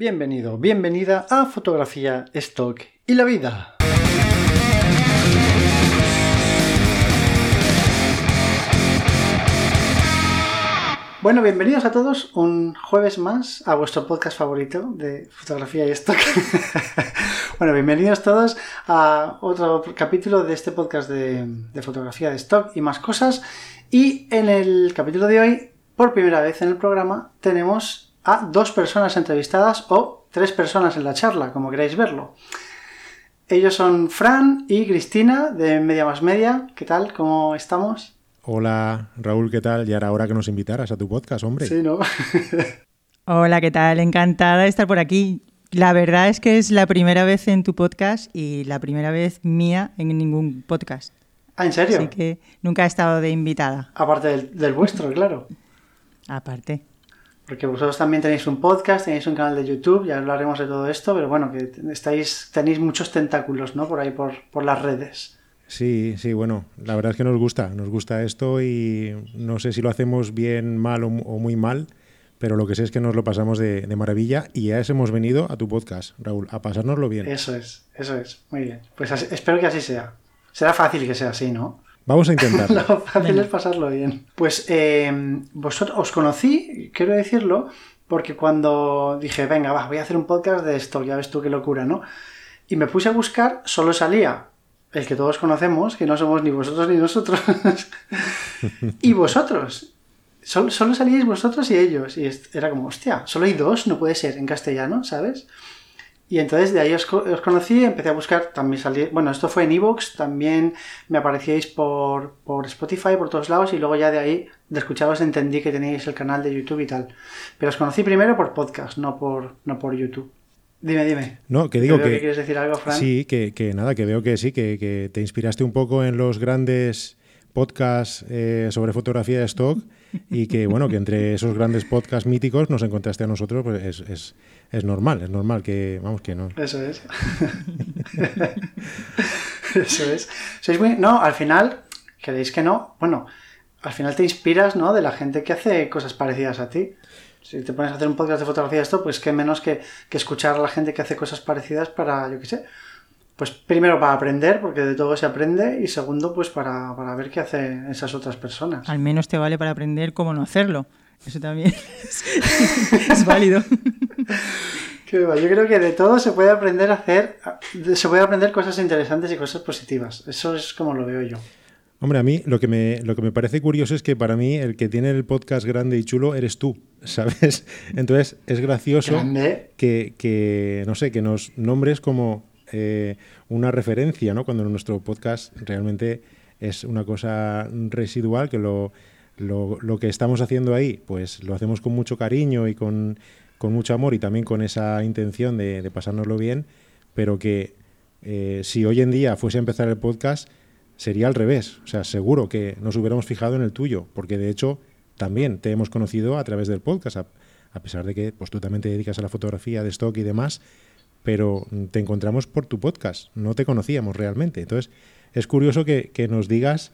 Bienvenido, bienvenida a Fotografía, Stock y la Vida. Bueno, bienvenidos a todos un jueves más a vuestro podcast favorito de fotografía y stock. bueno, bienvenidos todos a otro capítulo de este podcast de, de, fotografía de stock y más cosas. Y en el capítulo de hoy, por primera vez en el programa, tenemos a dos personas entrevistadas o tres personas en la charla, como queráis verlo. Ellos son Fran y Cristina de Media Más Media. ¿Qué tal? ¿Cómo estamos? Hola, Raúl, ¿qué tal? Ya era hora que nos invitaras a tu podcast, hombre. Sí, ¿no? Hola, ¿qué tal? Encantada de estar por aquí. La verdad es que es la primera vez en tu podcast y la primera vez mía en ningún podcast. Ah, ¿en serio? Así que nunca he estado de invitada. Aparte del, del vuestro, claro. Aparte. Porque vosotros también tenéis un podcast, tenéis un canal de YouTube, ya hablaremos de todo esto, pero bueno, que estáis, tenéis muchos tentáculos, ¿no? Por ahí, por, por las redes. Sí, sí, bueno, la verdad es que nos gusta, nos gusta esto y no sé si lo hacemos bien, mal o, o muy mal, pero lo que sé es que nos lo pasamos de, de, maravilla y ya hemos venido a tu podcast, Raúl, a pasárnoslo bien. Eso es, eso es, muy bien. Pues así, espero que así sea. Será fácil que sea así, ¿no? Vamos a intentarlo. lo fácil es pasarlo bien. Pues eh, vosotros os conocí, quiero decirlo, porque cuando dije, venga, va, voy a hacer un podcast de esto, ya ves tú qué locura, ¿no? Y me puse a buscar, solo salía el que todos conocemos, que no somos ni vosotros ni nosotros, y vosotros. Solo, solo, salíais vosotros y ellos. Y era como, hostia, solo hay dos, no puede ser en castellano, ¿sabes? Y entonces de ahí os, os conocí, empecé a buscar, también salí, bueno, esto fue en Evox, también me aparecíais por, por Spotify, por todos lados, y luego ya de ahí, de escucharos, entendí que teníais el canal de YouTube y tal. Pero os conocí primero por podcast, no por, no por YouTube. Dime, dime. No, que digo que, que, ¿Quieres decir algo, Fran? Sí, que, que, nada, que veo que sí, que, que te inspiraste un poco en los grandes podcasts eh, sobre fotografía de stock y que, bueno, que entre esos grandes podcasts míticos nos encontraste a nosotros, pues es, es, es normal, es normal que, vamos, que no. Eso es. Eso es. Sois muy... No, al final, ¿queréis que no? Bueno, al final te inspiras, ¿no? De la gente que hace cosas parecidas a ti. Si te pones a hacer un podcast de fotografía esto, pues qué menos que, que escuchar a la gente que hace cosas parecidas para, yo qué sé, pues primero para aprender, porque de todo se aprende, y segundo, pues para, para, ver qué hacen esas otras personas. Al menos te vale para aprender cómo no hacerlo. Eso también es, es válido. Yo creo que de todo se puede aprender a hacer, se puede aprender cosas interesantes y cosas positivas. Eso es como lo veo yo. Hombre, a mí lo que, me, lo que me parece curioso es que para mí el que tiene el podcast grande y chulo eres tú, ¿sabes? Entonces es gracioso que, que, no sé, que nos nombres como eh, una referencia, ¿no? Cuando nuestro podcast realmente es una cosa residual, que lo, lo, que estamos haciendo ahí, pues lo hacemos con mucho cariño y con, con mucho amor y también con esa intención de, de pasárnoslo bien, pero que eh, si hoy en día fuese a empezar el podcast, sería al revés. O sea, seguro que nos hubiéramos fijado en el tuyo, porque de hecho también te hemos conocido a través del podcast, a, a pesar de que pues, tú también te dedicas a la fotografía de stock y demás, pero te encontramos por tu podcast, no te conocíamos realmente. Entonces, es curioso que, que nos digas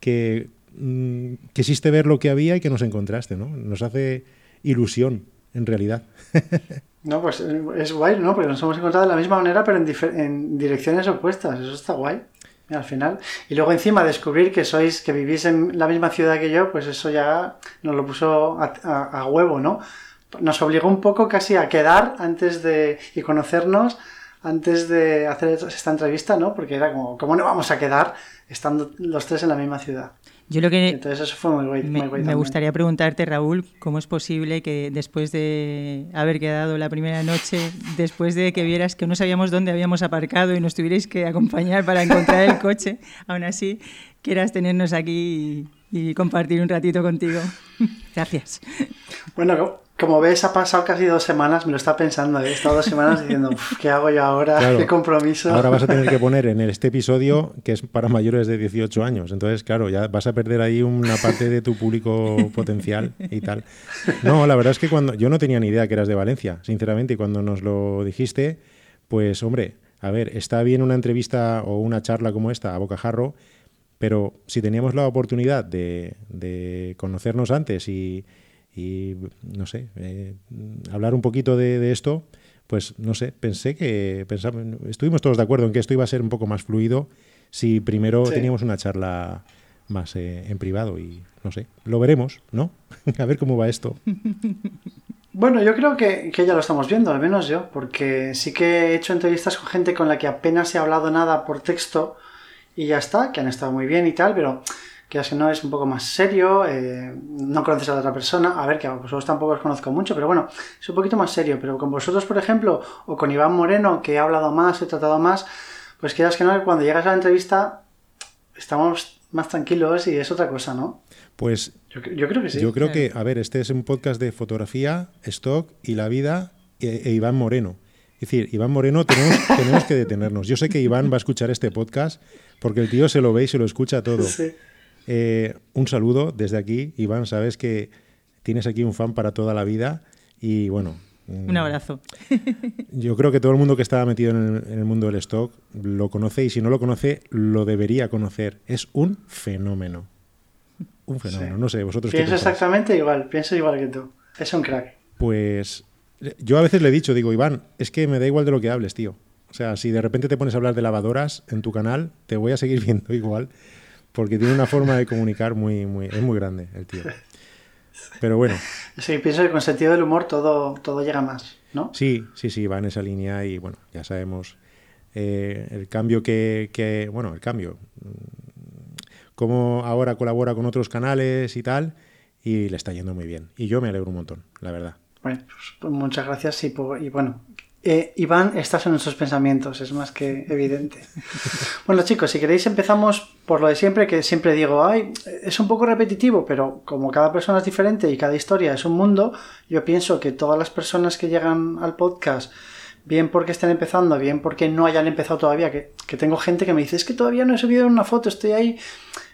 que mmm, quisiste ver lo que había y que nos encontraste, ¿no? Nos hace ilusión, en realidad. no, pues es guay, ¿no? Porque nos hemos encontrado de la misma manera, pero en, direcciones opuestas. Eso está guay al final. Y luego encima descubrir que sois, que vivís en la misma ciudad que yo, pues eso ya nos lo puso a huevo, ¿no? Nos obligó un poco casi a quedar antes de y conocernos antes de hacer esta entrevista, ¿no? Porque era como, ¿cómo no vamos a quedar estando los tres en la misma ciudad? Yo lo que Entonces eso fue muy guay. me, muy guay me gustaría preguntarte, Raúl, ¿cómo es posible que después de haber quedado la primera noche, después de que vieras que no sabíamos dónde habíamos aparcado y nos tuvierais que acompañar para encontrar el coche, aún así quieras tenernos aquí y, y compartir un ratito contigo? Gracias. Bueno, como ves, ha pasado casi dos semanas, me lo está pensando, he estado dos semanas diciendo, ¿qué hago yo ahora? Claro, ¿Qué compromiso? Ahora vas a tener que poner en este episodio que es para mayores de 18 años, entonces, claro, ya vas a perder ahí una parte de tu público potencial y tal. No, la verdad es que cuando yo no tenía ni idea que eras de Valencia, sinceramente, y cuando nos lo dijiste, pues, hombre, a ver, está bien una entrevista o una charla como esta a bocajarro, pero si teníamos la oportunidad de, de conocernos antes y y no sé, eh, hablar un poquito de, de, esto, pues no sé, pensé que pensaba, estuvimos todos de acuerdo en que esto iba a ser un poco más fluido si primero teníamos una charla más eh, en privado y no sé, lo veremos, ¿no? a ver cómo va esto. Bueno, yo creo que, que, ya lo estamos viendo, al menos yo, porque sí que he hecho entrevistas con gente con la que apenas ha hablado nada por texto y ya está, que han estado muy bien y tal, pero que así no es un poco más serio, eh, no conoces a la otra persona, a ver, que a vosotros tampoco os conozco mucho, pero bueno, es un poquito más serio, pero con vosotros, por ejemplo, o con Iván Moreno, que he hablado más, he tratado más, pues quieras que no, cuando llegas a la entrevista estamos más tranquilos y es otra cosa, ¿no? Pues yo, creo que sí. Yo creo que, a ver, este es un podcast de fotografía, stock y la vida e, e Iván Moreno. Es decir, Iván Moreno tenemos, tenemos que detenernos. Yo sé que Iván va a escuchar este podcast porque el tío se lo ve y se lo escucha todo. Sí. Eh, un saludo desde aquí, Iván, sabes que tienes aquí un fan para toda la vida y bueno. Un abrazo. Yo creo que todo el mundo que estaba metido en el, mundo del stock lo conoce y si no lo conoce, lo debería conocer. Es un fenómeno. Un fenómeno. No sé, vosotros. Pienso exactamente igual, pienso igual que tú. Es un crack. Pues yo a veces le he dicho, digo, Iván, es que me da igual de lo que hables, tío. O sea, si de repente te pones a hablar de lavadoras en tu canal, te voy a seguir viendo igual porque tiene una forma de comunicar muy, muy, es muy grande el tío. Pero bueno. Sí, pienso que con sentido del humor todo, todo llega más, ¿no? Sí, sí, sí, va en esa línea y bueno, ya sabemos eh, el cambio que, que, bueno, el cambio, cómo ahora colabora con otros canales y tal, y le está yendo muy bien. Y yo me alegro un montón, la verdad. Bueno, pues muchas gracias y, y bueno, eh, Iván, estás en nuestros pensamientos, es más que evidente. Bueno, chicos, si queréis empezamos por lo de siempre, que siempre digo, ay, es un poco repetitivo, pero como cada persona es diferente y cada historia es un mundo, yo pienso que todas las personas que llegan al podcast, bien porque estén empezando, bien porque no hayan empezado todavía, que, tengo gente que me dice, es que todavía no he subido una foto, estoy ahí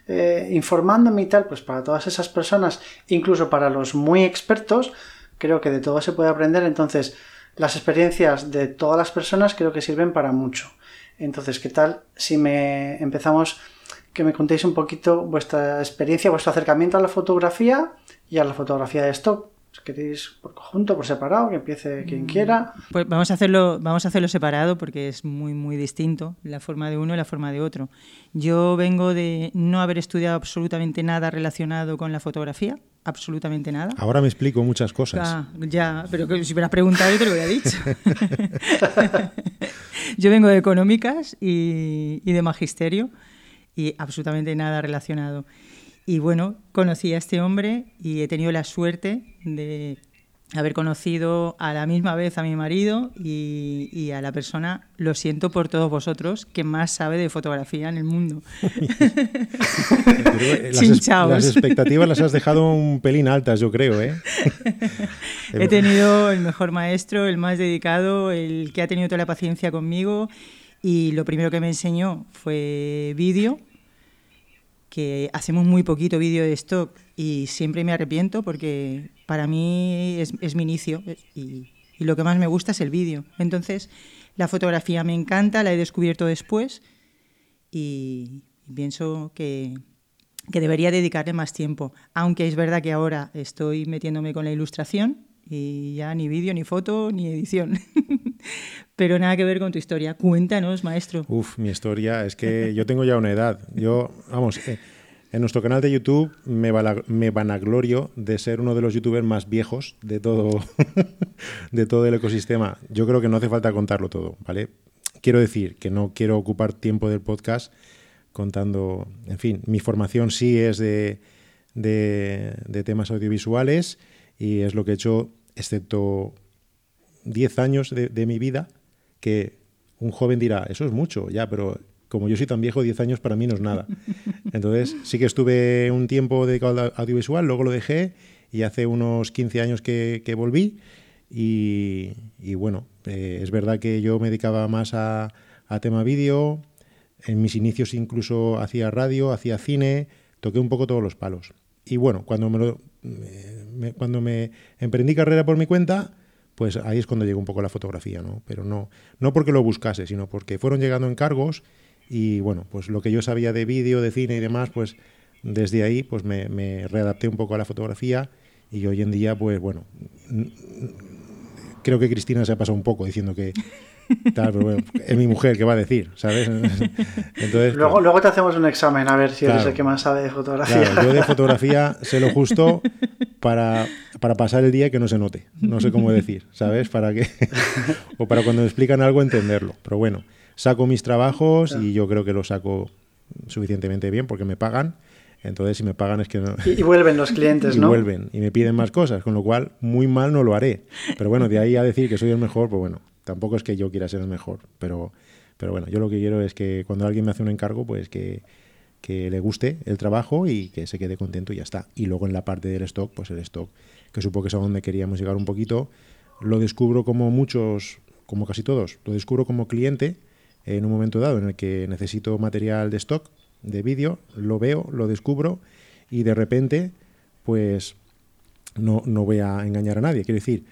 eh, informándome y tal, pues para todas esas personas, incluso para los muy expertos, creo que de todo se puede aprender, entonces las experiencias de todas las personas creo que sirven para mucho. Entonces, ¿qué tal si me empezamos que me contéis un poquito vuestra experiencia, vuestro acercamiento a la fotografía y a la fotografía de stock? Si queréis por conjunto, por separado, que empiece quien mm. quiera. Pues vamos a hacerlo, vamos a hacerlo separado porque es muy muy distinto la forma de uno y la forma de otro. Yo vengo de no haber estudiado absolutamente nada relacionado con la fotografía, absolutamente nada. Ahora me explico muchas cosas. Ah, ya, pero si hubieras preguntado yo te lo hubiera dicho. yo vengo de económicas y, y, de magisterio y absolutamente nada relacionado. Y bueno, conocí a este hombre y he tenido la suerte de haber conocido a la misma vez a mi marido y, a la persona, lo siento por todos vosotros, que más sabe de fotografía en el mundo. las, las, expectativas las has dejado un pelín altas, yo creo. ¿eh? He tenido el mejor maestro, el más dedicado, el que ha tenido toda la paciencia conmigo y lo primero que me enseñó fue vídeo que hacemos muy poquito vídeo de stock y siempre me arrepiento porque para mí es, mi inicio y, lo que más me gusta es el vídeo. Entonces, la fotografía me encanta, la he descubierto después y, pienso que, que debería dedicarle más tiempo. Aunque es verdad que ahora estoy metiéndome con la ilustración y ya ni vídeo, ni foto, ni edición. Pero nada que ver con tu historia. Cuéntanos, maestro. Uf, mi historia es que yo tengo ya una edad. Yo, vamos, eh, en nuestro canal de YouTube me, me vanaglorio de ser uno de los youtubers más viejos de todo, de todo el ecosistema. Yo creo que no hace falta contarlo todo, ¿vale? Quiero decir que no quiero ocupar tiempo del podcast contando, en fin, mi formación sí es de, de temas audiovisuales y es lo que he hecho, excepto 10 años de, mi vida, que un joven dirá, eso es mucho, ya, pero como yo soy tan viejo, 10 años para mí no es nada. Entonces, sí que estuve un tiempo dedicado al audiovisual, luego lo dejé y hace unos 15 años que, volví. Y, bueno, eh, es verdad que yo me dedicaba más a, tema vídeo. En mis inicios incluso hacía radio, hacía cine, toqué un poco todos los palos. Y bueno, cuando me, cuando me emprendí carrera por mi cuenta, pues ahí es cuando llegó un poco la fotografía, ¿no? Pero no, no porque lo buscase, sino porque fueron llegando encargos y bueno, pues lo que yo sabía de vídeo, de cine y demás, pues desde ahí pues me, readapté un poco a la fotografía y hoy en día, pues bueno, creo que Cristina se ha pasado un poco diciendo que es mi mujer que va a decir, ¿sabes? Entonces, luego, pues luego te hacemos un examen a ver si eres el que más sabe de fotografía. yo de fotografía sé lo justo para, para, pasar el día y que no se note. No sé cómo decir, ¿sabes? Para que o para cuando me explican algo entenderlo. Pero bueno, saco mis trabajos y yo creo que los saco suficientemente bien porque me pagan. Entonces, si me pagan es que no. Y, vuelven los clientes, y ¿no? vuelven y me piden más cosas, con lo cual muy mal no lo haré. Pero bueno, de ahí a decir que soy el mejor, pues bueno, Tampoco es que yo quiera ser el mejor, pero, pero bueno, yo lo que quiero es que cuando alguien me hace un encargo, pues que, le guste el trabajo y que se quede contento y ya está. Y luego en la parte del stock, pues el stock, que supongo que es a donde queríamos llegar un poquito, lo descubro como muchos, como casi todos, lo descubro como cliente en un momento dado en el que necesito material de stock, de vídeo, lo veo, lo descubro y de repente, pues no, no voy a engañar a nadie. Quiero decir,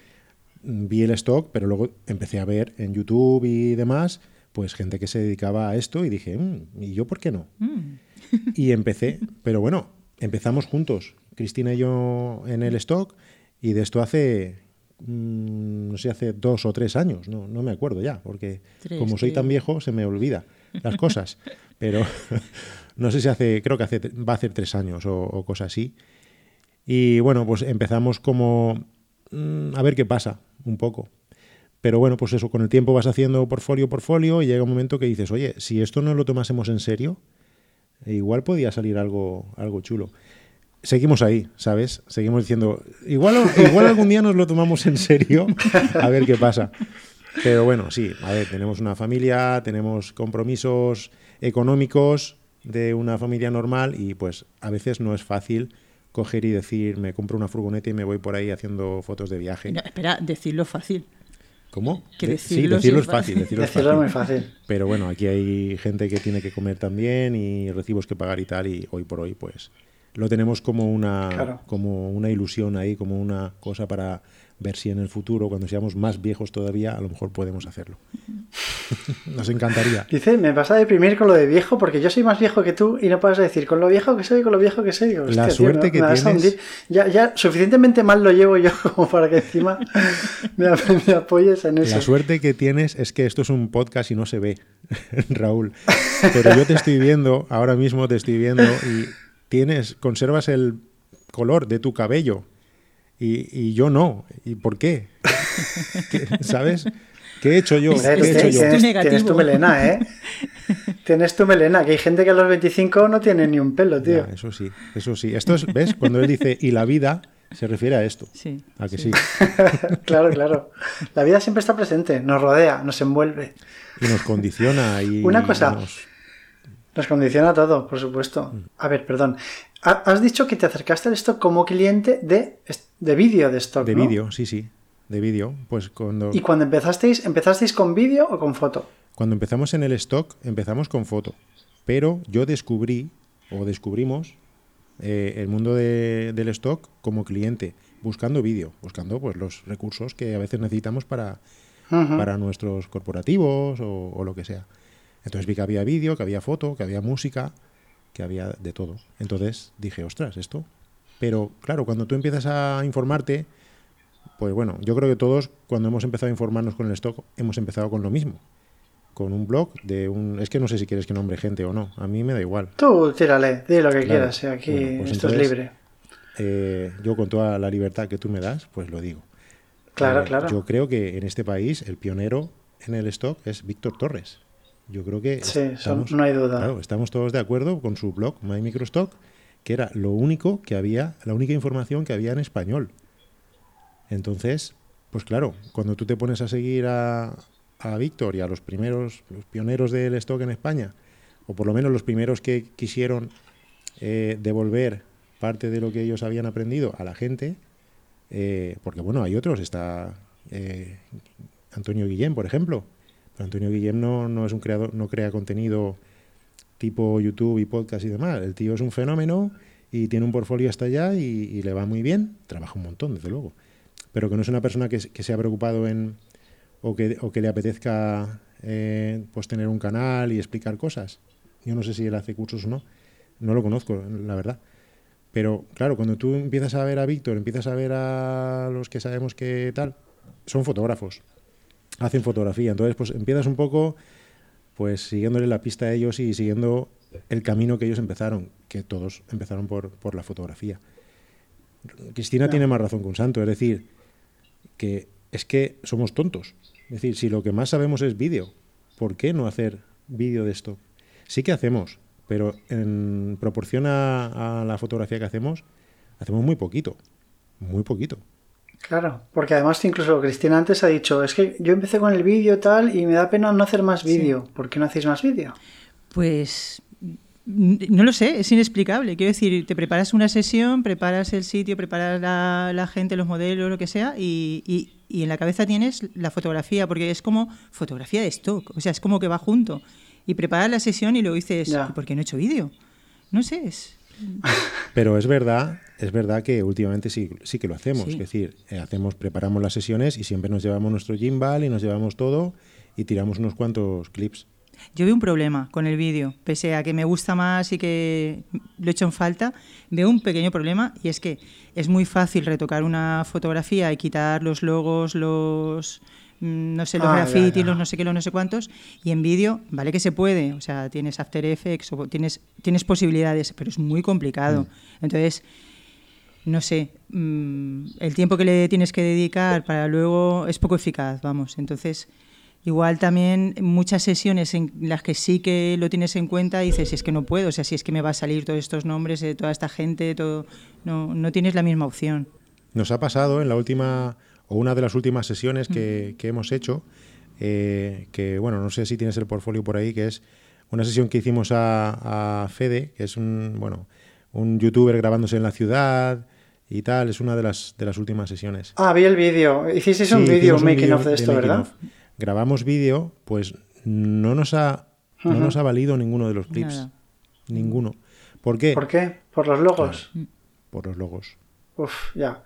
vi el stock, pero luego empecé a ver en YouTube y demás, pues gente que se dedicaba a esto y dije, mm, ¿y yo por qué no? Mm. y empecé, pero bueno, empezamos juntos, Cristina y yo en el stock, y de esto hace, no sé, hace dos o tres años, no, no me acuerdo ya, porque como soy tan viejo se me olvida las cosas, pero no sé si hace, creo que hace, va a hacer tres años o, o cosas así. Y bueno, pues empezamos como a ver qué pasa un poco. Pero bueno, pues eso, con el tiempo vas haciendo portfolio, portfolio y llega un momento que dices, oye, si esto no lo tomásemos en serio, igual podía salir algo, algo chulo. Seguimos ahí, ¿sabes? Seguimos diciendo, igual, igual algún día nos lo tomamos en serio, a ver qué pasa. Pero bueno, sí, a ver, tenemos una familia, tenemos compromisos económicos de una familia normal y pues a veces no es fácil coger y decir, me compro una furgoneta y me voy por ahí haciendo fotos de viaje. espera, decirlo fácil. ¿Cómo? Que decirlo, sí, decirlo es fácil. Decirlo, es muy fácil. Pero bueno, aquí hay gente que tiene que comer también y recibos que pagar y tal, y hoy por hoy, pues lo tenemos como una, como una ilusión ahí, como una cosa para ver si en el futuro, cuando seamos más viejos todavía, a lo mejor podemos hacerlo. Nos encantaría. Dice, me vas a deprimir con lo de viejo porque yo soy más viejo que tú y no puedes decir con lo viejo que soy, con lo viejo que soy. la suerte que tienes... Ya, ya suficientemente mal lo llevo yo como para que encima me, apoyes en eso. La suerte que tienes es que esto es un podcast y no se ve, Raúl. Pero yo te estoy viendo, ahora mismo te estoy viendo y tienes, conservas el color de tu cabello y, yo no. ¿Y por qué? ¿Sabes? ¿Qué he hecho yo? Tienes, tu melena, ¿eh? tienes tu melena, que hay gente que a los 25 no tiene ni un pelo, tío. eso sí, eso sí. Esto es, ¿ves? Cuando él dice y la vida, se refiere a esto. Sí. A que sí. claro, claro. La vida siempre está presente, nos rodea, nos envuelve. Y nos condiciona. Y Una cosa. Nos... nos condiciona todo, por supuesto. Mm. A ver, perdón. Has dicho que te acercaste a esto como cliente de, de vídeo de stock. De vídeo, sí, sí. De vídeo. Pues cuando. ¿Y cuando empezasteis, empezasteis con vídeo o con foto? Cuando empezamos en el stock, empezamos con foto. Pero yo descubrí, o descubrimos, eh, el mundo del stock como cliente, buscando vídeo, buscando pues los recursos que a veces necesitamos para, para nuestros corporativos o, o, lo que sea. Entonces vi que había vídeo, que había foto, que había música, que había de todo. Entonces dije, ostras, esto. Pero claro, cuando tú empiezas a informarte, pues bueno, yo creo que todos cuando hemos empezado a informarnos con el stock hemos empezado con lo mismo. Con un blog de un... Es que no sé si quieres que nombre gente o no. A mí me da igual. Tú tírale, di lo que quieras. Aquí pues esto es libre. Eh, yo con toda la libertad que tú me das, pues lo digo. Claro, eh, claro. Yo creo que en este país el pionero en el stock es Víctor Torres. Yo creo que sí, no hay duda. estamos todos de acuerdo con su blog My Microstock, que era lo único que había, la única información que había en español. Entonces, pues claro, cuando tú te pones a seguir a, a Víctor y a los primeros, los pioneros del stock en España, o por lo menos los primeros que quisieron eh, devolver parte de lo que ellos habían aprendido a la gente, eh, porque bueno, hay otros, está eh, Antonio Guillén, por ejemplo, Antonio Guillem no, es un creador, no crea contenido tipo YouTube y podcast y demás. El tío es un fenómeno y tiene un portfolio hasta allá y, le va muy bien. Trabaja un montón, desde luego. Pero que no es una persona que, se ha preocupado en o que, o que le apetezca eh, pues tener un canal y explicar cosas. Yo no sé si él hace cursos o no. No lo conozco, la verdad. Pero claro, cuando tú empiezas a ver a Víctor, empiezas a ver a los que sabemos que tal, son fotógrafos, hacen fotografía. Entonces, pues empiezas un poco pues siguiéndole la pista a ellos y siguiendo el camino que ellos empezaron, que todos empezaron por, por la fotografía. Cristina tiene más razón que un santo, es decir, que es que somos tontos. Es decir, si lo que más sabemos es vídeo, ¿por qué no hacer vídeo de esto? Sí que hacemos, pero en proporción a, a la fotografía que hacemos, hacemos muy poquito, muy poquito. Claro, porque además incluso Cristina antes ha dicho, es que yo empecé con el vídeo tal y me da pena no hacer más vídeo. ¿Por qué no hacéis más vídeo? Pues no lo sé, es inexplicable. Quiero decir, te preparas una sesión, preparas el sitio, preparas la, la gente, los modelos, lo que sea, y, y, y, en la cabeza tienes la fotografía, porque es como fotografía de stock, o sea, es como que va junto. Y preparas la sesión y luego dices, ¿por qué no he hecho vídeo? No sé, es... Pero es verdad, es verdad que últimamente sí, sí que lo hacemos. Es decir, eh, hacemos, preparamos las sesiones y siempre nos llevamos nuestro gimbal y nos llevamos todo y tiramos unos cuantos clips. Yo veo un problema con el vídeo, pese a que me gusta más y que lo he hecho en falta, veo un pequeño problema y es que es muy fácil retocar una fotografía y quitar los logos, los, no sé, los ah, grafitis, los no sé qué, los no sé cuántos, y en vídeo, vale que se puede, o sea, tienes After Effects, o tienes, tienes posibilidades, pero es muy complicado. Mm. Entonces, no sé, mm, el tiempo que le tienes que dedicar para luego es poco eficaz, vamos. Entonces, igual también muchas sesiones en las que sí que lo tienes en cuenta y dices, es que no puedo, o sea, si es que me va a salir todos estos nombres de toda esta gente, todo, no, no tienes la misma opción. Nos ha pasado en la última o una de las últimas sesiones que, hemos hecho, eh, que bueno, no sé si tienes el portfolio por ahí, que es una sesión que hicimos a, Fede, que es un, bueno, un youtuber grabándose en la ciudad y tal, es una de las, de las últimas sesiones. Ah, vi el vídeo. Hicisteis un vídeo making of de esto, ¿verdad? Grabamos vídeo, pues no nos ha, no nos ha valido ninguno de los clips. Ninguno. ¿Por qué? ¿Por qué? ¿Por los logos? por los logos. Uf, ya.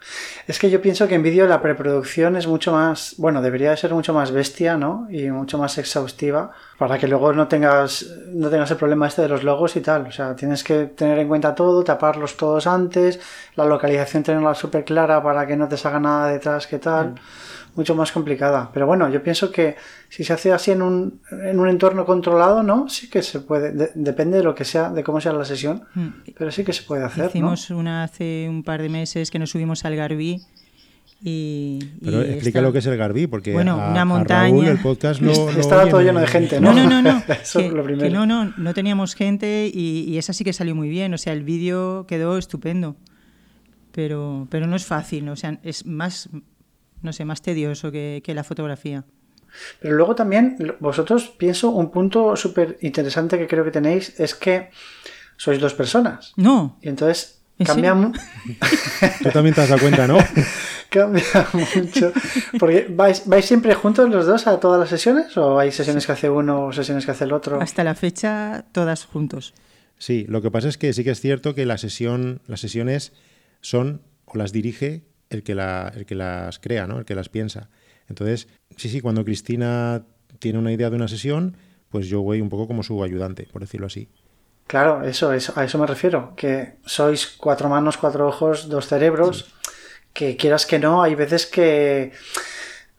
Es que yo pienso que en vídeo la preproducción es mucho más, bueno, debería de ser mucho más bestia, ¿no? Y mucho más exhaustiva para que luego no tengas, no tengas el problema este de los logos y tal. O sea, tienes que tener en cuenta todo, taparlos todos antes, la localización tenerla súper clara para que no te salga nada detrás que tal. Mm mucho más complicada. Pero bueno, yo pienso que si se hace así en un, en un entorno controlado, ¿no? Sí que se puede, depende de lo que sea, de cómo sea la sesión, mm. pero sí que se puede hacer. Hicimos una hace un par de meses que nos subimos al Garbí. Y, Pero explica lo que es el Garbí, porque bueno, una montaña. el podcast lo, estaba todo lleno de gente, ¿no? No, no, no, no. no, no, no teníamos gente y, y, esa sí que salió muy bien. O sea, el vídeo quedó estupendo. Pero, pero no es fácil, o sea, es más, no sé, más tedioso que, la fotografía. Pero luego también, vosotros pienso, un punto súper interesante que creo que tenéis es que sois dos personas. No. Y entonces cambiamos. Tú también te has dado cuenta, ¿no? Cambia mucho. Porque ¿vais, ¿vais siempre juntos los dos a todas las sesiones? ¿O hay sesiones que hace uno o sesiones que hace el otro? Hasta la fecha, todas juntos. Sí, lo que pasa es que sí que es cierto que la sesión, las sesiones son o las dirige el que, la, el que las crea, ¿no? el que las piensa. Entonces, sí, sí, cuando Cristina tiene una idea de una sesión, pues yo voy un poco como su ayudante, por decirlo así. Claro, eso, eso a eso me refiero, que sois cuatro manos, cuatro ojos, dos cerebros, que quieras que no, hay veces que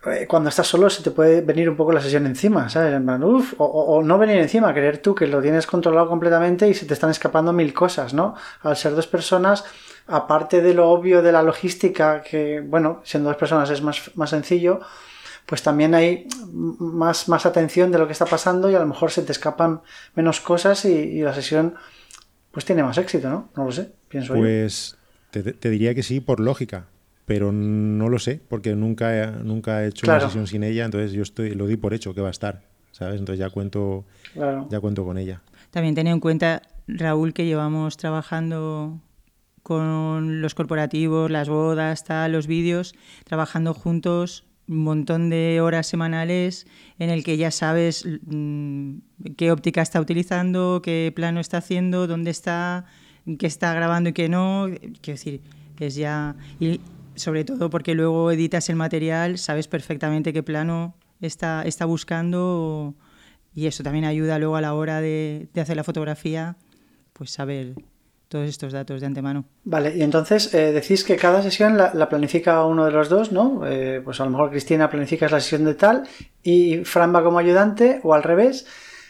eh, cuando estás solo se te puede venir un poco la sesión encima, ¿sabes? En plan, uf, o, o, no venir encima, creer tú que lo tienes controlado completamente y se te están escapando mil cosas, ¿no? Al ser dos personas, aparte de lo obvio de la logística, que, bueno, siendo dos personas es más, más sencillo, pues también hay más, más atención de lo que está pasando y a lo mejor se te escapan menos cosas y, la sesión pues tiene más éxito, ¿no? No lo sé, pienso pues Te, te, diría que sí por lógica, pero no lo sé porque nunca he, nunca he hecho una sesión sin ella, entonces yo estoy lo di por hecho que va a estar, ¿sabes? Entonces ya cuento, ya cuento con ella. También ten en cuenta, Raúl, que llevamos trabajando con los corporativos, las bodas, tal, los vídeos, trabajando juntos un montón de horas semanales en el que ya sabes mm, qué óptica está utilizando, qué plano está haciendo, dónde está, qué está grabando y qué no. Quiero decir, es ya. Y sobre todo porque luego editas el material, sabes perfectamente qué plano está, está buscando y eso también ayuda luego a la hora de, de hacer la fotografía, pues saber todos estos datos de antemano. Vale, y entonces eh, decís que cada sesión la, planifica uno de los dos, ¿no? Eh, pues a lo mejor Cristina planifica la sesión de tal y Fran va como ayudante o al revés.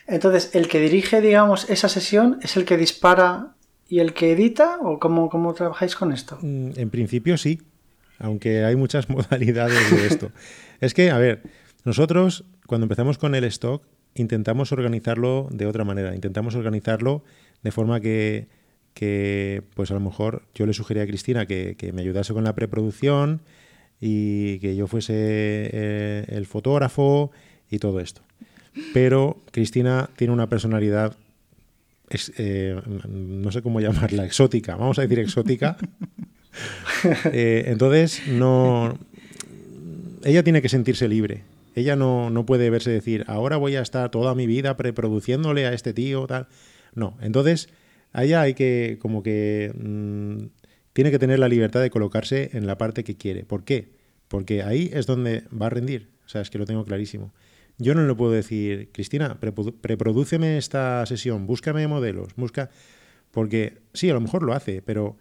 Entonces, el que dirige, digamos, esa sesión es el que dispara y el que edita o cómo, cómo trabajáis con esto? Mm, en principio sí, aunque hay muchas modalidades de esto. es que, a ver, nosotros cuando empezamos con el stock intentamos organizarlo de otra manera, intentamos organizarlo de forma que que pues a lo mejor yo le sugería a Cristina que, me ayudase con la preproducción y que yo fuese eh, el fotógrafo y todo esto. Pero Cristina tiene una personalidad, eh, no sé cómo llamarla, exótica, vamos a decir exótica. Eh, entonces, no, ella tiene que sentirse libre. Ella no, no puede verse decir, ahora voy a estar toda mi vida preproduciéndole a este tío, tal. No, entonces Allá hay que, como que, mm, tiene que tener la libertad de colocarse en la parte que quiere. ¿Por qué? Porque ahí es donde va a rendir. O sea, es que lo tengo clarísimo. Yo no le puedo decir, Cristina, preprodúceme esta sesión, búscame modelos, busca. Porque sí, a lo mejor lo hace, pero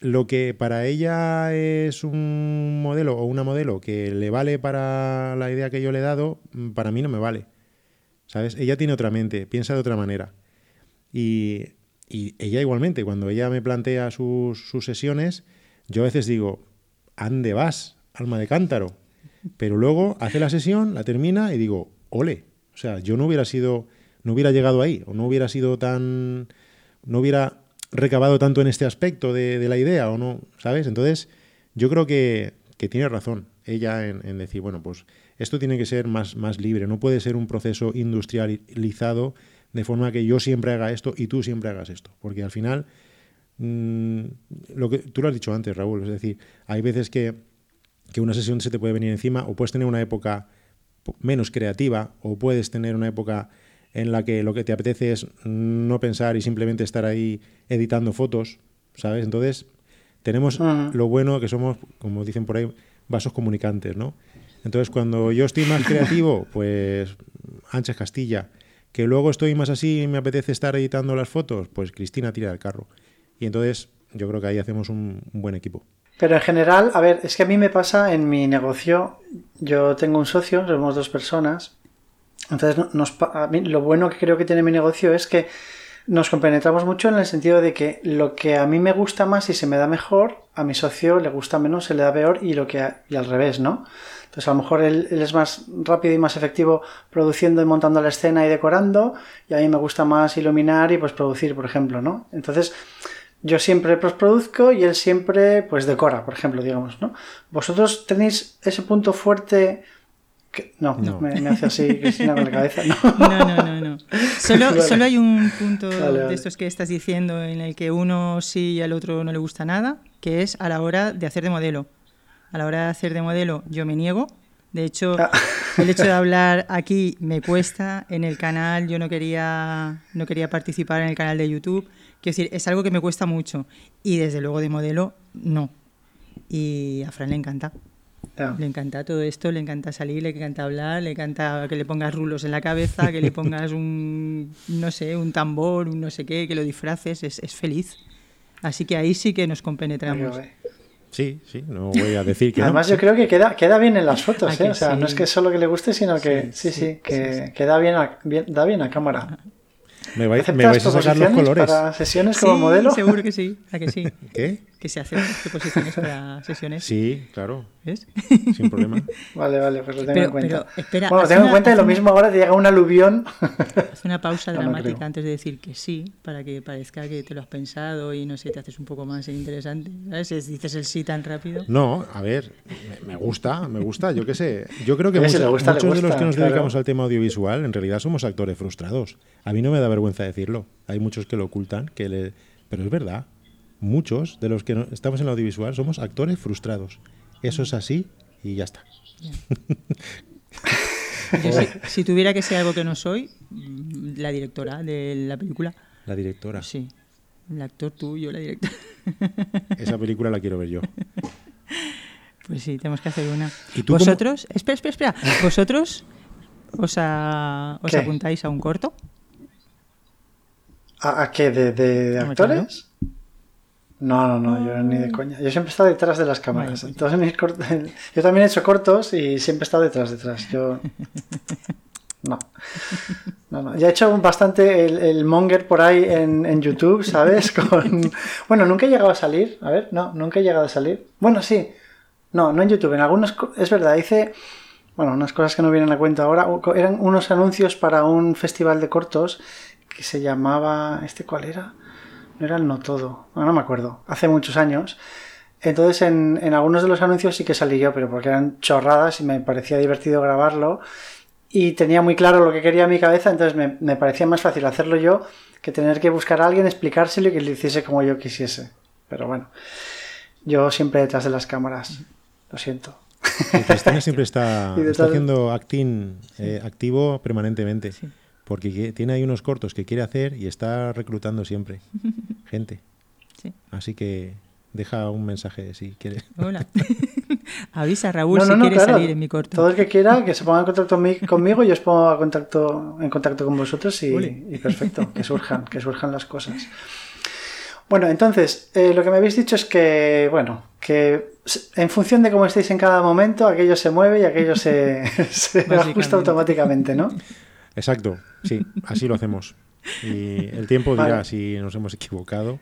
lo que para ella es un modelo o una modelo que le vale para la idea que yo le he dado, mm, para mí no me vale. ¿Sabes? Ella tiene otra mente, piensa de otra manera. Y y ella igualmente, cuando ella me plantea sus, sesiones, yo a veces digo, ande vas, alma de cántaro. Pero luego hace la sesión, la termina y digo, ole. O sea, yo no hubiera sido, no hubiera llegado ahí, o no hubiera sido tan, no hubiera recabado tanto en este aspecto de, la idea, o no, ¿sabes? Entonces, yo creo que, tiene razón ella en, en, decir, bueno, pues esto tiene que ser más, más libre, no puede ser un proceso industrializado de forma que yo siempre haga esto y tú siempre hagas esto. Porque al final, mm, lo que tú lo has dicho antes, Raúl, es decir, hay veces que, una sesión se te puede venir encima o puedes tener una época menos creativa o puedes tener una época en la que lo que te apetece es no pensar y simplemente estar ahí editando fotos, ¿sabes? Entonces, tenemos lo bueno que somos, como dicen por ahí, vasos comunicantes, ¿no? Entonces, cuando yo estoy más creativo, pues Anches Castilla, que luego estoy más así y me apetece estar editando las fotos, pues Cristina tira del carro. Y entonces yo creo que ahí hacemos un, buen equipo. Pero en general, a ver, es que a mí me pasa en mi negocio, yo tengo un socio, somos dos personas, entonces nos, a mí, lo bueno que creo que tiene mi negocio es que nos compenetramos mucho en el sentido de que lo que a mí me gusta más y se me da mejor, a mi socio le gusta menos, se le da peor y lo que y al revés, ¿no? Entonces a lo mejor él, es más rápido y más efectivo produciendo y montando la escena y decorando y a mí me gusta más iluminar y pues producir, por ejemplo, ¿no? Entonces yo siempre produzco y él siempre pues decora, por ejemplo, digamos, ¿no? ¿Vosotros tenéis ese punto fuerte? No, Me, hace así Cristina con la cabeza. No, no, no, no. Solo, solo hay un punto de estos que estás diciendo en el que uno sí y al otro no le gusta nada, que es a la hora de hacer de modelo a la hora de hacer de modelo yo me niego. De hecho, ah. el hecho de hablar aquí me cuesta. En el canal yo no quería, no quería participar en el canal de YouTube. Quiero decir, es algo que me cuesta mucho. Y desde luego de modelo, no. Y a Fran le encanta. Ah. Le encanta todo esto, le encanta salir, le encanta hablar, le encanta que le pongas rulos en la cabeza, que le pongas un, no sé, un tambor, un no sé qué, que lo disfraces, es, es feliz. Así que ahí sí que nos compenetramos. Sí, sí, no voy a decir que Además, yo creo que queda, queda bien en las fotos, ¿eh? O sea, no es que solo que le guste, sino que sí, sí, que queda bien, bien, da bien a cámara. Me vais, me vais a sacar los colores. Para sesiones como modelo? Seguro que sí, ¿a que sí? ¿Qué? Que se hacen proposiciones para sesiones. Sí, claro. ¿Ves? Sin problema. Vale, vale, pues lo tengo en cuenta. Pero, espera, bueno, lo tengo en cuenta y lo mismo ahora te llega un aluvión. Haz una pausa dramática antes de decir que sí, para que parezca que te lo has pensado y no sé, te haces un poco más interesante. ¿Sabes? Si dices el sí tan rápido. No, a ver, me gusta, me gusta, yo qué sé. Yo creo que muchos, de los que nos dedicamos al tema audiovisual en realidad somos actores frustrados. A mí no me da vergüenza decirlo. Hay muchos que lo ocultan, que le... pero es verdad. Muchos de los que estamos en el audiovisual somos actores frustrados. Eso es así y ya está. si, tuviera que ser algo que no soy, la directora de la película. La directora. Sí. El actor tú, yo la directora. Esa película la quiero ver yo. Pues sí, tenemos que hacer una. ¿Y tú ¿Vosotros? Espera, espera, espera. ¿Vosotros os, os apuntáis a un corto? ¿A, qué? ¿De, de actores? No, no, no, yo ni de coña. Yo siempre he estado detrás de las cámaras. Entonces, mis yo también he hecho cortos y siempre he estado detrás, detrás. Yo. No. No, no. Ya he hecho bastante el, monger por ahí en, en, YouTube, ¿sabes? Con... Bueno, nunca he llegado a salir. A ver, no, nunca he llegado a salir. Bueno, sí. No, no en YouTube. En algunas. Es verdad, hice. Bueno, unas cosas que no vienen a cuenta ahora. Eran unos anuncios para un festival de cortos que se llamaba. ¿Este cuál era? No era el No Todo. No, no me acuerdo. Hace muchos años. Entonces, en, en algunos de los anuncios sí que salí yo, pero porque eran chorradas y me parecía divertido grabarlo y tenía muy claro lo que quería en mi cabeza, entonces me, parecía más fácil hacerlo yo que tener que buscar a alguien, explicárselo y que lo hiciese como yo quisiese. Pero bueno, yo siempre detrás de las cámaras, lo siento. Cristina siempre está, haciendo acting eh, activo permanentemente, porque tiene ahí unos cortos que quiere hacer y está reclutando siempre gente. Así que deja un mensaje si quieres. Hola. Avisa a Raúl si quiere salir en mi corto. Todo el que quiera, que se ponga en contacto conmigo, yo os pongo en contacto, en contacto con vosotros y, perfecto, que surjan, que surjan las cosas. Bueno, entonces, eh, lo que me habéis dicho es que, bueno, que en función de cómo estéis en cada momento, aquello se mueve y aquello se, se ajusta automáticamente, ¿no? Exacto, sí, así lo hacemos. Y el tiempo dirá si nos hemos equivocado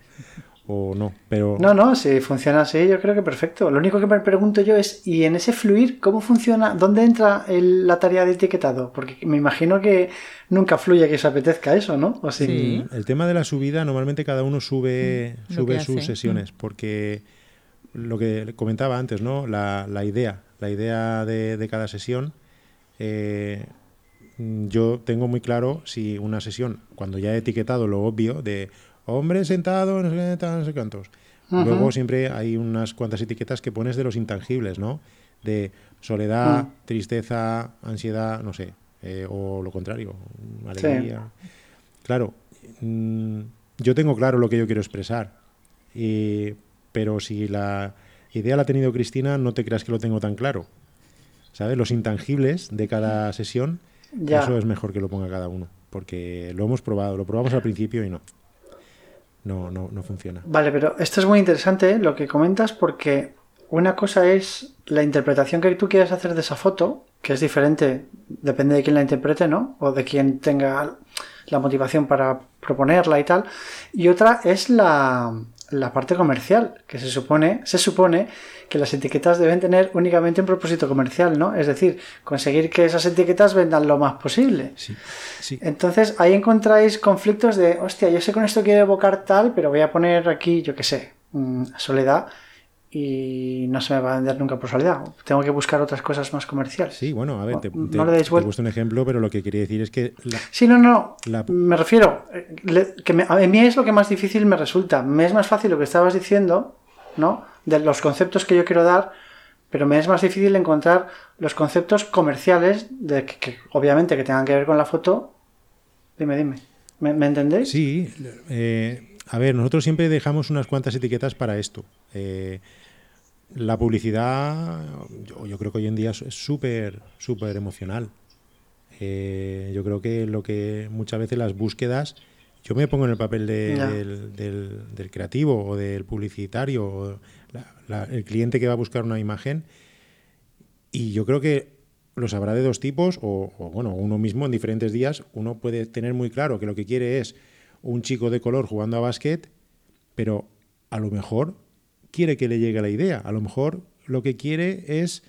o no, pero... No, no, si funciona así, yo creo que perfecto. Lo único que me pregunto yo es, ¿y en ese fluir cómo funciona? ¿Dónde entra la tarea de etiquetado? Porque me imagino que nunca fluye que os apetezca eso, ¿no? ¿O sí? El tema de la subida, normalmente cada uno sube, mm, sube sus sesiones, mm. porque lo que comentaba antes, ¿no? La, idea, la idea de, cada sesión... Eh, yo tengo muy claro si una sesión, cuando ya he etiquetado lo obvio de hombre sentado, no sé, no sé cuántos. Luego siempre hay unas cuantas etiquetas que pones de los intangibles, ¿no? De soledad, mm. tristeza, ansiedad, no sé, eh, o lo contrario, alegría. Claro, mm, yo tengo claro lo que yo quiero expresar, pero si la idea la ha tenido Cristina, no te creas que lo tengo tan claro. ¿Sabes? Los intangibles de cada sesión, eso es mejor que lo ponga cada uno, porque lo hemos probado, lo probamos al principio y no no, no, no funciona. Vale, pero esto es muy interesante ¿eh? lo que comentas porque una cosa es la interpretación que tú quieres hacer de esa foto, que es diferente, depende de quién la interprete, ¿no? O de quién tenga la motivación para proponerla y tal. Y otra es la, la parte comercial, que se supone, se supone que las etiquetas deben tener únicamente un propósito comercial, ¿no? Es decir, conseguir que esas etiquetas vendan lo más posible. Sí, sí. Entonces ahí encontráis conflictos de, hostia, yo sé con esto quiero evocar tal, pero voy a poner aquí, yo qué sé, mm, soledad y no se me va a vender nunca por soledad. Tengo que buscar otras cosas más comerciales. Sí, bueno, a ver, te, he puesto un ejemplo, pero lo que quería decir es que... sí, no, no, me refiero, eh, que a mí es lo que más difícil me resulta. Me es más fácil lo que estabas diciendo, ¿no? De los conceptos que yo quiero dar, pero me es más difícil encontrar los conceptos comerciales, de que, obviamente que tengan que ver con la foto. Dime, dime. ¿Me, entendéis? Sí. Eh, a ver, nosotros siempre dejamos unas cuantas etiquetas para esto. Eh, la publicidad, yo, creo que hoy en día es súper, súper emocional. Eh, yo creo que lo que muchas veces las búsquedas, yo me pongo en el papel del, creativo o del publicitario, o el cliente que va a buscar una imagen, y yo creo que los habrá de dos tipos, o, o, bueno, uno mismo en diferentes días, uno puede tener muy claro que lo que quiere es un chico de color jugando a básquet, pero a lo mejor quiere que le llegue la idea. A lo mejor lo que quiere es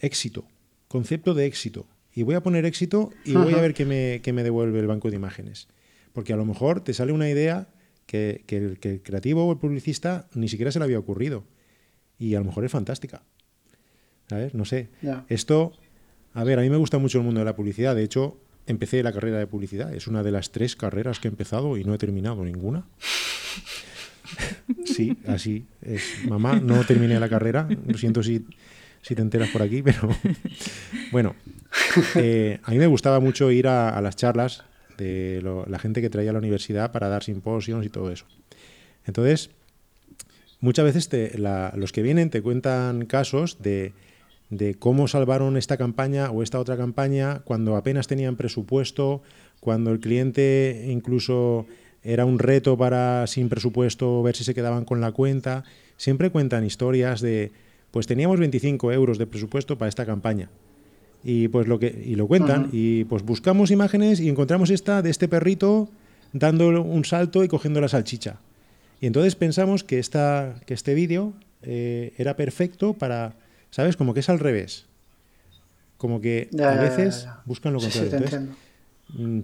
éxito, concepto de éxito. Y voy a poner éxito y voy a ver qué me, me, devuelve el banco de imágenes. Porque a lo mejor te sale una idea que, el, creativo o el publicista ni siquiera se le había ocurrido. Y a lo mejor es fantástica. ¿Sabes? No sé. Esto, a ver, a mí me gusta mucho el mundo de la publicidad. De hecho, empecé la carrera de publicidad. Es una de las tres carreras que he empezado y no he terminado ninguna. Sí, así es. Mamá, no terminé la carrera. Lo siento si, si te enteras por aquí, pero bueno, eh, a mí me gustaba mucho ir a, las charlas de la gente que traía a la universidad para dar simposios y todo eso. Entonces, muchas veces te, los que vienen te cuentan casos de, de cómo salvaron esta campaña o esta otra campaña cuando apenas tenían presupuesto, cuando el cliente incluso era un reto para sin presupuesto ver si se quedaban con la cuenta. Siempre cuentan historias de, pues teníamos 25 euros de presupuesto para esta campaña. Y pues lo que y lo cuentan y pues buscamos imágenes y encontramos esta de este perrito dando un salto y cogiendo la salchicha. Y entonces pensamos que, esta, que este vídeo eh, era perfecto para, ¿sabes? Como que es al revés. Como que a veces buscan lo contrario. Mm,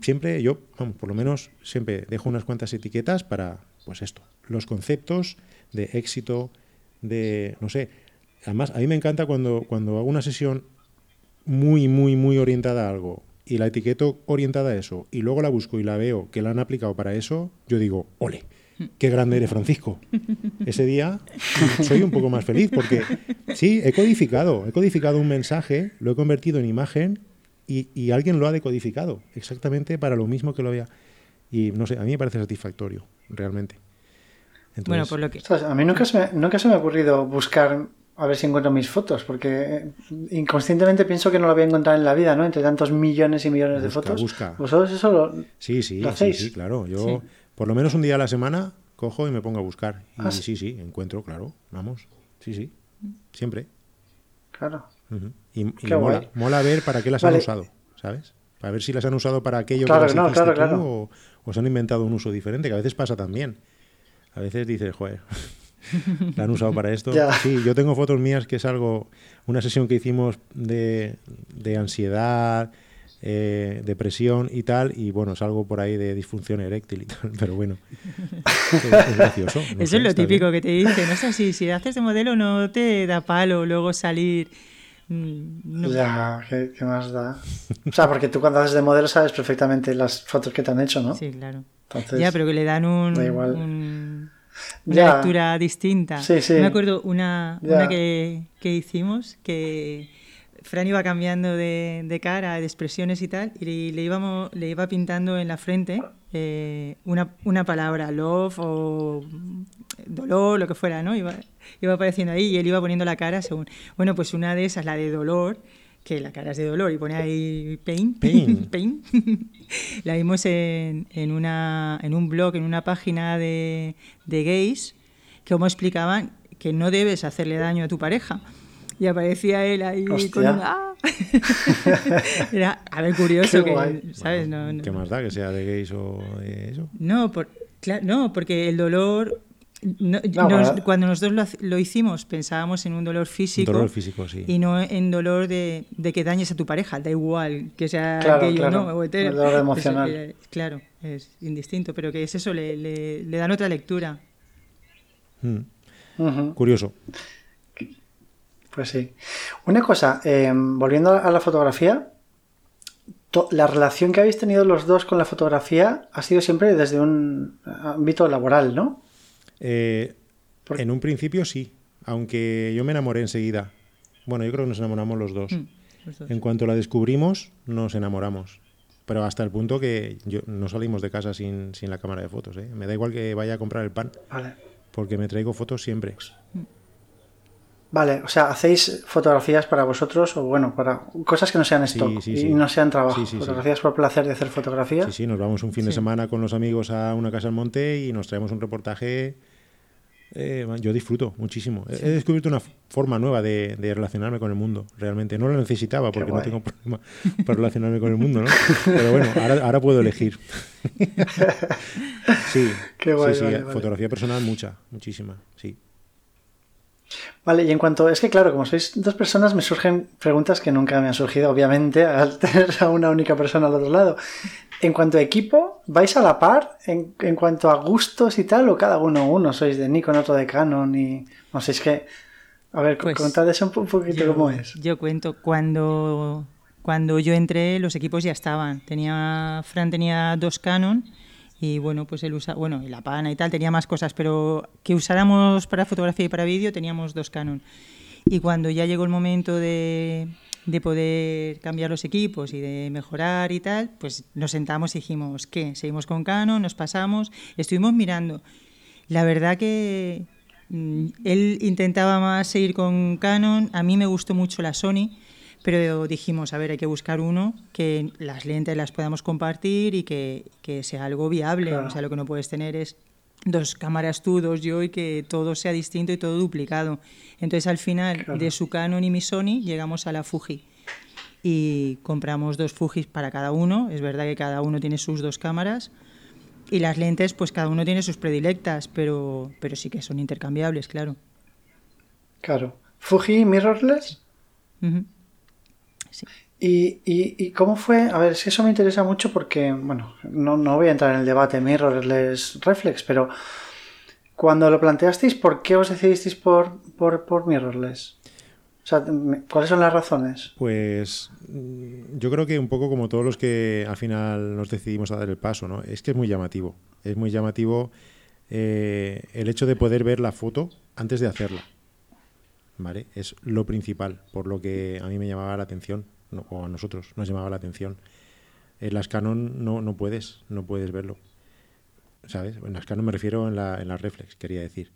siempre yo, por lo menos, siempre dejo unas cuantas etiquetas para, pues esto, los conceptos de éxito, de, no sé. Además, a mí me encanta cuando, cuando hago una sesión muy, muy, muy orientada a algo y la etiqueto orientada a eso y luego la busco y la veo que la han aplicado para eso, yo digo, ole, qué grande eres Francisco. Ese día soy un poco más feliz porque sí, he codificado, he codificado un mensaje, lo he convertido en imagen y, alguien lo ha decodificado exactamente para lo mismo que lo había. Y no sé, a mí me parece satisfactorio, realmente. bueno, por lo que... A mí nunca se, me, nunca se me ha ocurrido buscar a ver si encuentro mis fotos, porque eh, inconscientemente pienso que no lo voy a encontrar en la vida, ¿no? Entre tantos millones y millones de fotos. Busca. ¿Vosotros eso lo, sí, sí, sí, sí, claro. Yo por lo menos un día a la semana cojo y me pongo a buscar. Y ah, sí, sí, encuentro, claro, vamos. Sí, sí, siempre. Claro. Y, mola, mola, ver para qué las han usado, ¿sabes? Para ver si las han usado para aquello que las no, claro, tú, o, o, se han inventado un uso diferente, que a veces pasa también. A veces dices, joder, la han usado para esto. Sí, yo tengo fotos mías que es algo, una sesión que hicimos de, de ansiedad, eh, depresión y tal, y bueno, es algo por ahí de disfunción eréctil y tal, pero bueno, es, gracioso. Eso es lo típico que te dice, no sé si, si haces de modelo no te da palo luego salir... Mm, ya, ¿qué, más da? O sea, porque tú cuando haces de modelo sabes perfectamente las fotos que te han hecho, ¿no? Sí, claro. ya, pero que le dan un una lectura distinta. Me acuerdo una, una que, que, hicimos que Fran iba cambiando de, de, cara, de expresiones y tal, y le, íbamos, le iba pintando en la frente eh, una, una, palabra, love o dolor, lo que fuera, ¿no? Iba, iba apareciendo ahí y él iba poniendo la cara según. Bueno, pues una de esas, la de dolor, que la cara es de dolor y pone ahí pain, pain, pain. la vimos en, en, una, en un blog, en una página de, de gays, que como explicaban que no debes hacerle daño a tu pareja. Y aparecía él ahí con un... ¡Ah! Era, a ver, curioso que, ¿sabes? no, ¿Qué más da que sea de gays o de eso? No, por, no, porque el dolor cuando nosotros lo, hicimos pensábamos en un dolor físico, dolor físico sí. y no en dolor de, que dañes a tu pareja, da igual que sea aquello, ¿no? O El dolor emocional. claro, es indistinto, pero que es eso, le, le, dan otra lectura. Mm. Curioso. Pues sí. Una cosa, em, volviendo a la fotografía, la relación que habéis tenido los dos con la fotografía ha sido siempre desde un ámbito laboral, ¿no? Eh, en un principio sí, aunque yo me enamoré enseguida. Bueno, yo creo que nos enamoramos los dos. Mm, en cuanto la descubrimos, nos enamoramos. Pero hasta el punto que yo, no salimos de casa sin, la cámara de fotos. ¿eh? Me da igual que vaya a comprar el pan. Porque me traigo fotos siempre. Mm. Vale, o sea, hacéis fotografías para vosotros o bueno, para cosas que no sean stock y no sean trabajo. fotografías por placer de hacer fotografías. Sí, sí, nos vamos un fin de semana con los amigos a una casa al monte y nos traemos un reportaje eh, yo disfruto muchísimo. He descubierto una forma nueva de, relacionarme con el mundo, realmente. No lo necesitaba porque no tengo problema para relacionarme con el mundo, ¿no? Pero bueno, ahora, puedo elegir. sí, Qué guay, sí, fotografía personal mucha, muchísima, sí. Vale, y en cuanto, es que claro, como sois dos personas, me surgen preguntas que nunca me han surgido, obviamente, al tener a una única persona al otro lado. En cuanto a equipo, ¿vais a la par? En, cuanto a gustos y tal, o cada uno uno? ¿Sois de Nikon, otro de Canon? Y no sé, es que. A ver, pues contad eso un poquito cómo es. Yo cuento, cuando, cuando yo entré, los equipos ya estaban. Tenía, Fran tenía dos Canon y bueno, pues él usa, bueno, y la pana y tal, tenía más cosas, pero que usáramos para fotografía y para vídeo teníamos dos Canon. Y cuando ya llegó el momento de, de poder cambiar los equipos y de mejorar y tal, pues nos sentamos y dijimos, ¿qué? Seguimos con Canon, nos pasamos, estuvimos mirando. La verdad que mm, él intentaba más seguir con Canon, a mí me gustó mucho la Sony, Pero dijimos, a ver, hay que buscar uno que las lentes las podamos compartir y que, sea algo viable. O sea, lo que no puedes tener es dos cámaras tú, dos yo y que todo sea distinto y todo duplicado. Entonces al final de su Canon y mi Sony llegamos a la Fuji y compramos dos Fujis para cada uno. Es verdad que cada uno tiene sus dos cámaras y las lentes pues cada uno tiene sus predilectas, pero, pero sí que son intercambiables, claro. Claro. Fuji mirrorless. Sí. ¿Y, y, cómo fue? A ver, es que eso me interesa mucho porque, bueno, no, no voy a entrar en el debate mirrorless reflex, pero cuando lo planteasteis, ¿por qué os decidisteis por, por, por mirrorless? O sea, ¿cuáles son las razones? Pues yo creo que un poco como todos los que al final nos decidimos a dar el paso, ¿no? Es que es muy llamativo. Es muy llamativo eh, el hecho de poder ver la foto antes de hacerla. ¿Vale? Es lo principal, por lo que a mí me llamaba la atención o a nosotros nos llamaba la atención. En las Canon no, no puedes, no puedes verlo. ¿Sabes? En las Canon me refiero en la, en la reflex, quería decir.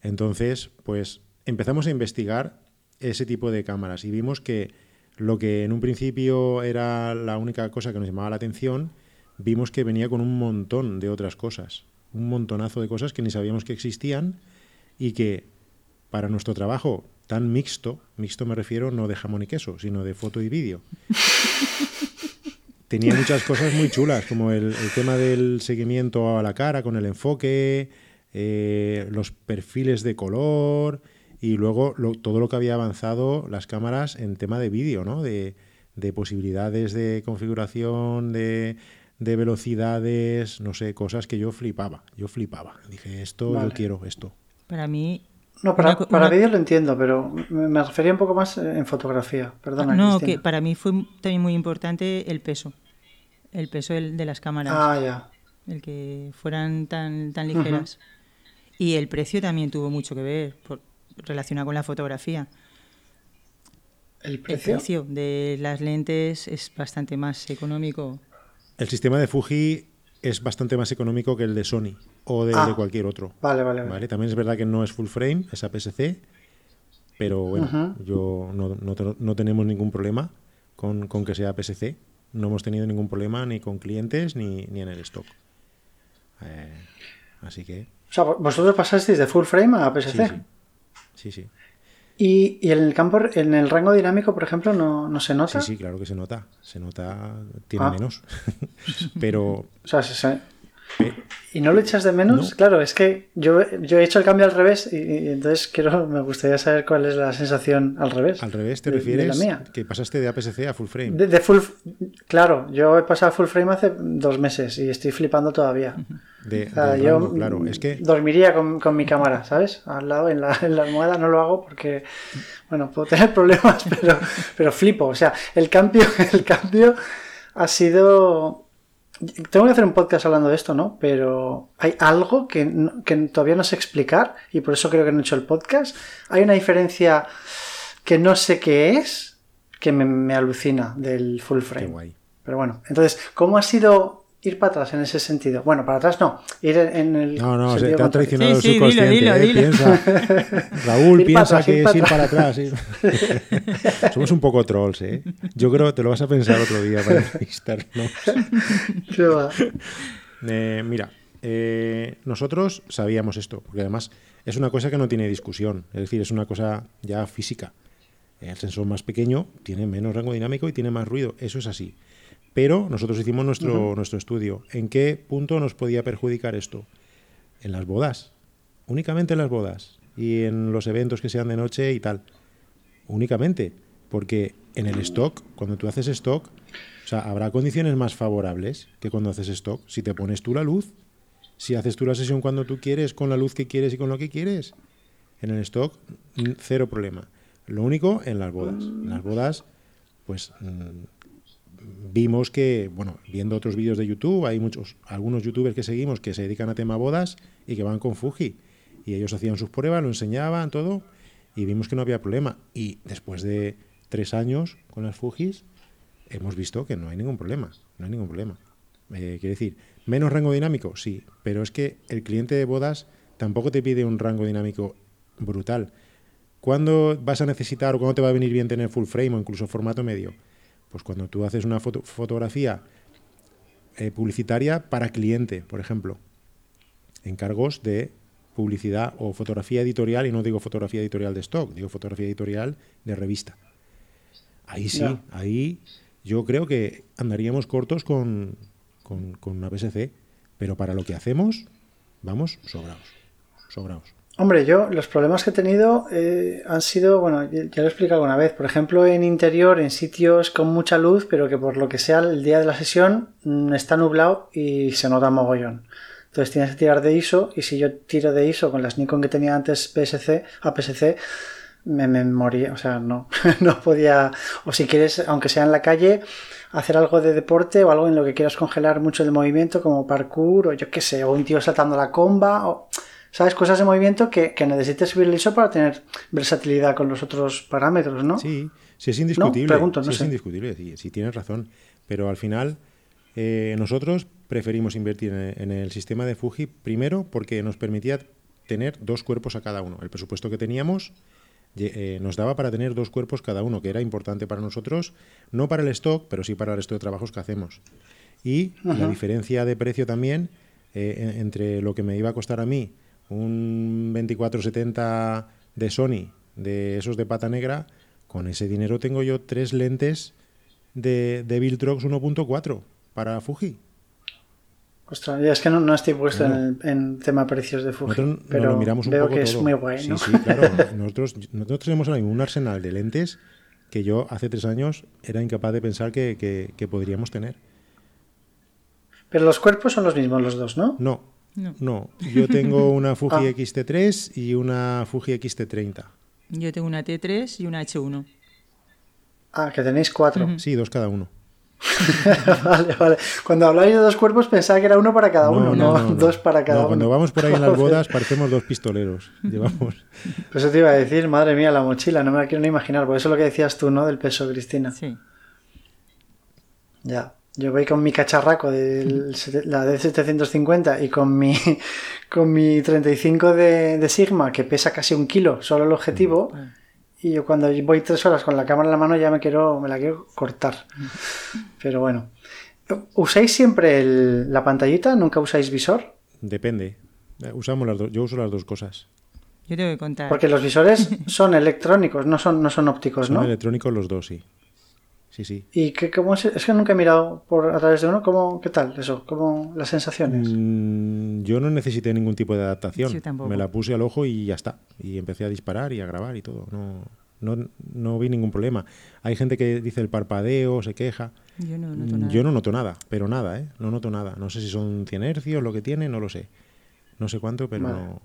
Entonces, pues empezamos a investigar ese tipo de cámaras y vimos que lo que en un principio era la única cosa que nos llamaba la atención, vimos que venía con un montón de otras cosas, un montonazo de cosas que ni sabíamos que existían y que para nuestro trabajo tan mixto, mixto me refiero no de jamón y queso, sino de foto y vídeo. Tenía muchas cosas muy chulas, como el, tema del seguimiento a la cara con el enfoque, eh, los perfiles de color y luego todo lo que había avanzado las cámaras en tema de vídeo, ¿no? De, posibilidades de configuración, de, velocidades, no sé, cosas que yo flipaba. Yo flipaba. Dije, esto yo quiero, esto. Para mí, no, para, para vídeo lo entiendo, pero me refería un poco más en fotografía. Perdona. No, que para mí fue también muy importante el peso. El peso de las cámaras. Ah, ya. El que fueran tan, tan ligeras. Y el precio también tuvo mucho que ver, por, relacionado con la fotografía. ¿El precio? El precio de las lentes es bastante más económico. El sistema de Fuji es bastante más económico que el de Sony o de, ah, cualquier otro. Vale, vale, vale, También es verdad que no es full frame, es APS-C, pero bueno, yo no, no, tenemos ningún problema con, que sea APS-C. No hemos tenido ningún problema ni con clientes ni, ni en el stock. Eh, así que... O sea, vosotros pasasteis de full frame a APS-C. Sí, sí. Y, y, en el campo, en el rango dinámico, por ejemplo, no, no, se nota. Sí, sí, claro que se nota. Se nota, tiene ah. menos. Pero. O sea, se, ¿Y no lo echas de menos? Claro, es que yo, yo he hecho el cambio al revés y, entonces quiero, me gustaría saber cuál es la sensación al revés. ¿Al revés te refieres? Que pasaste de APS-C a full frame. De, full, claro, yo he pasado a full frame hace dos meses y estoy flipando todavía. De, yo claro, es que... dormiría con, con, mi cámara, ¿sabes? Al lado, en la, en la almohada no lo hago porque, bueno, puedo tener problemas, pero, pero flipo. O sea, el cambio, el cambio ha sido tengo que hacer un podcast hablando de esto, ¿no? Pero hay algo que, todavía no sé explicar y por eso creo que no he hecho el podcast. Hay una diferencia que no sé qué es que me, alucina del full frame. Qué guay. Pero bueno, entonces, ¿cómo ha sido ir para atrás en ese sentido. Bueno, para atrás no, ir en el. No, no, se te ha traicionado el subconsciente. ¿eh? Piensa, Raúl piensa que es ir para atrás. Somos un poco trolls, ¿eh? Yo creo que te lo vas a pensar otro día para entrevistarnos. ¿Qué va? Eh, mira, eh, nosotros sabíamos esto, porque además es una cosa que no tiene discusión, es decir, es una cosa ya física. El sensor más pequeño tiene menos rango dinámico y tiene más ruido, eso es así. Pero nosotros hicimos nuestro, nuestro estudio. ¿En qué punto nos podía perjudicar esto? En las bodas. Únicamente en las bodas. Y en los eventos que sean de noche y tal. Únicamente. Porque en el stock, cuando tú haces stock, o sea, habrá condiciones más favorables que cuando haces stock. Si te pones tú la luz, si haces tú la sesión cuando tú quieres, con la luz que quieres y con lo que quieres. En el stock, cero problema. Lo único en las bodas. En las bodas, pues mm, vimos que, bueno, viendo otros vídeos de YouTube, hay muchos, algunos youtubers que seguimos que se dedican a tema bodas y que van con Fuji. Y ellos hacían sus pruebas, lo enseñaban, todo, y vimos que no había problema. Y después de tres años con las Fujis, hemos visto que no hay ningún problema. No hay ningún problema. Eh, quiere decir, menos rango dinámico, sí, pero es que el cliente de bodas tampoco te pide un rango dinámico brutal. ¿Cuándo vas a necesitar o cuándo te va a venir bien tener full frame o incluso formato medio? Pues cuando tú haces una fotografía eh, publicitaria para cliente, por ejemplo. Encargos de publicidad o fotografía editorial, y no digo fotografía editorial de stock, digo fotografía editorial de revista. Ahí sí, ahí yo creo que andaríamos cortos con, con, con una PSC, pero para lo que hacemos, vamos sobrados, sobrados. Hombre, yo los problemas que he tenido eh, han sido, bueno, ya lo he explicado alguna vez, por ejemplo, en interior, en sitios con mucha luz, pero que por lo que sea el día de la sesión mm, está nublado y se nota mogollón. Entonces tienes que tirar de ISO y si yo tiro de ISO con las Nikon que tenía antes PSC, APS-C, me, me moría, o sea, no, no podía, o si quieres, aunque sea en la calle, hacer algo de deporte o algo en lo que quieras congelar mucho el movimiento, como parkour o yo qué sé, o un tío saltando la comba, o ¿sabes? Cosas de movimiento que, que necesites subir el ISO para tener versatilidad con los otros parámetros, ¿no? Sí, sí es indiscutible. Pregunto, no es indiscutible, sí, tienes razón. Pero al final, eh, nosotros preferimos invertir en, el sistema de Fuji primero porque nos permitía tener dos cuerpos a cada uno. El presupuesto que teníamos eh, nos daba para tener dos cuerpos cada uno, que era importante para nosotros, no para el stock, pero sí para el resto de trabajos que hacemos. Y la diferencia de precio también eh, entre lo que me iba a costar a mí un 2470 de Sony, de esos de pata negra, con ese dinero tengo yo tres lentes de, de Viltrox 1.4 para Fuji. Ostras, ya es que no, estoy puesto en, el, tema precios de Fuji, pero lo miramos un veo que es muy guay, Sí, sí, claro. nosotros, nosotros tenemos ahora un arsenal de lentes que yo hace tres años era incapaz de pensar que, que podríamos tener. Pero los cuerpos son los mismos los dos, ¿no? No, no. yo tengo una Fuji ah. XT3 y una Fuji XT30. Yo tengo una T3 y una H1. Ah, que tenéis cuatro. Sí, dos cada uno. vale, vale. Cuando habláis de dos cuerpos pensaba que era uno para cada uno, no, dos para cada uno. Cuando vamos por ahí en las bodas parecemos dos pistoleros. Llevamos. Eso te iba a decir, madre mía, la mochila, no me la quiero ni imaginar. Por eso lo que decías tú, ¿no? Del peso, Cristina. Sí. Ya. Yo voy con mi cacharraco de la D750 y con mi, con mi 35 de, Sigma, que pesa casi un kilo, solo el objetivo. Mm. Y yo cuando voy tres horas con la cámara en la mano ya me quiero, me la quiero cortar. Pero bueno. ¿Usáis siempre la pantallita? ¿Nunca usáis visor? Depende. Usamos las yo uso las dos cosas. Yo tengo que contar. Porque los visores son electrónicos, no son, no son ópticos, ¿no? Son electrónicos los dos, sí sí, sí. ¿Y qué, cómo es? es? que nunca he mirado por a través de uno. ¿Cómo, ¿Qué tal eso? ¿Cómo las sensaciones? Mm, yo no necesité ningún tipo de adaptación. Me la puse al ojo y ya está. Y empecé a disparar y a grabar y todo. No, no, no vi ningún problema. Hay gente que dice el parpadeo, se queja. Yo no noto nada. Yo no noto nada, pero nada, ¿eh? No noto nada. No sé si son 100 hercios, lo que tiene, no lo sé. No sé cuánto, pero no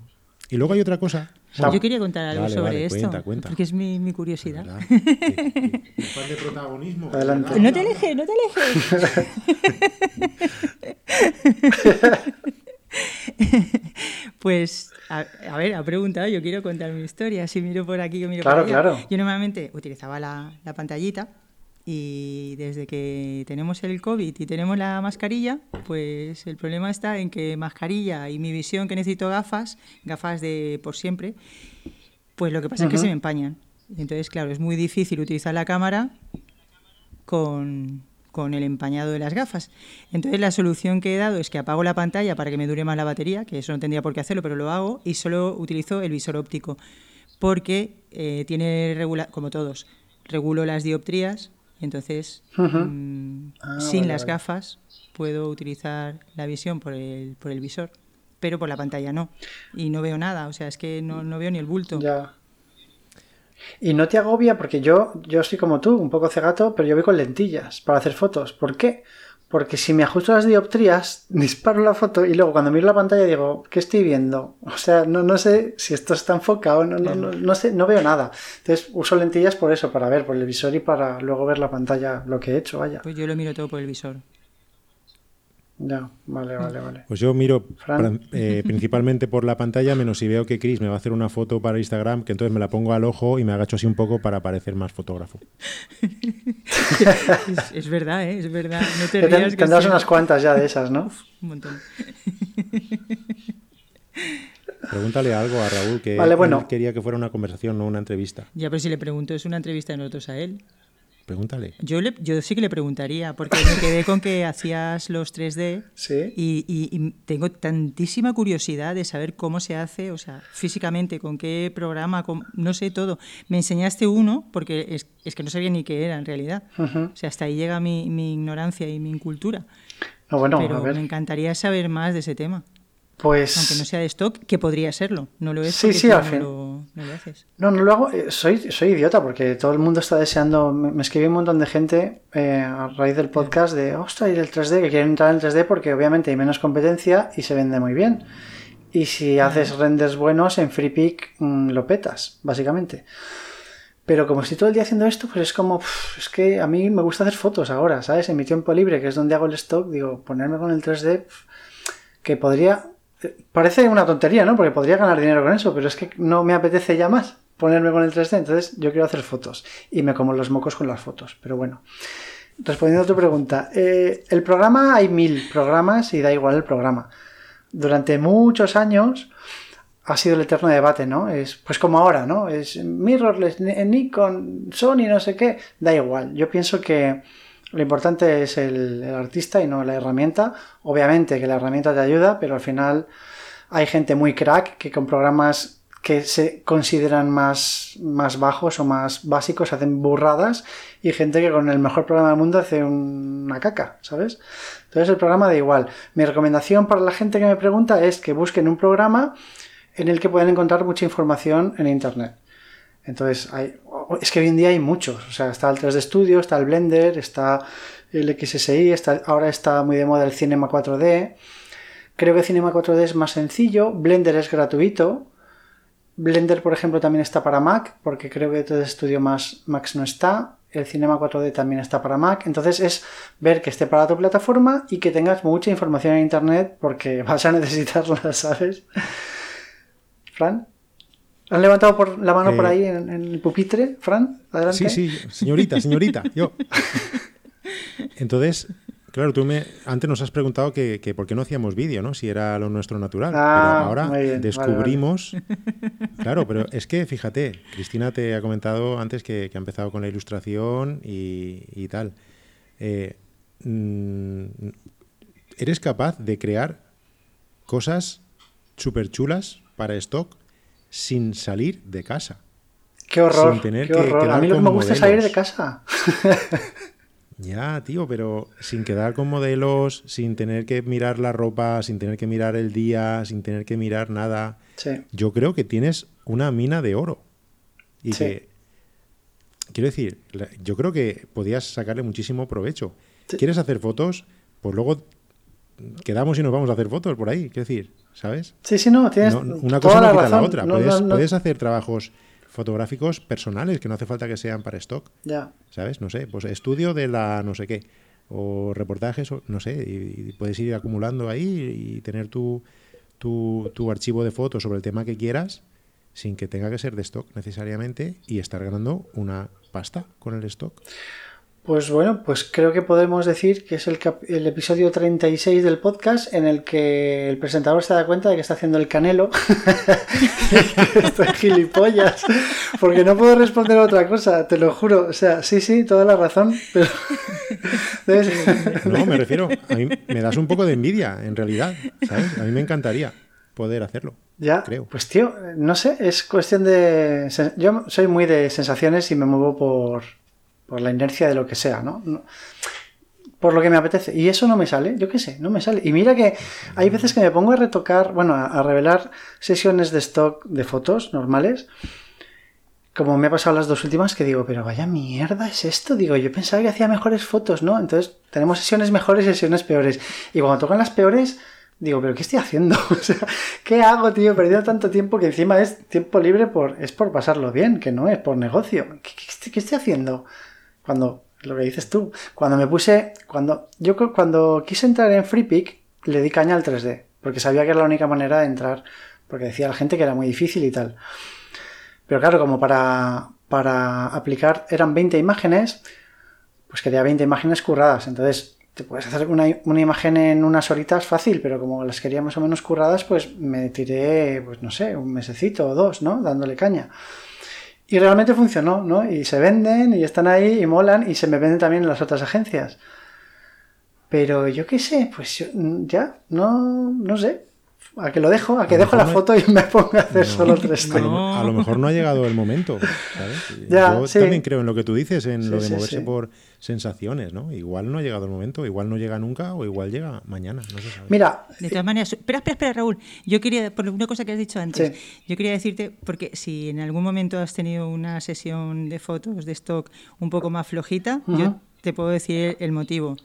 y luego hay otra cosa. Yo quería contar algo sobre esto, porque es mi, mi curiosidad. Un par de protagonismo. Adelante. No te alejes, no te alejes. pues, a, ver, ha preguntado, yo quiero contar mi historia. Si miro por aquí, yo miro claro, por allá. Claro. Yo normalmente utilizaba la, la pantallita y desde que tenemos el COVID y tenemos la mascarilla, pues el problema está en que mascarilla y mi visión que necesito gafas, gafas de por siempre, pues lo que pasa es que se me empañan. Entonces, claro, es muy difícil utilizar la cámara con, con el empañado de las gafas. Entonces la solución que he dado es que apago la pantalla para que me dure más la batería, que eso no tendría por qué hacerlo, pero lo hago, y solo utilizo el visor óptico, porque eh, tiene, regula como todos, regulo las dioptrías, entonces, mm, ah, sin las gafas, puedo utilizar la visión por el, por el visor, pero por la pantalla no. Y no veo nada, o sea, es que no, no veo ni el bulto. Ya. Y no te agobia porque yo, yo soy como tú, un poco cegato, pero yo voy con lentillas para hacer fotos. ¿Por qué? Porque si me ajusto las dioptrías, disparo la foto y luego cuando miro la pantalla digo, ¿qué estoy viendo? O sea, no, no sé si esto está enfocado, no, no, no, no, sé, no veo nada. Entonces uso lentillas por eso, para ver por el visor y para luego ver la pantalla, lo que he hecho, vaya. Pues yo lo miro todo por el visor. Ya, vale, vale, vale. Pues yo miro eh, principalmente por la pantalla, menos si veo que Chris me va a hacer una foto para Instagram, que entonces me la pongo al ojo y me agacho así un poco para parecer más fotógrafo. es, verdad, ¿eh? es verdad. No te Tendrás unas cuantas ya de esas, ¿no? un montón. Pregúntale algo a Raúl que quería que fuera una conversación, no una entrevista. Ya, pero si le pregunto, es una entrevista de nosotros a él. Pregúntale. Yo, le, yo sí que le preguntaría, porque me quedé con que hacías los 3D ¿Sí? y, tengo tantísima curiosidad de saber cómo se hace, o sea, físicamente, con qué programa, no sé todo. Me enseñaste uno, porque es, es, que no sabía ni qué era en realidad. O sea, hasta ahí llega mi, mi ignorancia y mi incultura. No, bueno, Pero a ver. me encantaría saber más de ese tema. Pues... Aunque no sea de stock, que podría serlo. No lo es sí, sí, al fin. no, lo, haces. No, no lo hago. Eh, soy, soy idiota porque todo el mundo está deseando. Me, escribe un montón de gente eh, a raíz del podcast de, ostras, y el 3D, que quieren entrar en el 3D porque obviamente hay menos competencia y se vende muy bien. Y si haces renders buenos en FreePic, mm, lo petas, básicamente. Pero como estoy todo el día haciendo esto, pues es como, es que a mí me gusta hacer fotos ahora, ¿sabes? En mi tiempo libre, que es donde hago el stock, digo, ponerme con el 3D, que podría, Parece una tontería, ¿no? Porque podría ganar dinero con eso, pero es que no me apetece ya más ponerme con el 3D, entonces yo quiero hacer fotos y me como los mocos con las fotos, pero bueno. Respondiendo a tu pregunta, eh, el programa hay mil programas y da igual el programa. Durante muchos años ha sido el eterno debate, ¿no? Es pues como ahora, ¿no? Es mirrorless, Nikon, Sony, no sé qué, da igual. Yo pienso que lo importante es el, artista y no la herramienta. Obviamente que la herramienta te ayuda, pero al final hay gente muy crack que con programas que se consideran más, más bajos o más básicos hacen burradas y gente que con el mejor programa del mundo hace una caca, ¿sabes? Entonces el programa da igual. Mi recomendación para la gente que me pregunta es que busquen un programa en el que pueden encontrar mucha información en Internet. Entonces, hay, es que hoy en día hay muchos. O sea, está el 3D Studio, está el Blender, está el XSI, está, ahora está muy de moda el Cinema 4D. Creo que Cinema 4D es más sencillo. Blender es gratuito. Blender, por ejemplo, también está para Mac, porque creo que 3D Studio más Max no está. El Cinema 4D también está para Mac. Entonces es ver que esté para tu plataforma y que tengas mucha información en Internet porque vas a necesitarla, ¿sabes? Fran. ¿Han levantado por la mano por eh, ahí en, el pupitre, Fran? Adelante. Sí, sí, señorita, señorita, yo. Entonces, claro, tú me antes nos has preguntado que, por qué no hacíamos vídeo, ¿no? Si era lo nuestro natural. Ah, pero ahora descubrimos. Claro, pero es que fíjate, Cristina te ha comentado antes que, ha empezado con la ilustración y, tal. Eh, mm, eres capaz de crear cosas súper chulas para stock sin salir de casa. Qué horror. qué horror. A mí lo que me gusta es salir de casa. ya, tío, pero sin quedar con modelos, sin tener que mirar la ropa, sin tener que mirar el día, sin tener que mirar nada. Yo creo que tienes una mina de oro. Y que. Quiero decir, yo creo que podías sacarle muchísimo provecho. ¿Quieres hacer fotos? Pues luego quedamos y nos vamos a hacer fotos por ahí. Quiero decir, ¿sabes? Sí, sí, no, tienes una cosa no quita la otra. puedes, hacer trabajos fotográficos personales que no hace falta que sean para stock. Ya. ¿Sabes? No sé, pues estudio de la no sé qué. O reportajes, o, no sé, y, puedes ir acumulando ahí y tener tu, tu, tu archivo de fotos sobre el tema que quieras sin que tenga que ser de stock necesariamente y estar ganando una pasta con el stock. Pues bueno, pues creo que podemos decir que es el, el, episodio 36 del podcast en el que el presentador se da cuenta de que está haciendo el canelo. Estoy gilipollas. Porque no puedo responder a otra cosa, te lo juro. O sea, sí, sí, toda la razón. Pero... no, me refiero, a mí me das un poco de envidia, en realidad. ¿sabes? A mí me encantaría poder hacerlo. Ya, creo. Pues tío, no sé, es cuestión de... Yo soy muy de sensaciones y me muevo por por la inercia de lo que sea, ¿no? Por lo que me apetece. Y eso no me sale, yo qué sé, no me sale. Y mira que hay veces que me pongo a retocar, bueno, a, revelar sesiones de stock de fotos normales. Como me ha pasado las dos últimas, que digo, pero vaya mierda es esto. Digo, yo pensaba que hacía mejores fotos, ¿no? Entonces tenemos sesiones mejores y sesiones peores. Y cuando tocan las peores, digo, pero ¿qué estoy haciendo? o sea, ¿qué hago, tío? Perdido tanto tiempo que encima es tiempo libre por, es por pasarlo bien, que no es por negocio. qué estoy haciendo? Cuando, lo que dices tú, cuando me puse, cuando yo cuando quise entrar en FreePic, le di caña al 3D, porque sabía que era la única manera de entrar, porque decía la gente que era muy difícil y tal. Pero claro, como para, para aplicar eran 20 imágenes, pues quería 20 imágenes curradas. Entonces te puedes hacer una, imagen en unas horitas fácil, pero como las quería más o menos curradas, pues me tiré, pues no sé, un mesecito o dos, ¿no? Dándole caña. Y realmente funcionó, ¿no? Y se venden y están ahí y molan y se me venden también en las otras agencias. Pero yo qué sé, pues ya, no, no sé. A que lo dejo, a que dejo la foto y me pongo a hacer solo 3D. A lo mejor no ha llegado el momento. Yo también creo en lo que tú dices, en lo de moverse por sensaciones, ¿no? Igual no ha llegado el momento, igual no llega nunca o igual llega mañana, no se sabe. Mira, de todas maneras, espera, espera, espera, Raúl. Yo quería, por una cosa que has dicho antes, yo quería decirte, porque si en algún momento has tenido una sesión de fotos de stock un poco más flojita, yo te puedo decir el motivo.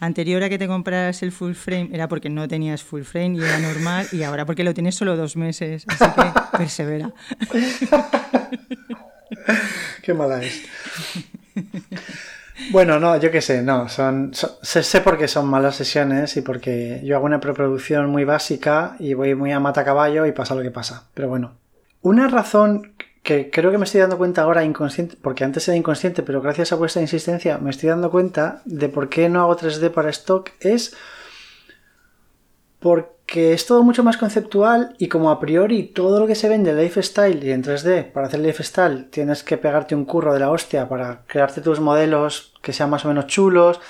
Anterior a que te compraras el full frame era porque no tenías full frame y era normal, y ahora porque lo tienes solo dos meses, así que persevera. Qué mala es. Bueno, no, yo qué sé, no, son, sé, por qué son malas sesiones y porque yo hago una preproducción muy básica y voy muy a mata caballo y pasa lo que pasa. Pero bueno, una razón que creo que me estoy dando cuenta ahora inconsciente, porque antes era inconsciente, pero gracias a vuestra insistencia me estoy dando cuenta de por qué no hago 3D para stock, es porque es todo mucho más conceptual y como a priori todo lo que se vende lifestyle y en 3D, para hacer lifestyle tienes que pegarte un curro de la hostia para crearte tus modelos que sean más o menos chulos,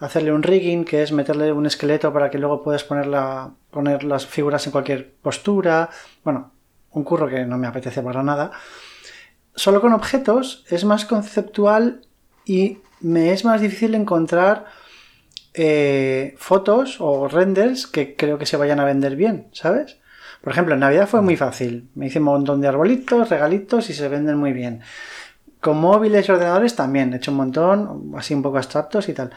hacerle un rigging, que es meterle un esqueleto para que luego puedas poner, poner las figuras en cualquier postura, bueno, un curro que no me apetece para nada. Solo con objetos es más conceptual y me es más difícil encontrar eh, fotos o renders que creo que se vayan a vender bien, ¿sabes? Por ejemplo, en Navidad fue muy fácil. Me hice un montón de arbolitos, regalitos y se venden muy bien. Con móviles y ordenadores también. He hecho un montón, así un poco abstractos y tal.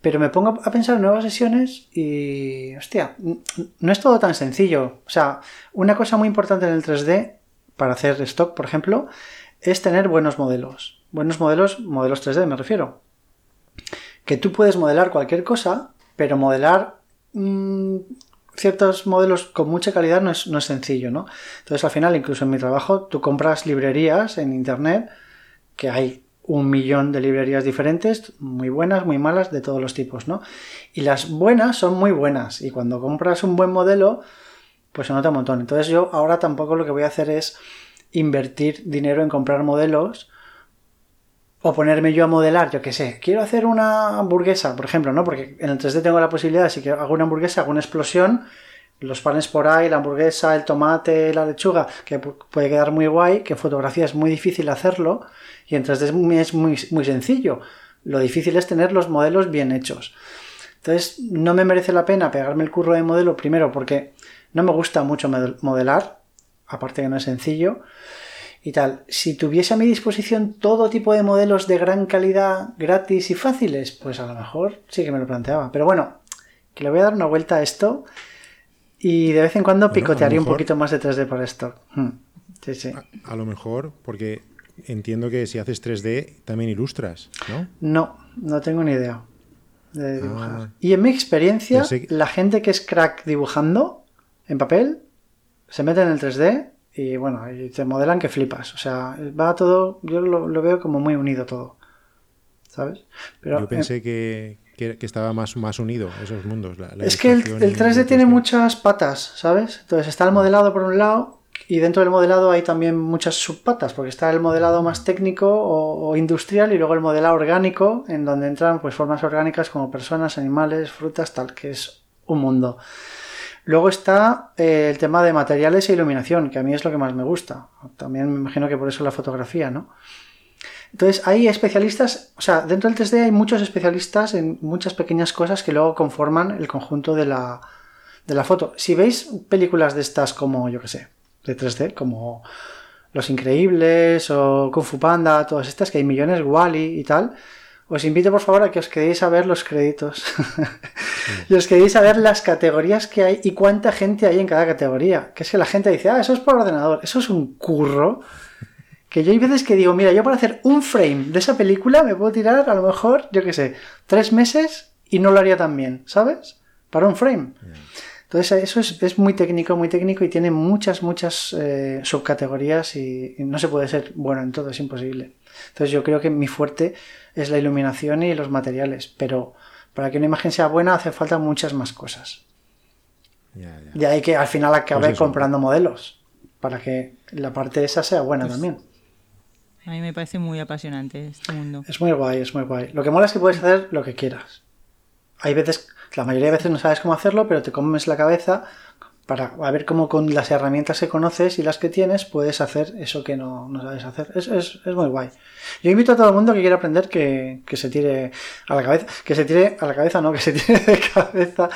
Pero me pongo a pensar en nuevas sesiones y, hostia, no es todo tan sencillo. O sea, una cosa muy importante en el 3D, para hacer stock, por ejemplo, es tener buenos modelos. Buenos modelos, modelos 3D me refiero. Que tú puedes modelar cualquier cosa, pero modelar mm, ciertos modelos con mucha calidad no es, no es sencillo, ¿no? Entonces, al final, incluso en mi trabajo, tú compras librerías en Internet, que hay un millón de librerías diferentes, muy buenas, muy malas, de todos los tipos, ¿no? Y las buenas son muy buenas y cuando compras un buen modelo, pues se nota un montón. Entonces yo ahora tampoco lo que voy a hacer es invertir dinero en comprar modelos o ponerme yo a modelar, yo qué sé, quiero hacer una hamburguesa, por ejemplo, ¿no? Porque en el 3D tengo la posibilidad, si hago una hamburguesa, hago una explosión, los panes por ahí, la hamburguesa, el tomate, la lechuga, que puede quedar muy guay, que en fotografía es muy difícil hacerlo, y entonces es muy, es muy, muy sencillo. Lo difícil es tener los modelos bien hechos. Entonces, no me merece la pena pegarme el curro de modelo, primero porque no me gusta mucho modelar, aparte que no es sencillo y tal. Si tuviese a mi disposición todo tipo de modelos de gran calidad, gratis y fáciles, pues a lo mejor sí que me lo planteaba. Pero bueno, que le voy a dar una vuelta a esto y de vez en cuando picotearía un poquito más de 3D por esto. Hmm. Sí, sí. a, lo mejor, porque entiendo que si haces 3D también ilustras, ¿no? No, no tengo ni idea de ah. dibujar. Y en mi experiencia, la gente que es crack dibujando en papel se mete en el 3D y bueno, y te modelan que flipas. O sea, va todo, yo lo, veo como muy unido todo. ¿Sabes? Pero, yo pensé que, estaba más, más unido esos mundos. es que el, el 3D tiene muchas patas, ¿sabes? Entonces está el modelado por un lado y dentro del modelado hay también muchas subpatas, porque está el modelado más técnico o, industrial y luego el modelado orgánico, en donde entran pues formas orgánicas como personas, animales, frutas, tal, que es un mundo. Luego está eh, el tema de materiales e iluminación, que a mí es lo que más me gusta. También me imagino que por eso la fotografía, ¿no? Entonces hay especialistas, o sea, dentro del 3D hay muchos especialistas en muchas pequeñas cosas que luego conforman el conjunto de la, de la foto. Si veis películas de estas como, yo qué sé, de 3D, como Los Increíbles o Kung Fu Panda, todas estas, que hay millones, Wally y tal. Os invito por favor a que os quedéis a ver los créditos y os quedéis a ver las categorías que hay y cuánta gente hay en cada categoría. Que es que la gente dice, ah, eso es por ordenador, eso es un curro. Que yo hay veces que digo, mira, yo para hacer un frame de esa película me puedo tirar a lo mejor, yo qué sé, tres meses y no lo haría tan bien, ¿sabes? Para un frame. Entonces eso es, muy técnico, muy técnico y tiene muchas, muchas eh, subcategorías y, no se puede ser bueno en todo, es imposible. Entonces yo creo que mi fuerte es la iluminación y los materiales, pero para que una imagen sea buena hace falta muchas más cosas. Y hay que al final acabe pues comprando modelos para que la parte esa sea buena pues también. A mí me parece muy apasionante este mundo. Es muy guay, es muy guay. Lo que mola es que puedes hacer lo que quieras. Hay veces, la mayoría de veces no sabes cómo hacerlo, pero te comes la cabeza para ver cómo con las herramientas que conoces y las que tienes puedes hacer eso que no, sabes hacer. Es, es, es, muy guay. Yo invito a todo el mundo que quiera aprender que, que, se tire a la cabeza, que se tire a la cabeza, no, que se tire de cabeza,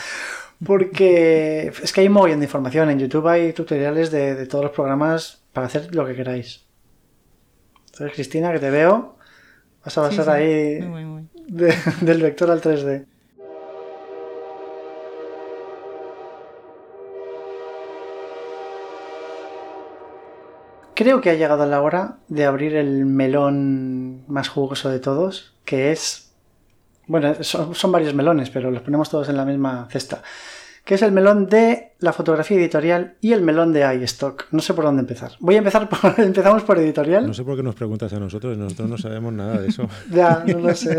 porque es que hay un montón de información. En YouTube hay tutoriales de, todos los programas para hacer lo que queráis. Entonces, Cristina, que te veo, vas a pasar ahí del vector al 3D. Creo que ha llegado la hora de abrir el melón más jugoso de todos, que es... Bueno, son, varios melones, pero los ponemos todos en la misma cesta. Que es el melón de la fotografía editorial y el melón de iStock. No sé por dónde empezar. Voy a empezar por... Empezamos por editorial. No sé por qué nos preguntas a nosotros. Nosotros no sabemos nada de eso. ya, no lo sé.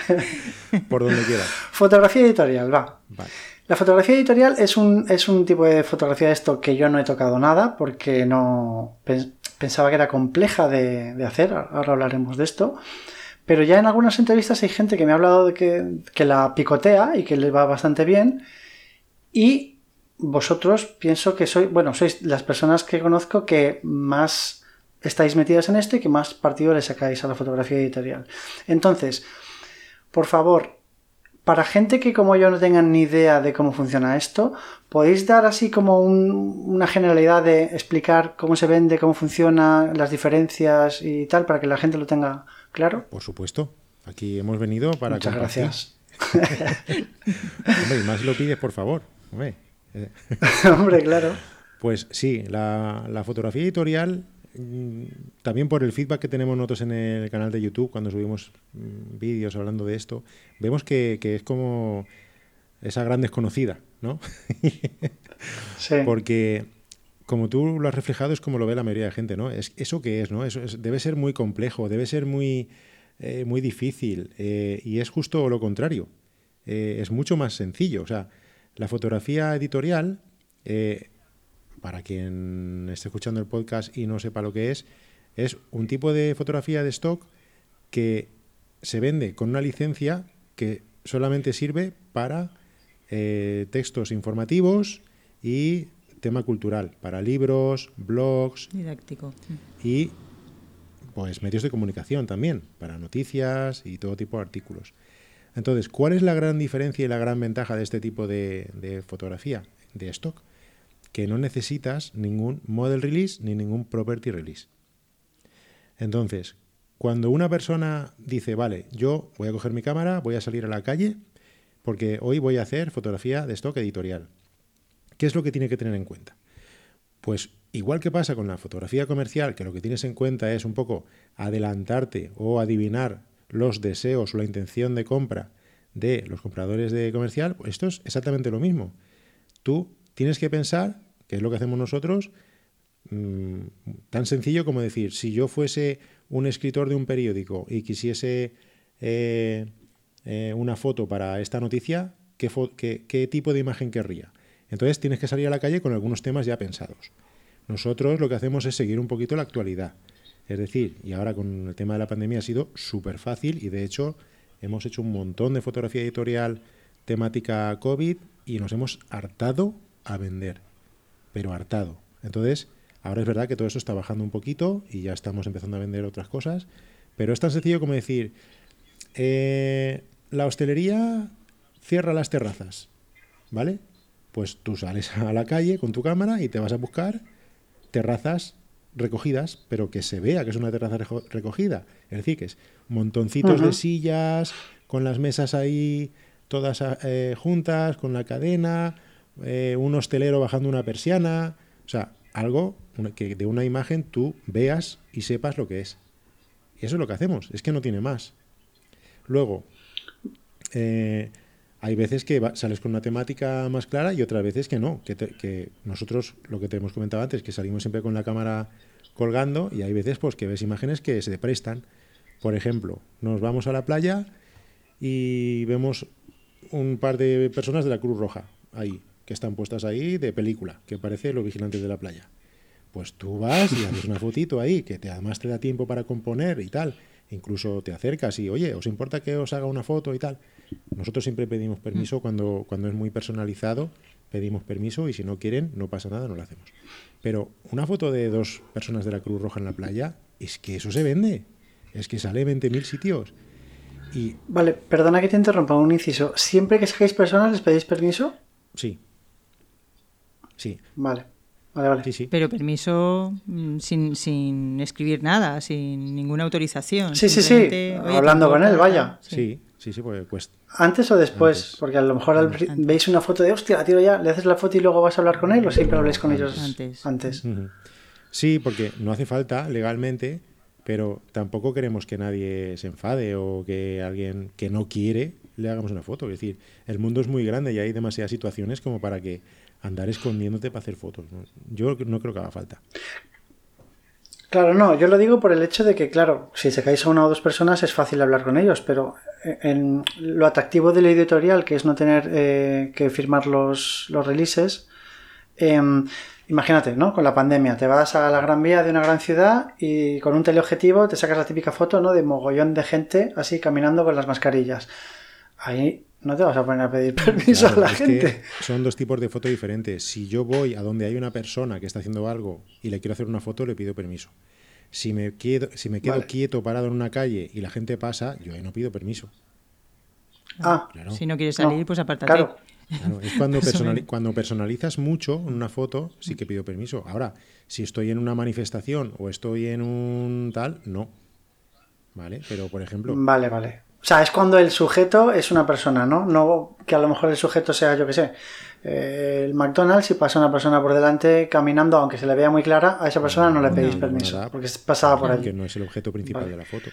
por donde quieras. Fotografía editorial, va. Vale. La fotografía editorial es un, es un tipo de fotografía de esto que yo no he tocado nada porque no pensaba que era compleja de, hacer, ahora hablaremos de esto. Pero ya en algunas entrevistas hay gente que me ha hablado de que, la picotea y que le va bastante bien. Y vosotros pienso que sois, bueno, sois las personas que conozco que más estáis metidas en esto y que más partido le sacáis a la fotografía editorial. Entonces, por favor, para gente que como yo no tengan ni idea de cómo funciona esto, ¿podéis dar así como una generalidad de explicar cómo se vende, cómo funciona, las diferencias y tal, para que la gente lo tenga claro? Por supuesto. Aquí hemos venido para... Muchas gracias. Hombre, y más lo pides, por favor. Hombre, Hombre claro. Pues sí, la, la fotografía editorial Mm, también por el feedback que tenemos nosotros en el canal de YouTube cuando subimos mm, vídeos hablando de esto, vemos que, es como esa gran desconocida, ¿no? sí. Porque como tú lo has reflejado es como lo ve la mayoría de gente, ¿no? Es, ¿Eso qué es, no? Eso debe ser muy complejo, debe ser muy, eh, muy difícil eh, y es justo lo contrario. Eh, es mucho más sencillo. O sea, la fotografía editorial para quien esté escuchando el podcast y no sepa lo que es, es un tipo de fotografía de stock que se vende con una licencia que solamente sirve para eh, textos informativos y tema cultural, para libros, blogs. Didáctico. Y pues medios de comunicación también, para noticias y todo tipo de artículos. Entonces, ¿cuál es la gran diferencia y la gran ventaja de este tipo de fotografía de stock? que no necesitas ningún model release ni ningún property release. Entonces, cuando una persona dice, vale, yo voy a coger mi cámara, voy a salir a la calle, porque hoy voy a hacer fotografía de stock editorial, ¿qué es lo que tiene que tener en cuenta? Pues igual que pasa con la fotografía comercial, que lo que tienes en cuenta es un poco adelantarte o adivinar los deseos o la intención de compra de los compradores de comercial, pues esto es exactamente lo mismo. Tú tienes que pensar que es lo que hacemos nosotros, mm, tan sencillo como decir, si yo fuese un escritor de un periódico y quisiese eh, eh, una foto para esta noticia, ¿qué, tipo de imagen querría? Entonces tienes que salir a la calle con algunos temas ya pensados. Nosotros lo que hacemos es seguir un poquito la actualidad. Es decir, y ahora con el tema de la pandemia ha sido súper fácil y de hecho hemos hecho un montón de fotografía editorial temática COVID y nos hemos hartado a vender pero hartado. Entonces, ahora es verdad que todo eso está bajando un poquito y ya estamos empezando a vender otras cosas, pero es tan sencillo como decir, eh, la hostelería cierra las terrazas, ¿vale? Pues tú sales a la calle con tu cámara y te vas a buscar terrazas recogidas, pero que se vea que es una terraza recogida. Es decir, que es montoncitos de sillas, con las mesas ahí todas eh, juntas, con la cadena, eh, un hostelero bajando una persiana, o sea, algo que de una imagen tú veas y sepas lo que es. Y eso es lo que hacemos, es que no tiene más. Luego, eh, hay veces que sales con una temática más clara y otras veces que no, que, nosotros, lo que te hemos comentado antes, que salimos siempre con la cámara colgando y hay veces pues que ves imágenes que se te prestan. Por ejemplo, nos vamos a la playa y vemos un par de personas de la Cruz Roja ahí, que están puestas ahí de película, que parece los vigilantes de la playa. Pues tú vas y haces una fotito ahí, que te, además te da tiempo para componer y tal. Incluso te acercas y, oye, ¿os importa que os haga una foto y tal? Nosotros siempre pedimos permiso cuando, cuando es muy personalizado, pedimos permiso y si no quieren, no pasa nada, no lo hacemos. Pero una foto de dos personas de la Cruz Roja en la playa, es que eso se vende. Es que sale 20.000 sitios. Y... Vale, perdona que te interrumpa un inciso. ¿Siempre que sacáis personas les pedís permiso? Sí. Sí. Vale. Vale, vale. Sí, sí. Pero permiso mm, sin, sin escribir nada, sin ninguna autorización. Sí, sí, sí. Hablando ¿te con él, vaya. Sí, sí, sí, porque cuesta. ¿Antes o después? Antes. Porque a lo mejor Antes. veis una foto de, hostia, la tiro ya, le haces la foto y luego vas a hablar con él o siempre habláis con ellos Antes. antes. Sí, porque no hace falta legalmente, pero tampoco queremos que nadie se enfade o que alguien que no quiere le hagamos una foto. Es decir, el mundo es muy grande y hay demasiadas situaciones como para que andar escondiéndote para hacer fotos. ¿no? Yo no creo que haga falta. Claro, no, yo lo digo por el hecho de que, claro, si sacáis a una o dos personas es fácil hablar con ellos, pero en lo atractivo del editorial, que es no tener eh, que firmar los, los releases, em, imagínate, ¿no? Con la pandemia, te vas a la gran vía de una gran ciudad y con un teleobjetivo te sacas la típica foto, ¿no? De mogollón de gente así caminando con las mascarillas. Ahí no te vas a poner a pedir permiso Claro, a la es que gente. son dos tipos de foto diferentes. Si yo voy a donde hay una persona que está haciendo algo y le quiero hacer una foto, le pido permiso. Si me quedo, si me quedo Vale. quieto parado en una calle y la gente pasa, yo ahí no pido permiso. Ah, Claro. Si no quieres No, salir, pues apártate. claro. Claro, es cuando, personali- cuando personalizas mucho en una foto, sí que pido permiso. Ahora, si estoy en una manifestación o estoy en un tal, no. ¿Vale? Pero, por ejemplo, Vale, vale. O sea, es cuando el sujeto es una persona, ¿no? No que a lo mejor el sujeto sea, yo qué sé, eh, el McDonald's y pasa una persona por delante caminando, aunque se le vea muy clara, a esa persona no le pedís no, permiso, porque pasaba por que allí. no es el objeto principal Vale. de la foto.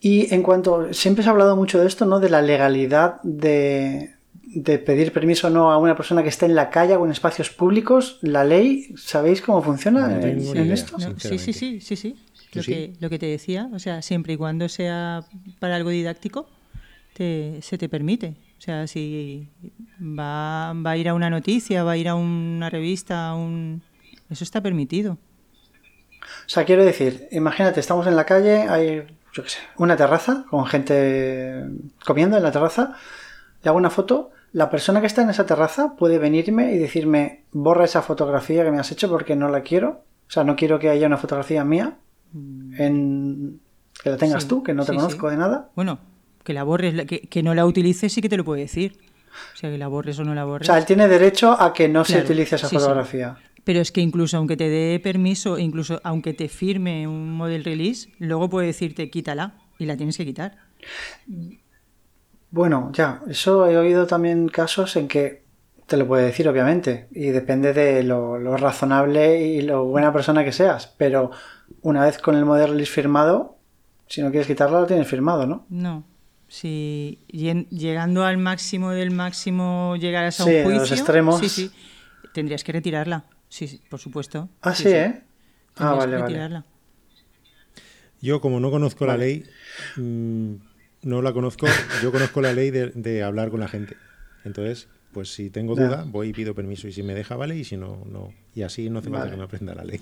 Y en cuanto, siempre se ha hablado mucho de esto, ¿no? De la legalidad de, de pedir permiso o no a una persona que esté en la calle o en espacios públicos. La ley, ¿sabéis cómo funciona No en, idea. esto? Sí, sí, sí, sí, sí. ¿Tú Lo sí? que, lo que te decía, o sea, siempre y cuando sea para algo didáctico, te, se te permite. O sea, si va, va a ir a una noticia, va a ir a una revista, a un... eso está permitido. O sea, quiero decir, imagínate, estamos en la calle, hay, yo qué sé, una terraza con gente comiendo en la terraza, le hago una foto, la persona que está en esa terraza puede venirme y decirme, borra esa fotografía que me has hecho porque no la quiero. O sea, no quiero que haya una fotografía mía en que la tengas Sí, tú, que no te sí, conozco sí. de nada. Bueno, que la borres, que, que no la utilices sí que te lo puede decir. O sea, que la borres o no la O borres. sea, él tiene derecho a que no se utilice esa fotografía. Pero es que incluso aunque te dé permiso, incluso aunque te firme un model release, luego puede decirte quítala y la tienes que quitar. Bueno, ya, eso he oído también casos en que te lo puede decir, obviamente, y depende de lo, lo razonable y lo buena persona que seas, pero una vez con el modelo release firmado, si no quieres quitarlo, lo tienes firmado, ¿no? No. Si llegando al máximo del máximo llegaras a Sí, un los juicio, extremos. sí, sí, tendrías que retirarla. Sí, sí, por supuesto. Ah, sí, ¿eh? Ah, vale, que vale. Yo, como no conozco la ley, mm, no la conozco, yo conozco la ley de, de hablar con la gente. Entonces, pues si tengo Ya. duda, voy y pido permiso. Y si me deja, vale, y si no, no. Y así no hace falta Vale. que me aprenda la ley.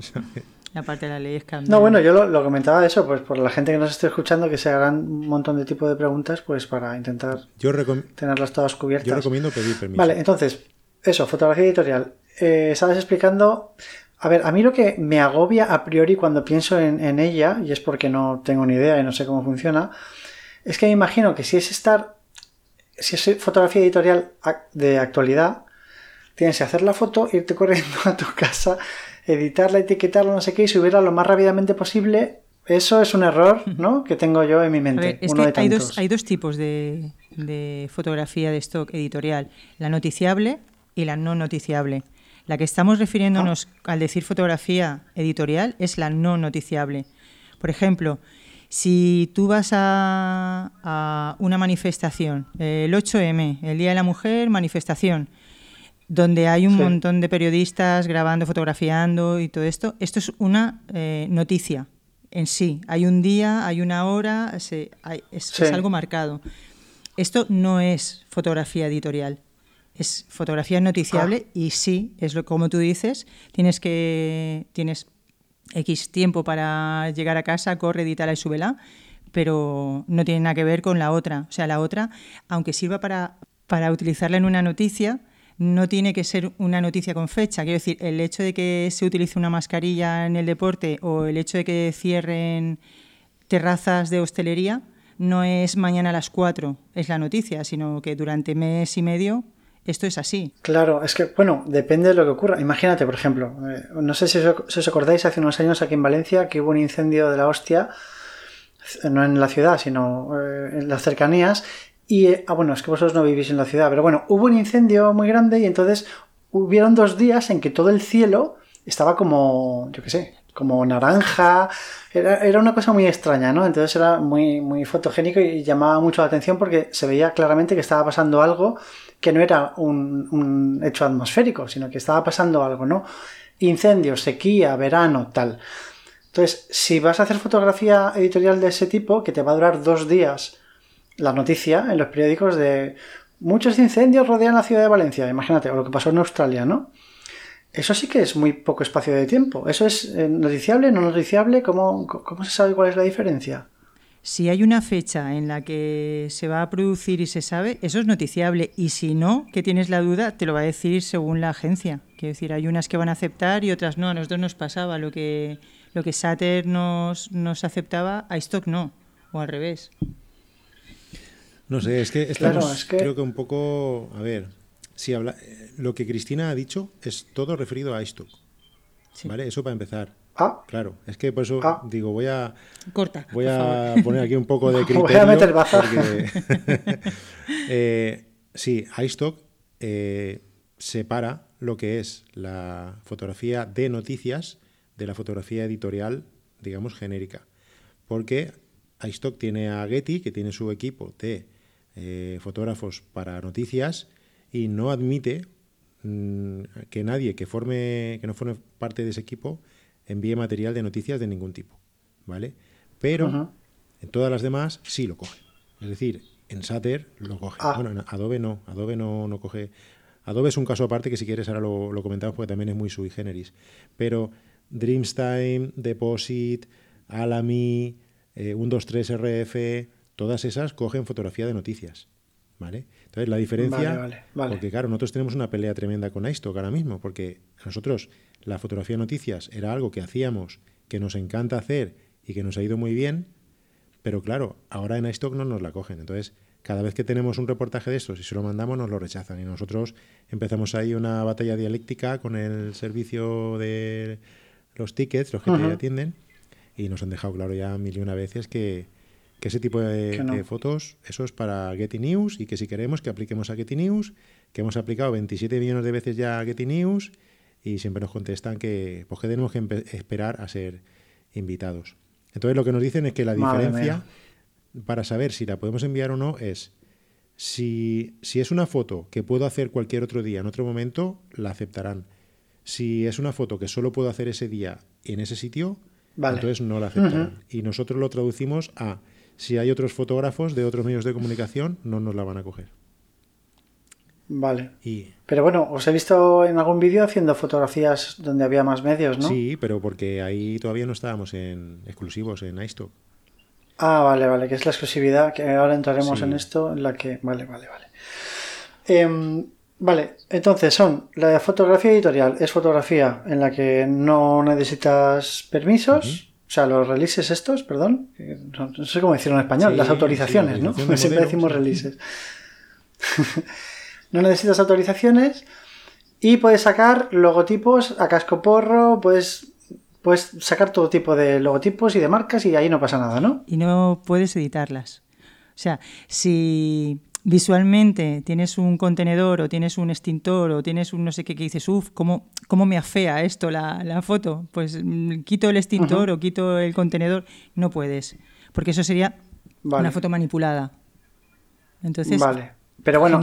¿Sabes? La parte de la ley es cambiar. No, bueno, yo lo, lo comentaba eso, pues por la gente que nos esté escuchando, que se hagan un montón de tipo de preguntas, pues para intentar Yo, tenerlas todas cubiertas. yo recomiendo pedir permiso. Vale, entonces, eso, fotografía editorial. Eh, Estabas explicando. A ver, a mí lo que me agobia a priori cuando pienso en, en ella, y es porque no tengo ni idea y no sé cómo funciona, es que me imagino que si es estar. Si es fotografía editorial de actualidad, tienes que hacer la foto, irte corriendo a tu casa, editarla, etiquetarla, no sé qué, y subirla lo más rápidamente posible. Eso es un error, ¿no? Que tengo yo en mi mente. ver, es uno que de hay dos, hay dos tipos de, de fotografía de stock editorial, la noticiable y la no noticiable. La que estamos refiriéndonos Ah. al decir fotografía editorial es la no noticiable. Por ejemplo, si tú vas a, a una manifestación, el 8M, el Día de la Mujer, manifestación, donde hay un Sí. montón de periodistas grabando, fotografiando y todo esto, esto es una eh, noticia en sí. Hay un día, hay una hora, se- hay- es, Sí. es algo marcado. Esto no es fotografía editorial, es fotografía noticiable ah. y sí, es lo como tú dices, tienes que tienes X tiempo para llegar a casa, corre, edítala y súbela, pero no tiene nada que ver con la otra. O sea, la otra, aunque sirva para, para utilizarla en una noticia, no tiene que ser una noticia con fecha. Quiero decir, el hecho de que se utilice una mascarilla en el deporte o el hecho de que cierren terrazas de hostelería no es mañana a las 4, es la noticia, sino que durante mes y medio esto es así. Claro, es que, bueno, depende de lo que ocurra. Imagínate, por ejemplo, eh, no sé si os, acordáis, hace unos años aquí en Valencia que hubo un incendio de la hostia, no en la ciudad, sino eh, en las cercanías. Y, ah, bueno, es que vosotros no vivís en la ciudad, pero bueno, hubo un incendio muy grande y entonces hubieron dos días en que todo el cielo estaba como, yo qué sé, como naranja. Era, era, una cosa muy extraña, ¿no? Entonces era muy, muy fotogénico y llamaba mucho la atención porque se veía claramente que estaba pasando algo que no era un, hecho atmosférico, sino que estaba pasando algo, ¿no? Incendios, sequía, verano, tal. Entonces, si vas a hacer fotografía editorial de ese tipo, que te va a durar dos días la noticia en los periódicos de muchos incendios rodean la ciudad de Valencia, imagínate, o lo que pasó en Australia, ¿no? Eso sí que es muy poco espacio de tiempo. ¿Eso es eh, noticiable, no noticiable? ¿Cómo, ¿Cómo se sabe cuál es la diferencia? Si hay una fecha en la que se va a producir y se sabe, eso es noticiable. Y si no, que tienes la duda, te lo va a decir según la agencia. Quiero decir, hay unas que van a aceptar y otras no. A nosotros nos pasaba lo que, lo que Sater nos, nos aceptaba, a Stock no, o al revés. No sé, es que estamos, creo que un poco, a ver, si habla, lo que Cristina ha dicho es todo referido a iStock. ¿Vale? Eso para empezar. Ah. Claro, es que por eso ah. digo, voy a. Corta. Voy a poner aquí un poco de criterio. voy a meter baza. eh, sí, iStock eh, separa lo que es la fotografía de noticias de la fotografía editorial, digamos, genérica. Porque iStock tiene a Getty, que tiene su equipo de eh, fotógrafos para noticias, y no admite mm, que nadie que forme que no forme parte de ese equipo envíe material de noticias de ningún tipo, ¿vale? Pero en todas las demás sí lo coge. Es decir, en Sater lo coge. Ah. Bueno, en Adobe no. Adobe no, no coge. Adobe es un caso aparte que si quieres ahora lo, comentamos porque también es muy sui generis. Pero Dreamstime, Deposit, Alamy, 123 eh, RF, todas esas cogen fotografía de noticias. ¿Vale? Entonces la diferencia, porque claro, nosotros tenemos una pelea tremenda con iStock ahora mismo, porque nosotros la fotografía de noticias era algo que hacíamos, que nos encanta hacer y que nos ha ido muy bien, pero claro, ahora en iStock no nos la cogen. Entonces, cada vez que tenemos un reportaje de estos y se lo mandamos, nos lo rechazan. Y nosotros empezamos ahí una batalla dialéctica con el servicio de los tickets, los que te atienden, y nos han dejado claro ya mil y una veces que, ese tipo de, de, fotos, eso es para Getty News y que si queremos que apliquemos a Getty News, que hemos aplicado 27 millones de veces ya a Getty News y siempre nos contestan que, pues, que tenemos que esperar a ser invitados. Entonces lo que nos dicen es que la diferencia para saber si la podemos enviar o no es si, si, es una foto que puedo hacer cualquier otro día, en otro momento, la aceptarán. Si es una foto que solo puedo hacer ese día en ese sitio, entonces no la aceptarán. Y nosotros lo traducimos a si hay otros fotógrafos de otros medios de comunicación, no nos la van a coger. Vale. Pero bueno, os he visto en algún vídeo haciendo fotografías donde había más medios, ¿no? Sí, pero porque ahí todavía no estábamos en exclusivos en iStock. Ah, vale, vale, que es la exclusividad, que ahora entraremos en esto, en la que... Vale, vale, vale. Em, vale, entonces son, la fotografía editorial es fotografía en la que no necesitas permisos, o sea, los releases estos, perdón, no, sé cómo decirlo en español, las autorizaciones, ¿no? Siempre decimos releases. no necesitas autorizaciones y puedes sacar logotipos a casco porro, puedes, puedes sacar todo tipo de logotipos y de marcas y ahí no pasa nada, ¿no? Y no puedes editarlas. O sea, si visualmente tienes un contenedor o tienes un extintor o tienes un no sé qué que dices, uff, ¿cómo, ¿cómo me afea esto la, foto? Pues mm, quito el extintor o quito el contenedor. No puedes, porque eso sería una foto manipulada. Entonces, vale. Pero bueno,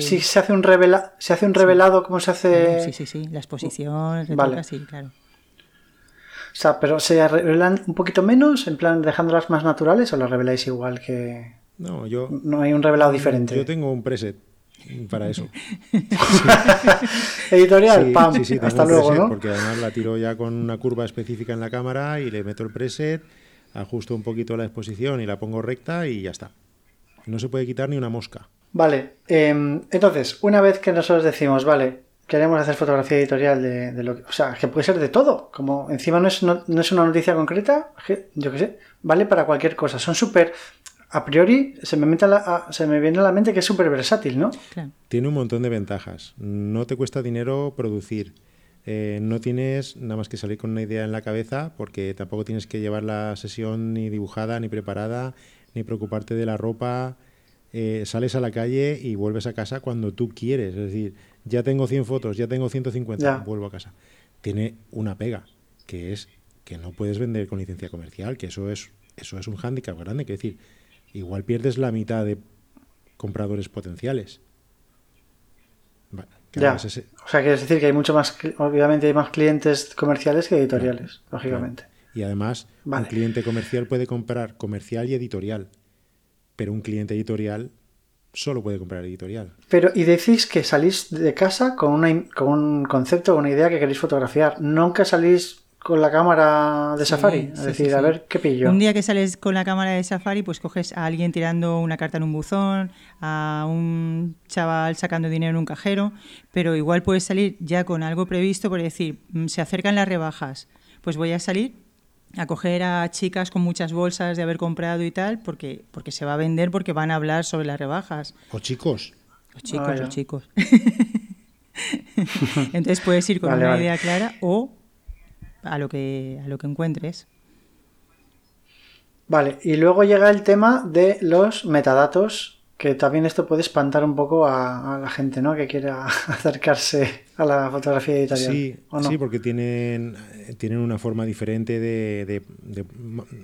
si se hace un revela se hace un revelado, ¿cómo se hace? Sí, sí, sí, la exposición, vale. sí, claro. O sea, pero ¿se revelan un poquito menos, en plan dejándolas más naturales o las reveláis igual que...? No, yo. No hay un revelado diferente. Yo tengo un preset para eso. Editorial, pam, hasta luego, ¿no? Porque además la tiro ya con una curva específica en la cámara y le meto el preset, ajusto un poquito la exposición y la pongo recta y ya está. No se puede quitar ni una mosca. Vale, em, entonces, una vez que nosotros decimos, vale, queremos hacer fotografía editorial de, lo que. O sea, que puede ser de todo. Como encima no es, no, es una noticia concreta, yo qué sé, vale para cualquier cosa. Son súper. A priori se me, mete se me viene a la mente que es súper versátil, ¿no? Tiene un montón de ventajas. No te cuesta dinero producir. Eh, no tienes nada más que salir con una idea en la cabeza porque tampoco tienes que llevar la sesión ni dibujada, ni preparada, ni preocuparte de la ropa. Eh, sales a la calle y vuelves a casa cuando tú quieres. Es decir, ya tengo 100 fotos, ya tengo 150, vuelvo a casa. Tiene una pega, que es que no puedes vender con licencia comercial, que eso es, eso es un hándicap grande, que decir, igual pierdes la mitad de compradores potenciales. ya. O sea, quiere decir que hay mucho más, obviamente hay más clientes comerciales que editoriales, lógicamente. Y además, un cliente comercial puede comprar comercial y editorial, pero un cliente editorial solo puede comprar editorial. Pero, y decís que salís de casa con, una, con un concepto, una idea que queréis fotografiar. Nunca salís con la cámara de Safari, es decir, a ver qué pillo. Un día que sales con la cámara de Safari, pues coges a alguien tirando una carta en un buzón, a un chaval sacando dinero en un cajero, pero igual puedes salir ya con algo previsto, por decir, mm, se acercan las rebajas, pues voy a salir a coger a chicas con muchas bolsas de haber comprado y tal, porque, porque se va a vender, porque van a hablar sobre las rebajas. O chicos. O chicos, o chicos. Entonces puedes ir con una idea clara o a lo que, a lo que encuentres. Vale, y luego llega el tema de los metadatos que también esto puede espantar un poco a, la gente, ¿no? Que quiera acercarse a la fotografía editorial. Sí, sí porque tienen, tienen una forma diferente de,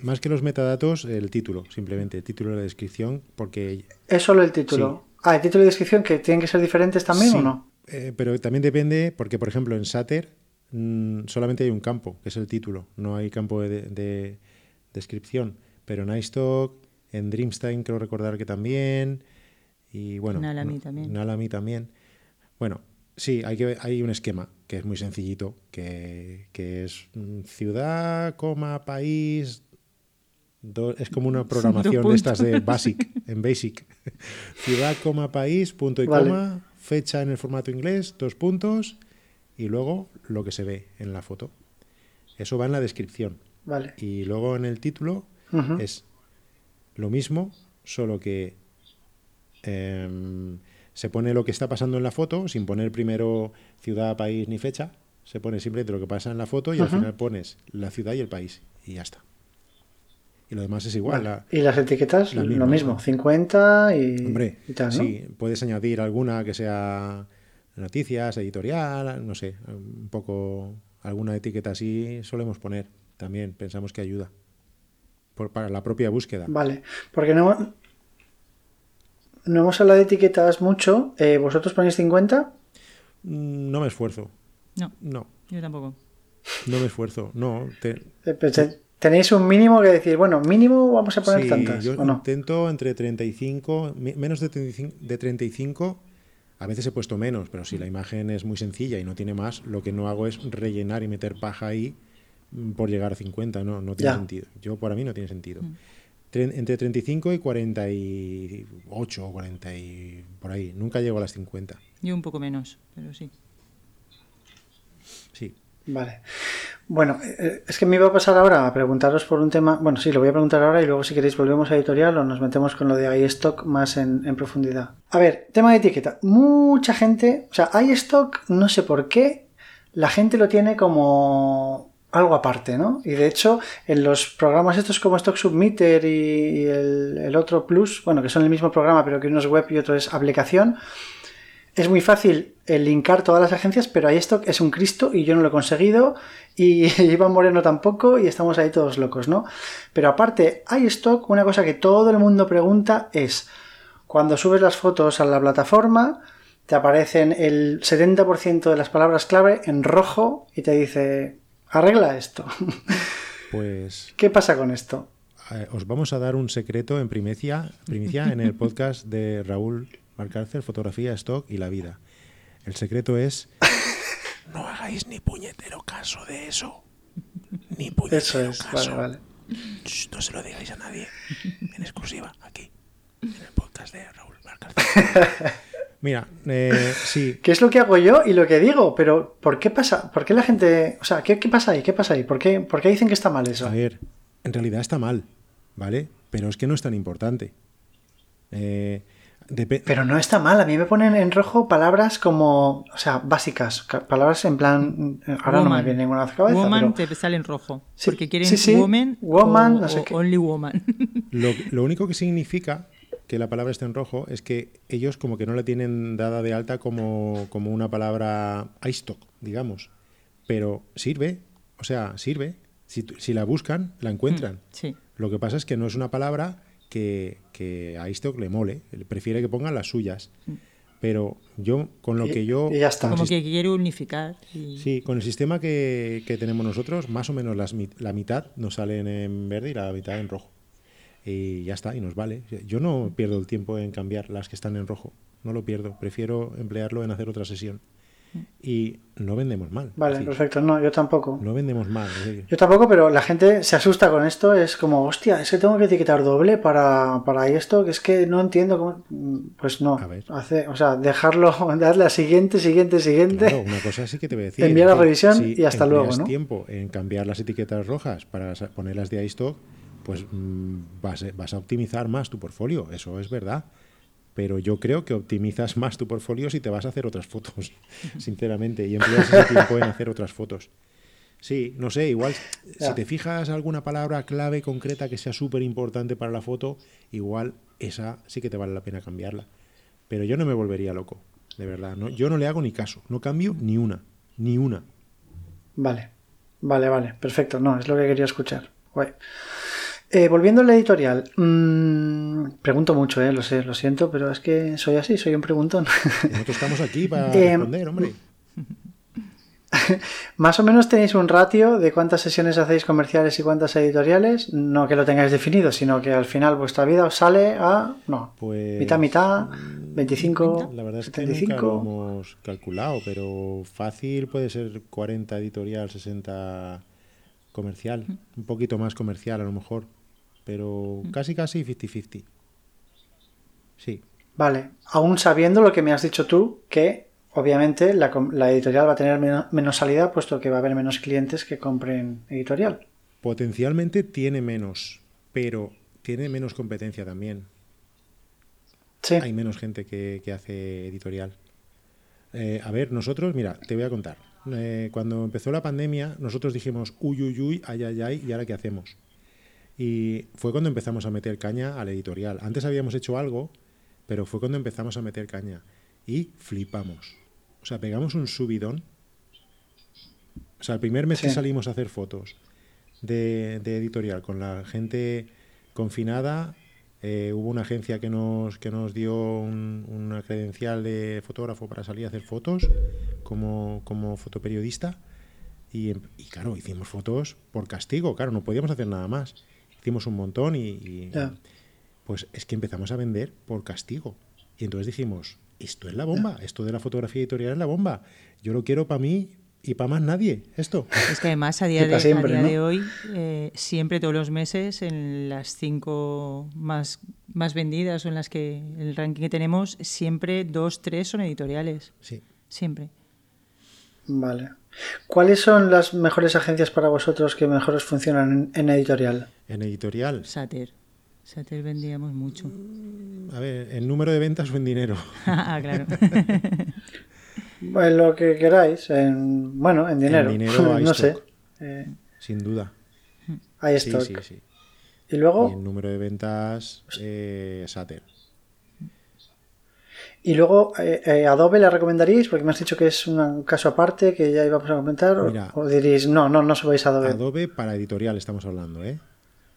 Más que los metadatos, el título, simplemente, el título de la descripción, porque... Es solo el título. Ah, el título y descripción, que tienen que ser diferentes también o no? Eh, pero también depende, porque por ejemplo en Sater mm, solamente hay un campo, que es el título, no hay campo de, descripción. Pero en iStock en Dreamstein creo recordar que también. Y bueno. En Alami también. En Alami también. Bueno, sí, hay, que, hay un esquema que es muy sencillito, que, es ciudad, coma, país. es como una programación de estas de Basic, en Basic. ciudad, coma, país, punto y coma, fecha en el formato inglés, dos puntos, y luego lo que se ve en la foto. Eso va en la descripción. Vale. Y luego en el título es lo mismo, solo que em, se pone lo que está pasando en la foto, sin poner primero ciudad, país ni fecha. Se pone simplemente lo que pasa en la foto y al final pones la ciudad y el país. Y ya está. Y lo demás es igual. y las etiquetas, lo mismo, 50 y, Hombre, Sí, puedes añadir alguna que sea noticias, editorial, no sé, un poco alguna etiqueta así solemos poner. También pensamos que ayuda para la propia búsqueda. Vale, porque no, no hemos hablado de etiquetas mucho. Eh, ¿Vosotros ponéis 50? Mm, no me esfuerzo. No. No. Yo tampoco. No me esfuerzo. No. Eh, tenéis un mínimo que decir, bueno, mínimo vamos a poner tantas. Yo ¿o no? intento entre 35, menos de 35, de 35. A veces he puesto menos, pero si la imagen es muy sencilla y no tiene más, lo que no hago es rellenar y meter paja ahí por llegar a 50, no, no tiene sentido. Yo, para mí, no tiene sentido. Mm. Entre 35 y 48 o 40 y por ahí. Nunca llego a las 50. Yo un poco menos, pero sí. Vale. Bueno, eh, es que me iba a pasar ahora a preguntaros por un tema. Bueno, sí, lo voy a preguntar ahora y luego, si queréis, volvemos a editorial o nos metemos con lo de iStock más en, en profundidad. A ver, tema de etiqueta. Mucha gente, o sea, iStock, no sé por qué, la gente lo tiene como algo aparte, ¿no? Y de hecho, en los programas estos como Stock Submitter y, el, otro Plus, bueno, que son el mismo programa, pero que uno es web y otro es aplicación, es muy fácil el linkar todas las agencias, pero iStock es un Cristo y yo no lo he conseguido, y Iván Moreno tampoco, y estamos ahí todos locos, ¿no? Pero aparte, iStock, una cosa que todo el mundo pregunta es, cuando subes las fotos a la plataforma, te aparecen el 70% de las palabras clave en rojo y te dice Arregla esto. Pues. ¿Qué pasa con esto? eh, os vamos a dar un secreto en primicia, primicia en el podcast de Raúl Marcárcel, Fotografía, Stock y la Vida. El secreto es no hagáis ni puñetero caso de eso. Ni puñetero eso es, caso. Vale, vale. no se lo digáis a nadie. En exclusiva, aquí, en el podcast de Raúl Marcárcel. Mira, eh, sí. ¿Qué es lo que hago yo y lo que digo? Pero, ¿por qué pasa? ¿Por qué la gente.? O sea, ¿qué, qué pasa ahí? ¿Qué pasa ahí? ¿Por qué, ¿Por qué dicen que está mal eso? A ver, en realidad está mal, ¿vale? Pero es que no es tan importante. Eh, pero no está mal, a mí me ponen en rojo palabras como, o sea, básicas, palabras en plan, ahora no me viene ninguna cabeza. Woman te sale en rojo, porque quieren woman, woman no sé only woman. Lo, lo, único que significa que la palabra esté en rojo es que ellos como que no la tienen dada de alta como, como una palabra iStock, digamos, pero sirve, o sea, sirve, si, si la buscan, la encuentran. Mm, sí. Lo que pasa es que no es una palabra que, que a Istock le mole, prefiere que pongan las suyas. Mm. Pero yo, con lo que yo... ya está. Como que quiere unificar. Sí, con el sistema que, que, tenemos nosotros, más o menos las, la mitad nos salen en verde y la mitad en rojo. Y ya está, y nos vale. Yo no pierdo el tiempo en cambiar las que están en rojo. No lo pierdo. Prefiero emplearlo en hacer otra sesión y no vendemos mal. Vale, perfecto. No, yo tampoco. No vendemos mal. Yo tampoco, pero la gente se asusta con esto. Es como, hostia, es que tengo que etiquetar doble para, para esto, que es que no entiendo cómo. Pues no. Hace, o sea, dejarlo, darle a siguiente, siguiente, siguiente. Claro, una cosa sí que te voy a decir. Enviar la revisión y hasta luego, ¿no? tiempo en cambiar las etiquetas rojas para ponerlas de iStock, pues mm, vas, vas a optimizar más tu portfolio. Eso es verdad pero yo creo que optimizas más tu portfolio si te vas a hacer otras fotos, sinceramente, y empleas ese tiempo en hacer otras fotos. Sí, no sé, igual si te fijas alguna palabra clave concreta que sea súper importante para la foto, igual esa sí que te vale la pena cambiarla. Pero yo no me volvería loco, de verdad. No, yo no le hago ni caso, no cambio ni una, ni una. Vale, vale, vale, perfecto. No, es lo que quería escuchar. Guay. Eh, volviendo al editorial, mmm, pregunto mucho, eh, lo sé, lo siento, pero es que soy así, soy un preguntón. Nosotros estamos aquí para eh, responder, hombre. Más o menos tenéis un ratio de cuántas sesiones hacéis comerciales y cuántas editoriales. No que lo tengáis definido, sino que al final vuestra vida os sale a. No. Pues, mitad, mitad, 25. La verdad es que nunca lo hemos calculado, pero fácil puede ser 40 editorial, 60 comercial. Un poquito más comercial a lo mejor pero casi casi 50-50. Sí. Vale, aún sabiendo lo que me has dicho tú, que obviamente la, editorial va a tener menos, salida, puesto que va a haber menos clientes que compren editorial. Potencialmente tiene menos, pero tiene menos competencia también. Sí. Hay menos gente que, hace editorial. Eh, a ver, nosotros, mira, te voy a contar. Eh, cuando empezó la pandemia, nosotros dijimos, uy, uy, uy, ay, ay, ay, ¿y ahora qué hacemos? Y fue cuando empezamos a meter caña al editorial. Antes habíamos hecho algo, pero fue cuando empezamos a meter caña. Y flipamos. O sea, pegamos un subidón. O sea, el primer mes que salimos a hacer fotos de, editorial con la gente confinada, eh, hubo una agencia que nos, que nos dio una credencial de fotógrafo para salir a hacer fotos como, como fotoperiodista. Y, y, claro, hicimos fotos por castigo, claro, no podíamos hacer nada más hicimos un montón y, pues es que empezamos a vender por castigo. Y entonces dijimos, esto es la bomba, esto de la fotografía editorial es la bomba. Yo lo quiero para mí y para más nadie, esto. Es que además a día, de, hoy, eh, siempre todos los meses, en las cinco más, más vendidas o en las que el ranking que tenemos, siempre dos, tres son editoriales. Sí. Siempre. Vale. ¿Cuáles son las mejores agencias para vosotros que mejor funcionan en, editorial? En editorial. Sater. Sater vendíamos mucho. A ver, ¿en número de ventas o en dinero? ah, claro. En lo que queráis. En, bueno, en dinero. En dinero no sé. Eh, Sin duda. Hay stock. Sí, sí, sí. Y luego. Y en número de ventas, eh, Sater. Y luego, eh, eh, ¿Adobe la recomendaríais? Porque me has dicho que es un caso aparte que ya íbamos a comentar. o, diréis, no, no, no subáis Adobe. Adobe para editorial estamos hablando, ¿eh?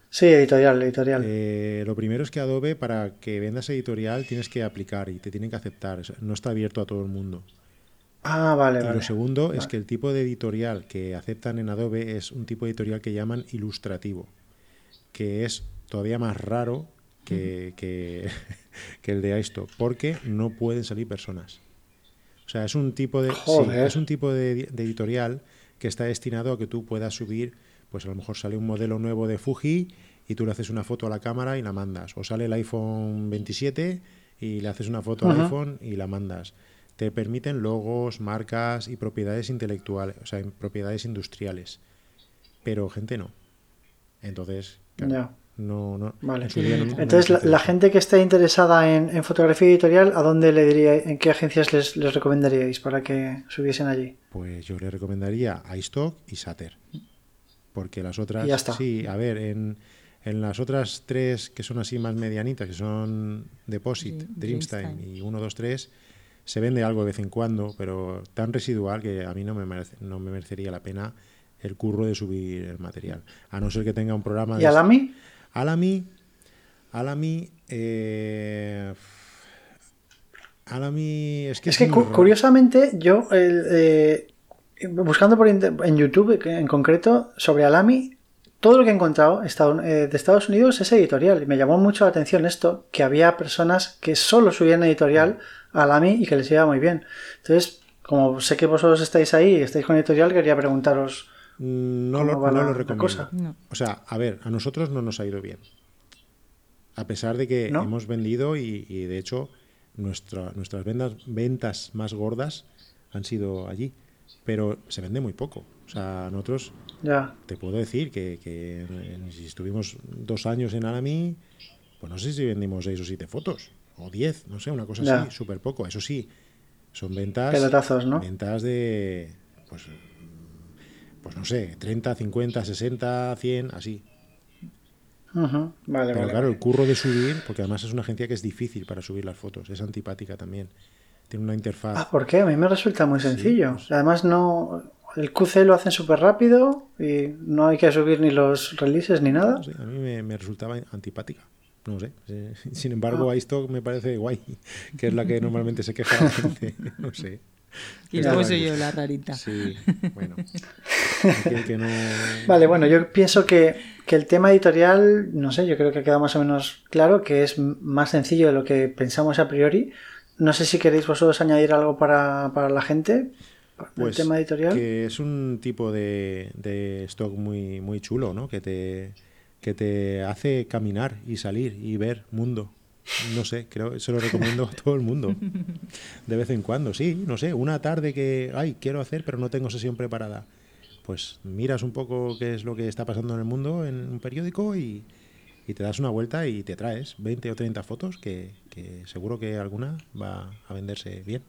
Sí, editorial, editorial. Eh, lo primero es que Adobe, para que vendas editorial, tienes que aplicar y te tienen que aceptar. No está abierto a todo el mundo. Ah, vale, y lo segundo es que el tipo de editorial que aceptan en Adobe es un tipo de editorial que llaman ilustrativo, que es todavía más raro que, que, el de iStock, porque no pueden salir personas. O sea, es un tipo de, es un tipo de, editorial que está destinado a que tú puedas subir, pues a lo mejor sale un modelo nuevo de Fuji y tú le haces una foto a la cámara y la mandas. O sale el iPhone 27 y le haces una foto al iPhone y la mandas. Te permiten logos, marcas y propiedades intelectuales, o sea, propiedades industriales. Pero gente no. Entonces, no, no. Vale. Entonces, la, gente que esté interesada en, fotografía editorial, ¿a dónde le diría, en qué agencias les, les recomendaríais para que subiesen allí? Pues yo le recomendaría iStock y Sater. Porque las otras. Sí, a ver, en, en las otras tres que son así más medianitas, que son Deposit, Dreamstime y 1, 2, 3, se vende algo de vez en cuando, pero tan residual que a mí no me, merece, no me merecería la pena el curro de subir el material. A no ser que tenga un programa... ¿Y Alami? Alami, Alami, eh, Alami es que... Es, que curiosamente yo, eh, buscando por en YouTube en concreto sobre Alami, todo lo que he encontrado eh, de Estados Unidos es editorial. Y me llamó mucho la atención esto, que había personas que solo subían editorial a la y que les iba muy bien. Entonces, como sé que vosotros estáis ahí y estáis con editorial, quería preguntaros. No, lo, no lo recomiendo. O sea, a ver, a nosotros no nos ha ido bien. A pesar de que hemos vendido y, de hecho nuestras ventas, ventas más gordas han sido allí. Pero se vende muy poco. O sea, nosotros ya. te puedo decir que, que, si estuvimos dos años en Alami, pues no sé si vendimos seis o siete fotos, o diez, no sé, una cosa así, súper poco. Eso sí, son ventas. ¿no? Ventas de. Pues, pues no sé, 30, 50, 60, 100, así. vale, Pero claro, el curro de subir, porque además es una agencia que es difícil para subir las fotos, es antipática también. Tiene una interfaz. Ah, ¿por qué? A mí me resulta muy sencillo. Pues Además, no el QC lo hacen súper rápido y no hay que subir ni los releases ni nada. a mí me, resultaba antipática. No sé. Sin embargo, ah. iStock me parece guay, que es la que normalmente se queja la gente. No sé. Y luego soy yo la rarita. Sí, bueno. Vale, bueno, yo pienso que, que, el tema editorial, no sé, yo creo que ha quedado más o menos claro, que es más sencillo de lo que pensamos a priori. No sé si queréis vosotros añadir algo para, para la gente. Pues tema editorial. Que es un tipo de, stock muy, muy chulo, ¿no? Que te, que te hace caminar y salir y ver mundo. No sé, creo que se lo recomiendo a todo el mundo. De vez en cuando, sí, no sé, una tarde que, ay, quiero hacer, pero no tengo sesión preparada. Pues miras un poco qué es lo que está pasando en el mundo en un periódico y, te das una vuelta y te traes 20 o 30 fotos que, que seguro que alguna va a venderse bien.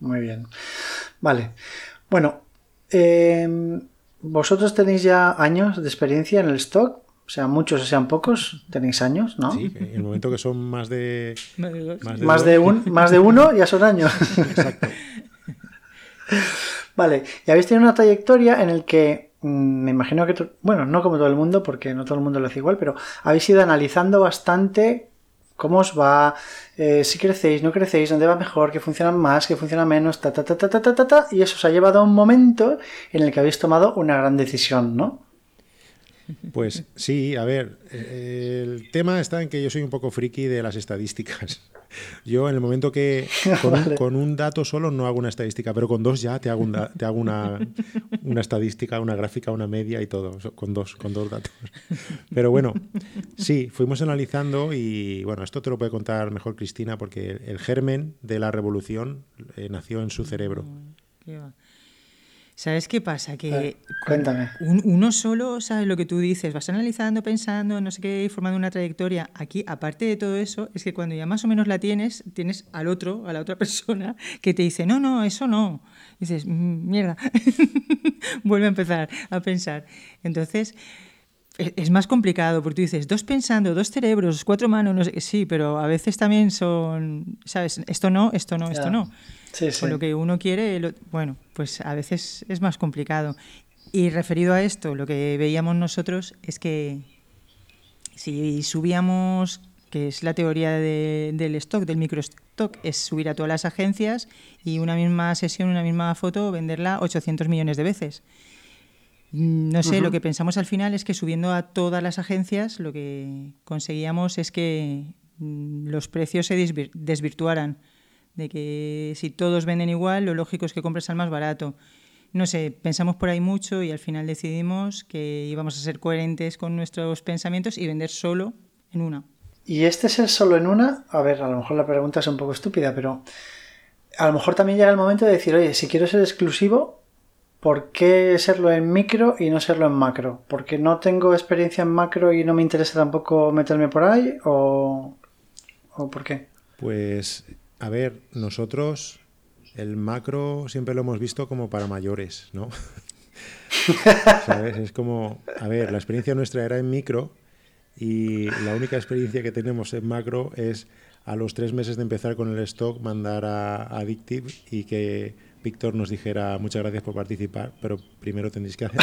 Muy bien. Vale. Bueno, em, vosotros tenéis ya años de experiencia en el stock. O sea, muchos o sean pocos, tenéis años, ¿no? Sí, en el momento que son más de... más de, un, más de uno ya son años. Exacto. Vale, y habéis tenido una trayectoria en el que mm, me imagino que, bueno, no como todo el mundo, porque no todo el mundo lo hace igual, pero habéis ido analizando bastante cómo os va, eh, si crecéis, no crecéis, dónde va mejor, qué funciona más, qué funciona menos, ta, ta, ta, ta, ta, ta, ta, y eso os ha llevado a un momento en el que habéis tomado una gran decisión, ¿no? Pues sí, a ver, el tema está en que yo soy un poco friki de las estadísticas. Yo en el momento que con, un, dato solo no hago una estadística, pero con dos ya te hago, te hago una, una, estadística, una gráfica, una media y todo, con dos, con dos datos. Pero bueno, sí, fuimos analizando y bueno, esto te lo puede contar mejor Cristina porque el germen de la revolución eh, nació en su cerebro. ¿Sabes qué pasa? Que cuéntame. uno solo sabe lo que tú dices, vas analizando, pensando, no sé qué, formando una trayectoria. Aquí, aparte de todo eso, es que cuando ya más o menos la tienes, tienes al otro, a la otra persona, que te dice, no, no, eso no. Y dices, mm, mierda, vuelve a empezar a pensar. Entonces, e, es más complicado, porque tú dices, dos pensando, dos cerebros, cuatro manos, no sé, sí, pero a veces también son, ¿sabes? Esto no, esto no, esto no. Con lo que uno quiere, bueno, pues a veces es más complicado. Y referido a esto, lo que veíamos nosotros es que si subíamos, que es la teoría del stock, del microstock, es subir a todas las agencias y una misma sesión, una misma foto, venderla 800 millones de veces. No sé, lo que pensamos al final es que subiendo a todas las agencias, lo que conseguíamos es que mm, los precios se desvirtuaran. De que si todos venden igual, lo lógico es que compres al más barato. No sé, pensamos por ahí mucho y al final decidimos que íbamos a ser coherentes con nuestros pensamientos y vender solo en una. ¿Y este ser solo en una? A ver, a lo mejor la pregunta es un poco estúpida, pero a lo mejor también llega el momento de decir, oye, si quiero ser exclusivo, ¿por qué serlo en micro y no serlo en macro? ¿Porque no tengo experiencia en macro y no me interesa tampoco meterme por ahí? ¿O, ¿O por qué? Pues, a ver, nosotros el macro siempre lo hemos visto como para mayores, ¿no? ¿Sabes? Es como, a ver, la experiencia nuestra era en micro y la única experiencia que tenemos en macro es a los tres meses de empezar con el stock mandar a, Addictive y que Víctor nos dijera muchas gracias por participar, pero primero tendréis que hacer,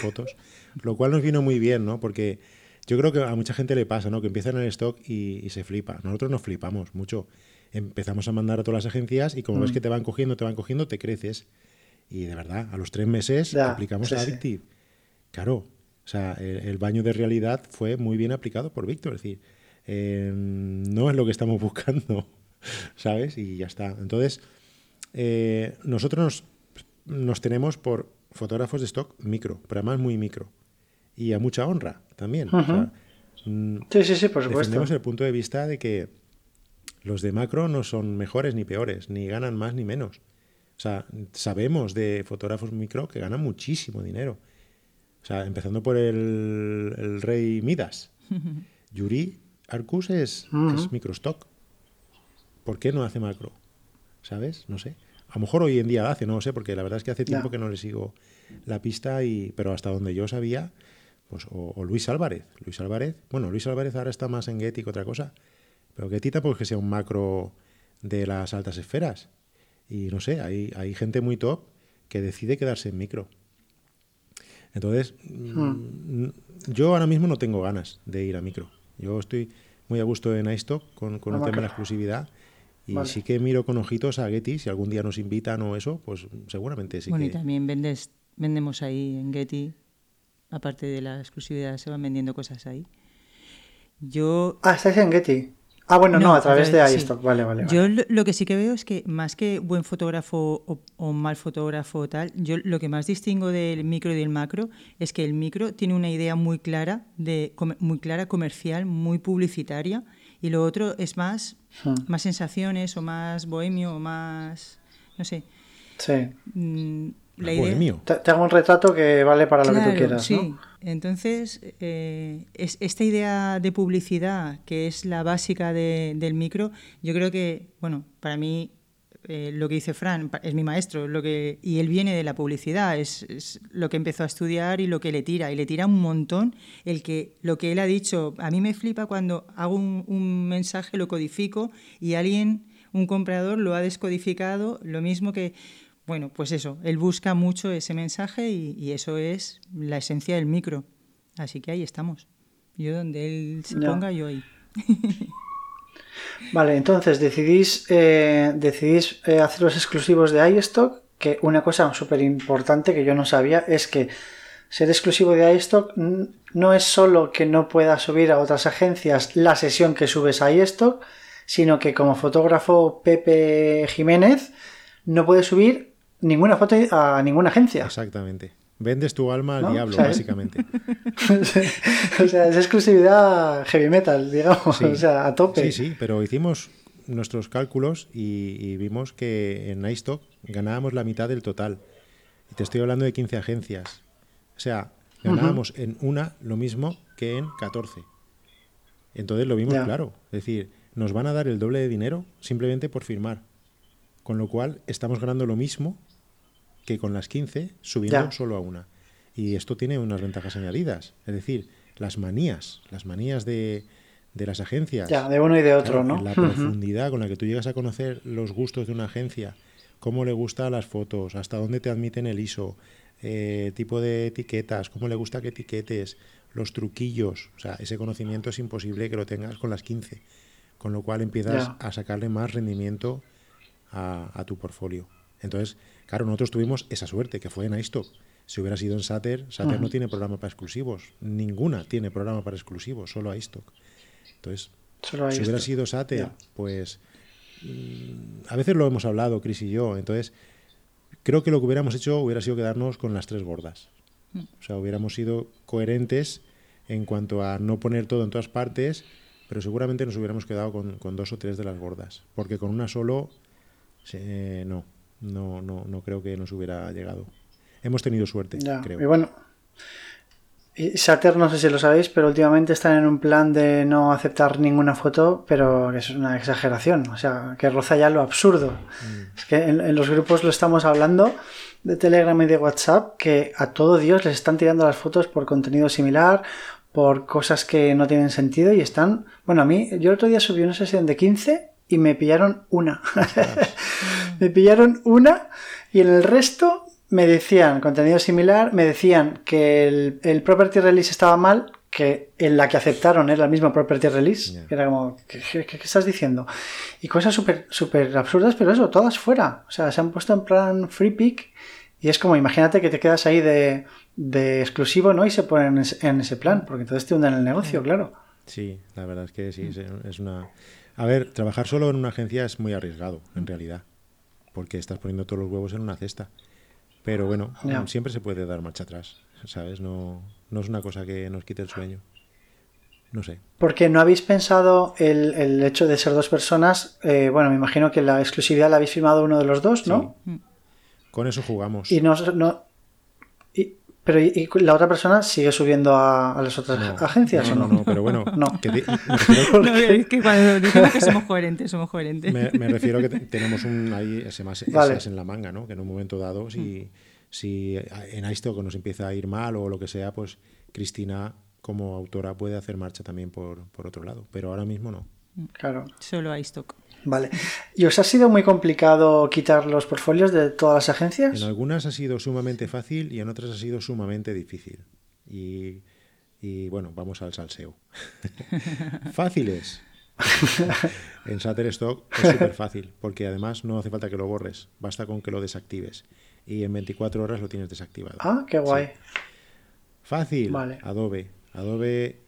fotos, lo cual nos vino muy bien, ¿no? Porque yo creo que a mucha gente le pasa, ¿no? Que empiezan en el stock y, y se flipa. Nosotros nos flipamos mucho empezamos a mandar a todas las agencias y como ves mm. que te van cogiendo, te van cogiendo, te creces. Y de verdad, a los tres meses aplicamos a Addictive. Claro, o sea, el, baño de realidad fue muy bien aplicado por Víctor. Es decir, em, no es lo que estamos buscando, ¿sabes? Y ya está. Entonces, eh, nosotros nos, tenemos por fotógrafos de stock micro, pero además muy micro. Y a mucha honra también. Mm, sí, sí, sí, por supuesto. Defendemos el punto de vista de que los de macro no son mejores ni peores, ni ganan más ni menos. O sea, sabemos de fotógrafos micro que ganan muchísimo dinero. O sea, empezando por el, rey Midas. Yuri Arcus es, microstock. ¿Por qué no hace macro? ¿Sabes? No sé. A lo mejor hoy en día hace, no lo sé, porque la verdad es que hace tiempo que no le sigo la pista, y, pero hasta donde yo sabía, pues, o, Luis Álvarez. Luis Álvarez, bueno, Luis Álvarez ahora está más en Getty que otra cosa, pero Getty tampoco es que sea un macro de las altas esferas. Y no sé, hay, hay gente muy top que decide quedarse en micro. Entonces, hmm. mm, yo ahora mismo no tengo ganas de ir a micro. Yo estoy muy a gusto en iStock con, con el tema de la exclusividad. Y sí que miro con ojitos a Getty, si algún día nos invitan o eso, pues seguramente sí. Bueno, y también vendes, vendemos ahí en Getty, aparte de la exclusividad, se van vendiendo cosas ahí. Yo... Ah, estáis en Getty. Ah, bueno, no, a través de iStock, vale, vale, Yo lo que sí que veo es que más que buen fotógrafo o, mal fotógrafo o tal, yo lo que más distingo del micro y del macro es que el micro tiene una idea muy clara, de, muy clara comercial, muy publicitaria, y lo otro es más, hmm. más sensaciones o más bohemio o más, no sé. Sí. Mm, la idea... Te, hago un retrato que vale para lo que tú quieras, sí. Entonces, eh, es, esta idea de publicidad, que es la básica del micro, yo creo que, bueno, para mí eh, lo que dice Fran es mi maestro, lo que, y él viene de la publicidad, es, lo que empezó a estudiar y lo que le tira, y le tira un montón el que lo que él ha dicho. A mí me flipa cuando hago un, un mensaje, lo codifico y alguien, un comprador, lo ha descodificado, lo mismo que bueno, pues eso, él busca mucho ese mensaje y, eso es la esencia del micro. Así que ahí estamos. Yo donde él se ponga, yo ahí. vale, entonces decidís, eh, decidís eh, hacer los exclusivos de iStock, que una cosa súper importante que yo no sabía es que ser exclusivo de iStock no es solo que no pueda subir a otras agencias la sesión que subes a iStock, sino que como fotógrafo Pepe Jiménez no puede subir ninguna foto a ninguna agencia. Exactamente. Vendes tu alma al diablo, básicamente. o sea, es exclusividad heavy metal, digamos, o sea, a tope. Sí, sí, pero hicimos nuestros cálculos y, vimos que en iStock ganábamos la mitad del total. Y te estoy hablando de 15 agencias. O sea, ganábamos en una lo mismo que en 14. Entonces lo vimos claro. Es decir, nos van a dar el doble de dinero simplemente por firmar. Con lo cual estamos ganando lo mismo que con las 15 subiendo solo a una. Y esto tiene unas ventajas añadidas. Es decir, las manías, las manías de, de las agencias. Ya, de uno y de otro, ¿no? La profundidad con la que tú llegas a conocer los gustos de una agencia, cómo le gustan las fotos, hasta dónde te admiten el ISO, eh, tipo de etiquetas, cómo le gusta que etiquetes, los truquillos. O sea, ese conocimiento es imposible que lo tengas con las 15. Con lo cual empiezas a sacarle más rendimiento a, a tu portfolio. Entonces, claro, nosotros tuvimos esa suerte, que fue en iStock. Si hubiera sido en Sater, Sater no tiene programa para exclusivos. Ninguna tiene programa para exclusivos, solo iStock. Entonces, si hubiera sido Sater, pues mm, a veces lo hemos hablado, Chris y yo. Entonces, creo que lo que hubiéramos hecho hubiera sido quedarnos con las tres gordas. Mm. O sea, hubiéramos sido coherentes en cuanto a no poner todo en todas partes, pero seguramente nos hubiéramos quedado con, dos o tres de las gordas. Porque con una solo, no, no, no, no creo que nos hubiera llegado. Hemos tenido suerte, creo. Y bueno, y Sater, no sé si lo sabéis, pero últimamente están en un plan de no aceptar ninguna foto, pero que es una exageración, o sea, que roza ya lo absurdo. Mm. Es que en, los grupos lo estamos hablando de Telegram y de WhatsApp, que a todo Dios les están tirando las fotos por contenido similar, por cosas que no tienen sentido y están... Bueno, a mí, yo el otro día subí una sesión de 15 y me pillaron una. me pillaron una y en el resto me decían, contenido similar, me decían que el, property release estaba mal, que en la que aceptaron era el mismo property release. Era como, ¿qué, estás diciendo? Y cosas súper super absurdas, pero eso, todas fuera. O sea, se han puesto en plan free pick y es como, imagínate que te quedas ahí de, exclusivo, ¿no? Y se ponen en ese, plan, porque entonces te hunden el negocio, claro. Sí, la verdad es que sí, es una... A ver, trabajar solo en una agencia es muy arriesgado, en realidad, porque estás poniendo todos los huevos en una cesta. Pero bueno, siempre se puede dar marcha atrás, ¿sabes? No, no es una cosa que nos quite el sueño. No sé. Porque no habéis pensado el, el hecho de ser dos personas. Eh, bueno, me imagino que la exclusividad la habéis firmado uno de los dos, ¿no? Con eso jugamos. Y no, no, pero ¿y, la otra persona sigue subiendo a, las otras agencias no, o no? No, pero bueno. no. es que cuando decimos que somos coherentes, somos coherentes. Me, refiero a que tenemos un ahí ese más en la manga, ¿no? Que en un momento dado, si, si en iStock nos empieza a ir mal o lo que sea, pues Cristina como autora puede hacer marcha también por, por otro lado. Pero ahora mismo no. Claro. Solo iStock. Vale. ¿Y os ha sido muy complicado quitar los portfolios de todas las agencias? En algunas ha sido sumamente fácil y en otras ha sido sumamente difícil. Y, bueno, vamos al salseo. Fáciles. en Shutterstock es súper fácil, porque además no hace falta que lo borres, basta con que lo desactives. Y en 24 horas lo tienes desactivado. Ah, qué guay. Fácil. Adobe. Adobe,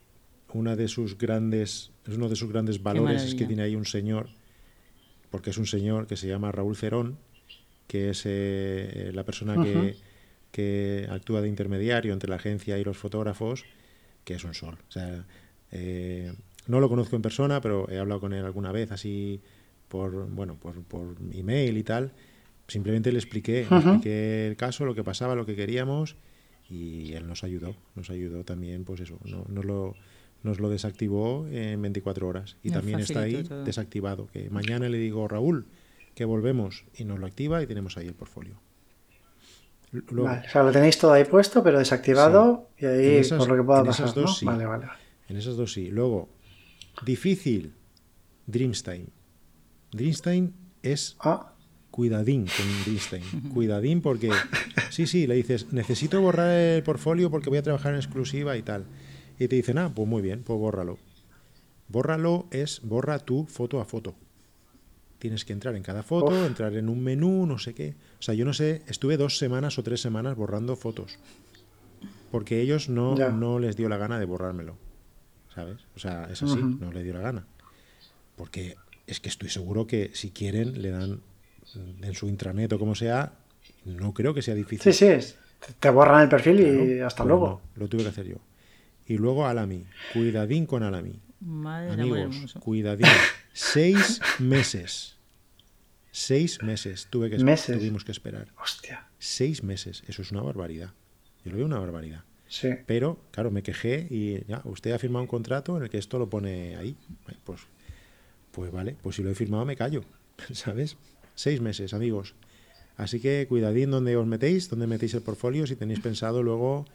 una de sus grandes, uno de sus grandes valores es que tiene ahí un señor porque es un señor que se llama Raúl Cerón, que es eh, la persona que, actúa de intermediario entre la agencia y los fotógrafos, que es un sol. O sea, eh, no lo conozco en persona, pero he hablado con él alguna vez así por, bueno, por, por email y tal. Simplemente le expliqué, le expliqué el caso, lo que pasaba, lo que queríamos y él nos ayudó, nos ayudó también, pues eso, no, no lo nos lo desactivó en 24 horas y también está ahí desactivado. Que mañana le digo, Raúl, que volvemos y nos lo activa y tenemos ahí el portfolio. vale, o sea, lo tenéis todo ahí puesto, pero desactivado y ahí por lo que pueda pasar. Esas dos, sí. vale, vale. En esas dos sí. Luego, difícil, Dreamstein. Dreamstein es ah. cuidadín con Dreamstein. cuidadín porque, sí, sí, le dices, necesito borrar el portfolio porque voy a trabajar en exclusiva y tal y te dicen, ah, pues muy bien, pues bórralo. Bórralo es borra tu foto a foto. Tienes que entrar en cada foto, entrar en un menú, no sé qué. O sea, yo no sé, estuve dos semanas o tres semanas borrando fotos. Porque ellos no, no les dio la gana de borrármelo. ¿Sabes? O sea, es así, no les dio la gana. Porque es que estoy seguro que si quieren le dan en su intranet o como sea, no creo que sea difícil. Sí, sí, es. te borran el perfil y hasta pues luego. lo tuve que hacer yo. Y luego Alami. Cuidadín con Alami. Amigos, cuidadín. Seis meses. Seis meses tuve que ¿Meses? tuvimos que esperar. Hostia. Seis meses. Eso es una barbaridad. Yo lo veo una barbaridad. Sí. Pero, claro, me quejé y ya, usted ha firmado un contrato en el que esto lo pone ahí. Pues, pues vale, pues si lo he firmado me callo. ¿Sabes? Seis meses, amigos. Así que cuidadín donde os metéis, donde metéis el portfolio, si tenéis pensado luego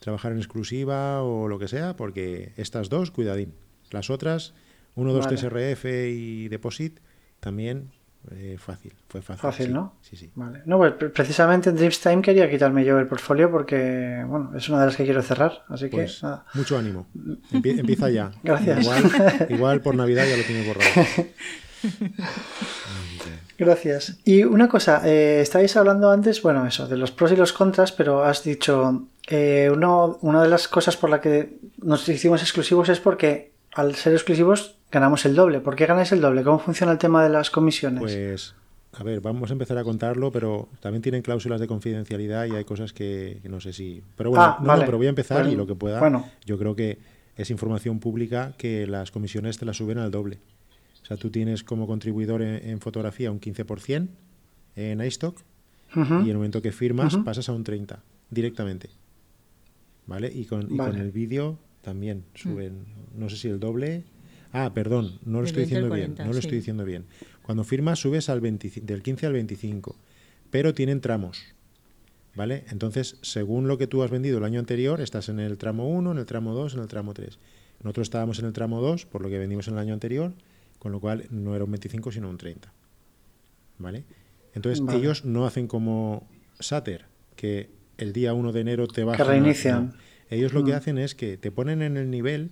trabajar en exclusiva o lo que sea, porque estas dos, cuidadín. Las otras, 1, 2, 3 RF y Deposit, también eh, fácil, fue fácil. Fácil, ¿no? Sí, sí. Vale. No, pues precisamente en Time quería quitarme yo el portfolio porque, bueno, es una de las que quiero cerrar, así que pues, nada. Mucho ánimo. empieza ya. Gracias. Igual, igual por Navidad ya lo tienes borrado. Gracias. Y una cosa, eh, estáis hablando antes, bueno, eso, de los pros y los contras, pero has dicho, eh, uno, una de las cosas por la que nos hicimos exclusivos es porque al ser exclusivos ganamos el doble. ¿Por qué ganáis el doble? ¿Cómo funciona el tema de las comisiones? Pues, a ver, vamos a empezar a contarlo, pero también tienen cláusulas de confidencialidad y hay cosas que, no sé si... Pero bueno, ah, no, pero voy a empezar y lo que pueda. Bueno. Yo creo que es información pública que las comisiones te las suben al doble. O sea, tú tienes como contribuidor en, fotografía un 15% en iStock y en el momento que firmas pasas a un 30% directamente. ¿Vale? Y con, el vídeo también suben, no sé si el doble. Ah, perdón, no lo estoy diciendo bien. No lo estoy diciendo bien. Cuando firmas subes al del 15 al 25, pero tienen tramos. ¿Vale? Entonces, según lo que tú has vendido el año anterior, estás en el tramo 1, en el tramo 2, en el tramo 3. Nosotros estábamos en el tramo 2, por lo que vendimos en el año anterior, con lo cual no era un 25 sino un 30. ¿Vale? Entonces ellos no hacen como Sater, que el día 1 de enero te bajan. Que reinician. Ellos lo que mm. hacen es que te ponen en el nivel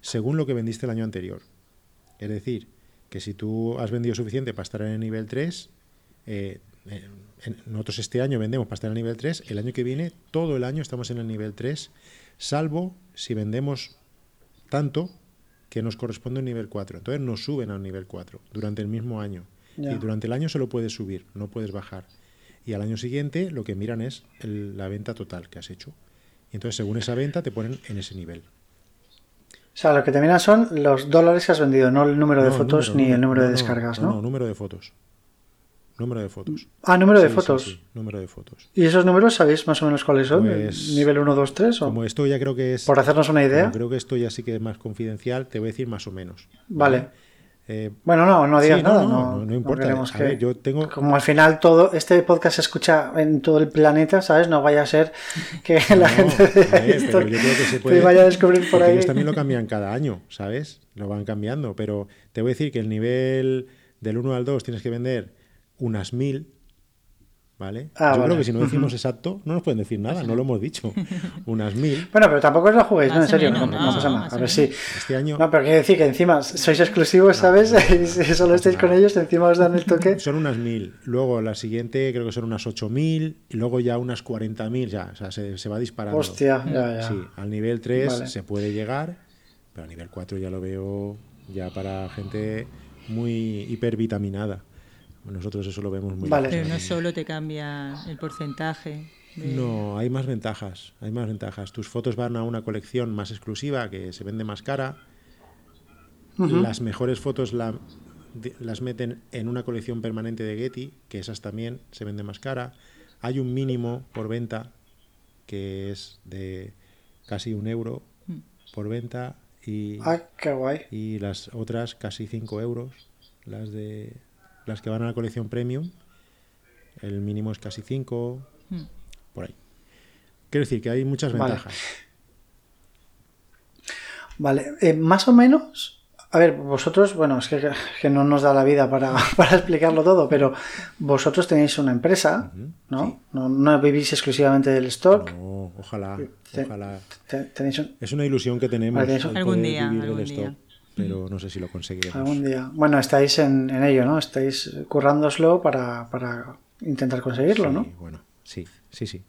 según lo que vendiste el año anterior. Es decir, que si tú has vendido suficiente para estar en el nivel 3, eh, nosotros este año vendemos para estar en el nivel 3, el año que viene, todo el año estamos en el nivel 3, salvo si vendemos tanto que nos corresponde un nivel 4. Entonces nos suben al nivel 4 durante el mismo año. Y durante el año solo puedes subir, no puedes bajar. Y al año siguiente lo que miran es la venta total que has hecho. Y entonces según esa venta te ponen en ese nivel. O sea, lo que te miran son los dólares que has vendido, no el número de fotos ni el número de descargas, ¿no? No, número de fotos. Número de fotos. Ah, número de fotos. Sí, número de fotos. ¿Y esos números sabéis más o menos cuáles son? Pues, ¿Nivel 1, 2, 3? Como esto ya creo que es. Por hacernos una idea. Creo que esto ya sí que es más confidencial, te voy a decir más o menos. Vale. Eh, bueno, no, no digas nada. No, no, importa. yo tengo... Como al final todo este podcast se escucha en todo el planeta, ¿sabes? No vaya a ser que la gente de esto se vaya a descubrir por ahí. Ellos también lo cambian cada año, ¿sabes? Lo van cambiando. Pero te voy a decir que el nivel del 1 al 2 tienes que vender unas mil ¿Vale? Ah, Yo creo que si no decimos exacto, no nos pueden decir nada, no lo hemos dicho. Unas mil. Bueno, pero tampoco os lo juguéis, ¿no? En serio, no, pasa nada. A ver si. Este año... No, pero quiere decir que encima sois exclusivos, ¿sabes? y si solo estáis con ellos, encima os dan el toque. Son unas mil. Luego la siguiente creo que son unas ocho mil. Y luego ya unas cuarenta mil, ya. O sea, se, se, va disparando. Hostia, ya, ya. Sí, al nivel 3 se puede llegar, pero al nivel 4 ya lo veo ya para gente muy hipervitaminada. Nosotros eso lo vemos muy vale. Pero no solo te cambia el porcentaje. No, hay más ventajas, hay más ventajas. Tus fotos van a una colección más exclusiva que se vende más cara. Las mejores fotos las meten en una colección permanente de Getty, que esas también se venden más cara. Hay un mínimo por venta que es de casi un euro mm. por venta y, qué guay. y las otras casi cinco euros, las de las que van a la colección premium, el mínimo es casi 5, hmm. por ahí. Quiero decir que hay muchas ventajas. Vale, eh, más o menos, a ver, vosotros, bueno, es que, no nos da la vida para, explicarlo todo, pero vosotros tenéis una empresa, ¿no? ¿no? vivís exclusivamente del stock. No, ojalá, ojalá. Es una ilusión que tenemos. algún día, algún día pero no sé si lo conseguiremos. Algún día. Bueno, estáis en, ello, ¿no? Estáis currándoslo para, para intentar conseguirlo, ¿no? Bueno, sí, sí, sí.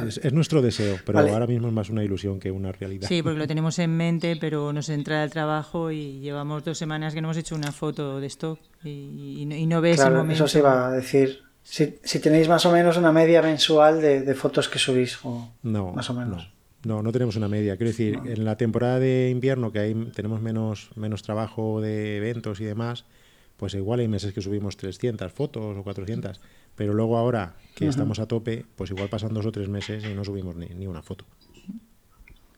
Es, nuestro deseo, pero ahora mismo es más una ilusión que una realidad. Sí, porque lo tenemos en mente, pero nos entra el trabajo y llevamos dos semanas que no hemos hecho una foto de stock y, no, ves el momento. Eso se iba a decir. Si, si, tenéis más o menos una media mensual de, de fotos que subís, o no, más o menos. No, no tenemos una media. Quiero decir, en la temporada de invierno, que ahí tenemos menos, menos trabajo de eventos y demás, pues igual hay meses que subimos 300 fotos o 400. Pero luego ahora que estamos a tope, pues igual pasan dos o tres meses y no subimos ni, una foto.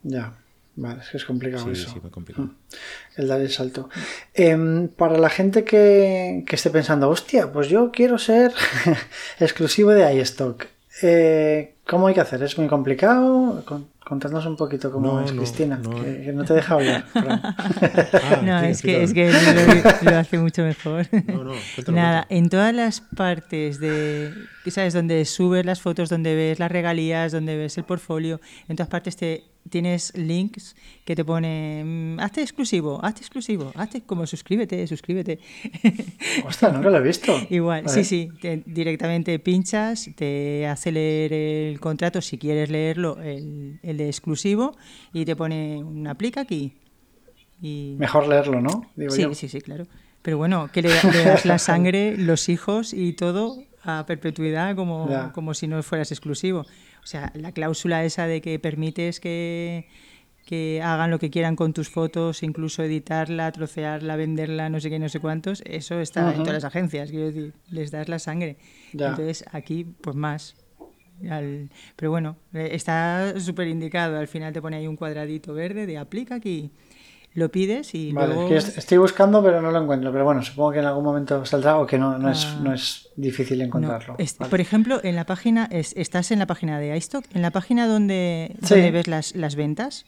Ya, vale, es que es complicado eso. Sí, muy complicado. Mm. El dar el salto. Em, para la gente que, que esté pensando, hostia, pues yo quiero ser exclusivo de iStock. Eh, ¿Cómo hay que hacer? ¿Es muy complicado? Contadnos un poquito cómo es Cristina, Que, no te deja hablar. Ah, no, es que, es que lo, hace mucho mejor. Nada, en todas las partes de, ¿sabes? Donde subes las fotos, donde ves las regalías, donde ves el portfolio, en todas partes te tienes links que te ponen, mm, hazte exclusivo, hazte exclusivo, hazte como suscríbete, suscríbete. Ostras, nunca lo he visto. Igual, sí, sí, directamente pinchas, te hace leer el contrato si quieres leerlo, el, el de exclusivo, y te pone una aplica aquí. Y... Mejor leerlo, ¿no? sí, sí, sí, claro. Pero bueno, que le, das la sangre, los hijos y todo a perpetuidad como, como si no fueras exclusivo. O sea, la cláusula esa de que permites que, que hagan lo que quieran con tus fotos, incluso editarla, trocearla, venderla, no sé qué, no sé cuántos, eso está en todas las agencias, quiero decir, les das la sangre. Entonces, aquí, pues más. pero bueno, eh, está súper indicado. Al final te pone ahí un cuadradito verde de aplica aquí lo pides y vale, luego... estoy buscando pero no lo encuentro. Pero bueno, supongo que en algún momento saldrá o que no, no, es, ah. no es difícil encontrarlo. Por ejemplo, en la página, estás en la página de iStock, en la página donde, ves las, las ventas.